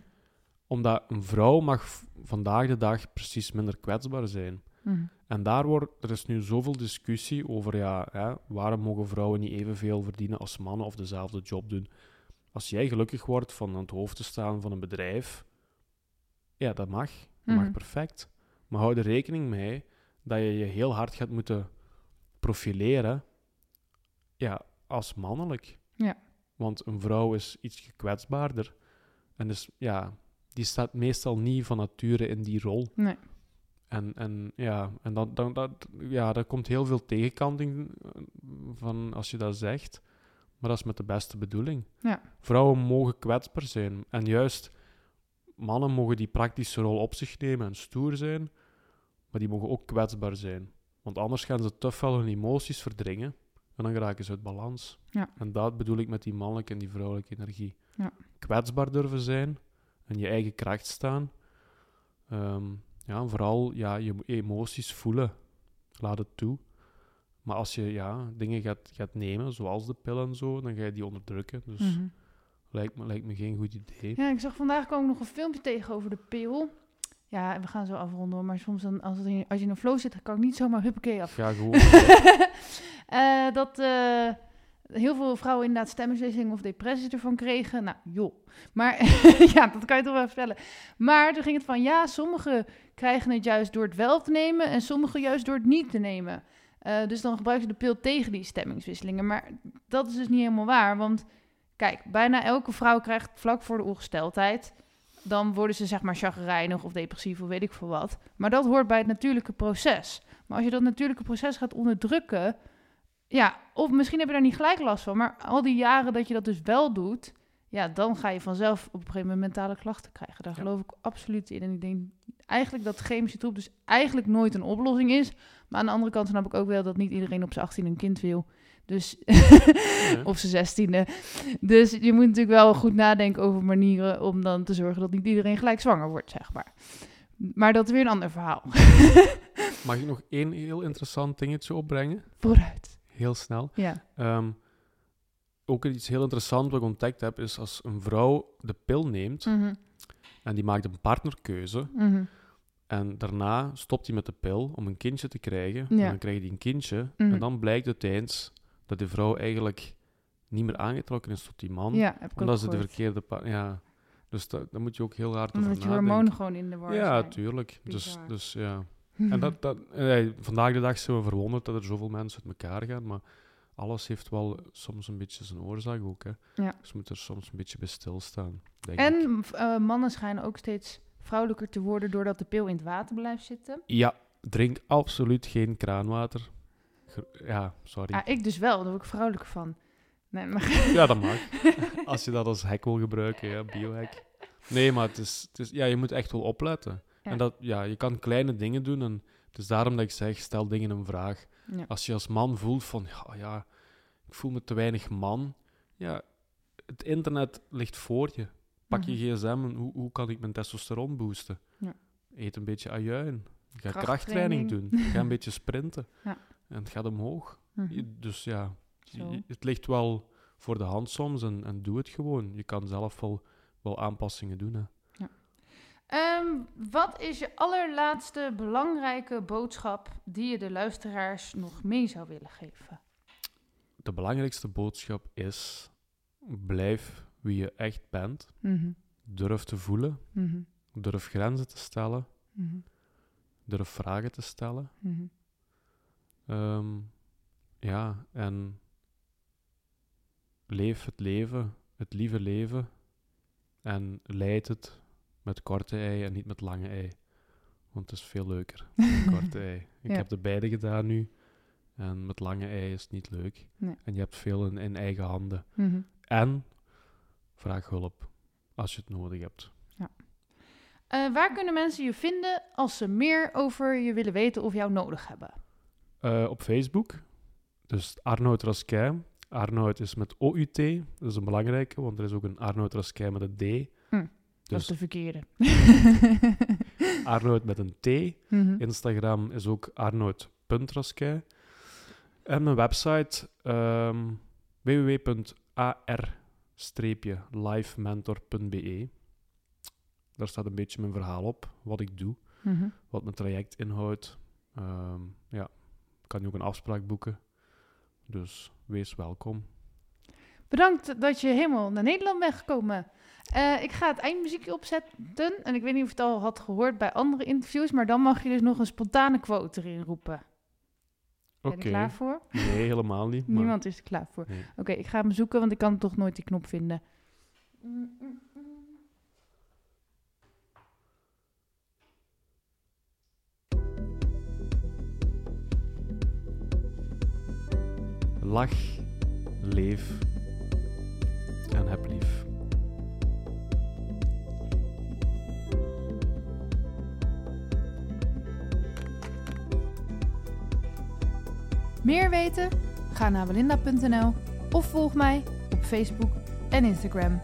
Omdat een vrouw mag v- vandaag de dag precies minder kwetsbaar zijn. Mhm. En daar wordt, er is nu zoveel discussie over, ja, hè, waarom mogen vrouwen niet evenveel verdienen als mannen of dezelfde job doen? Als jij gelukkig wordt van aan het hoofd te staan van een bedrijf, ja, dat mag. Dat mag Mhm. perfect. Maar hou er rekening mee dat je je heel hard gaat moeten profileren, ja, als mannelijk. Ja. Want een vrouw is iets kwetsbaarder. En dus, ja, die staat meestal niet van nature in die rol. Nee. En, en ja, en dan, dan, dat, ja, daar komt heel veel tegenkanting van als je dat zegt, maar dat is met de beste bedoeling. Ja. Vrouwen mogen kwetsbaar zijn. En juist mannen mogen die praktische rol op zich nemen en stoer zijn, maar die mogen ook kwetsbaar zijn. Want anders gaan ze te veel hun emoties verdringen en dan geraken ze uit balans. Ja. En dat bedoel ik met die mannelijke en die vrouwelijke energie. Ja. Kwetsbaar durven zijn en je eigen kracht staan. Ehm, ja, en vooral ja, je emoties voelen. Laat het toe. Maar als je ja, dingen gaat, gaat nemen, zoals de pil en zo, dan ga je die onderdrukken. Dus Mhm. lijkt, me, lijkt me geen goed idee. Ja, ik zag vandaag kwam ik nog een filmpje tegen over de pil. Ja, we gaan zo afronden, maar soms dan, als, in, als je in een flow zit, kan ik niet zomaar huppakee af. Ga gewoon. [LAUGHS] Eh, dat eh, heel veel vrouwen inderdaad stemmingswisseling of depressie ervan kregen. Nou, joh. Maar [LAUGHS] ja, dat kan je toch wel vertellen. Maar toen ging het van, ja, sommigen krijgen het juist door het wel te nemen en sommigen juist door het niet te nemen. Eh, dus dan gebruiken ze de pil tegen die stemmingswisselingen. Maar dat is dus niet helemaal waar, want kijk, bijna elke vrouw krijgt vlak voor de ongesteldheid... dan worden ze zeg maar chagrijnig of depressief of weet ik veel wat. Maar dat hoort bij het natuurlijke proces. Maar als je dat natuurlijke proces gaat onderdrukken... Ja, of misschien heb je daar niet gelijk last van, maar al die jaren dat je dat dus wel doet, ja, dan ga je vanzelf op een gegeven moment mentale klachten krijgen. Daar Ja. geloof ik absoluut in. En ik denk eigenlijk dat chemische troep dus eigenlijk nooit een oplossing is. Maar aan de andere kant snap ik ook wel dat niet iedereen op zijn 18 een kind wil. Dus, [LAUGHS] of zijn zestiende. Dus je moet natuurlijk wel goed nadenken over manieren om dan te zorgen dat niet iedereen gelijk zwanger wordt, zeg maar. Maar dat is weer een ander verhaal. [LAUGHS] Mag ik nog één heel interessant dingetje opbrengen? Vooruit. Heel snel. Ja. Ehm, ook iets heel interessants wat ik ontdekt heb, is als een vrouw de pil neemt Mhm. en die maakt een partnerkeuze Mhm. En daarna stopt hij met de pil om een kindje te krijgen, Ja. en dan krijgt hij een kindje Mhm. en dan blijkt uiteindens dat de vrouw eigenlijk niet meer aangetrokken is tot die man, Ja, heb ik ook omdat ze de verkeerde ja. Dus dat, daar moet je ook heel hard Omdat over je nadenken. hormonen gewoon in de war Ja, zijn. tuurlijk. Dus, dus ja. [LAUGHS] En dat, dat, eh, vandaag de dag zijn we verwonderd dat er zoveel mensen uit elkaar gaan, maar alles heeft wel soms een beetje zijn oorzaak ook. Hè. Ja. Dus je moet er soms een beetje bij stilstaan, denk. En eh, mannen schijnen ook steeds vrouwelijker te worden doordat de pil in het water blijft zitten. Ja, drink absoluut geen kraanwater. Ja, sorry. Ja, ik dus wel, daar word ik vrouwelijker van. Nee, maar... [LAUGHS] Ja, dat mag. [LAUGHS] Als je dat als hek wil gebruiken, ja, biohack. Nee, maar het is, het is, ja, je moet echt wel opletten. Ja. En dat, ja, je kan kleine dingen doen en het is daarom dat ik zeg, stel dingen een vraag. Ja. Als je als man voelt van, ja, ja, ik voel me te weinig man. Ja, het internet ligt voor je. Pak je Mhm. gsm en hoe, hoe kan ik mijn testosteron boosten? Ja. Eet een beetje ajuin. Ga Krachttraining. doen. Ga een beetje sprinten. [LAUGHS] Ja. En het gaat omhoog. Mhm. Dus ja, je- het ligt wel voor de hand soms en, en doe het gewoon. Je kan zelf wel, wel aanpassingen doen. Hè. Ehm, wat is je allerlaatste belangrijke boodschap die je de luisteraars nog mee zou willen geven? De belangrijkste boodschap is: blijf wie je echt bent. Mhm. Durf te voelen. Mhm. Durf grenzen te stellen. Mhm. Durf vragen te stellen. Mhm. Ehm, ja, en leef het leven, het lieve leven. En leid het met korte ei en niet met lange ei. Want het is veel leuker [LAUGHS] met korte ei. Ik Ja. heb de beide gedaan nu. En met lange ei is het niet leuk. Nee. En je hebt veel in, in eigen handen. Mhm. En vraag hulp als je het nodig hebt. Eh, waar kunnen mensen je vinden als ze meer over je willen weten of jou nodig hebben? Eh, op Facebook. Dus Arnoud Raskin. Arnoud is met OUT. Dat is een belangrijke, want er is ook een Arnoud Raskin met een D. Hm, Dat Dus is de verkeerde. [LAUGHS] [LAUGHS] Arnoud met een T. Mhm. Instagram is ook arnoud.raskin. En mijn website ehm www.ar-livementor.be. Daar staat een beetje mijn verhaal op, wat ik doe, Mhm. wat mijn traject inhoudt. Ehm, ja, kan je ook een afspraak boeken. Dus wees welkom. Bedankt dat je helemaal naar Nederland bent gekomen. Eh, ik ga het eindmuziekje opzetten. En ik weet niet of je het al had gehoord bij andere interviews, maar dan mag je dus nog een spontane quote erin roepen. Ben je klaar voor? Nee, helemaal niet. Maar... Niemand is er klaar voor. Nee. Oké, ik ga hem zoeken, want ik kan toch nooit die knop vinden. lach, leef en heb lief. Meer weten? Ga naar belinda.nl of volg mij op Facebook en Instagram.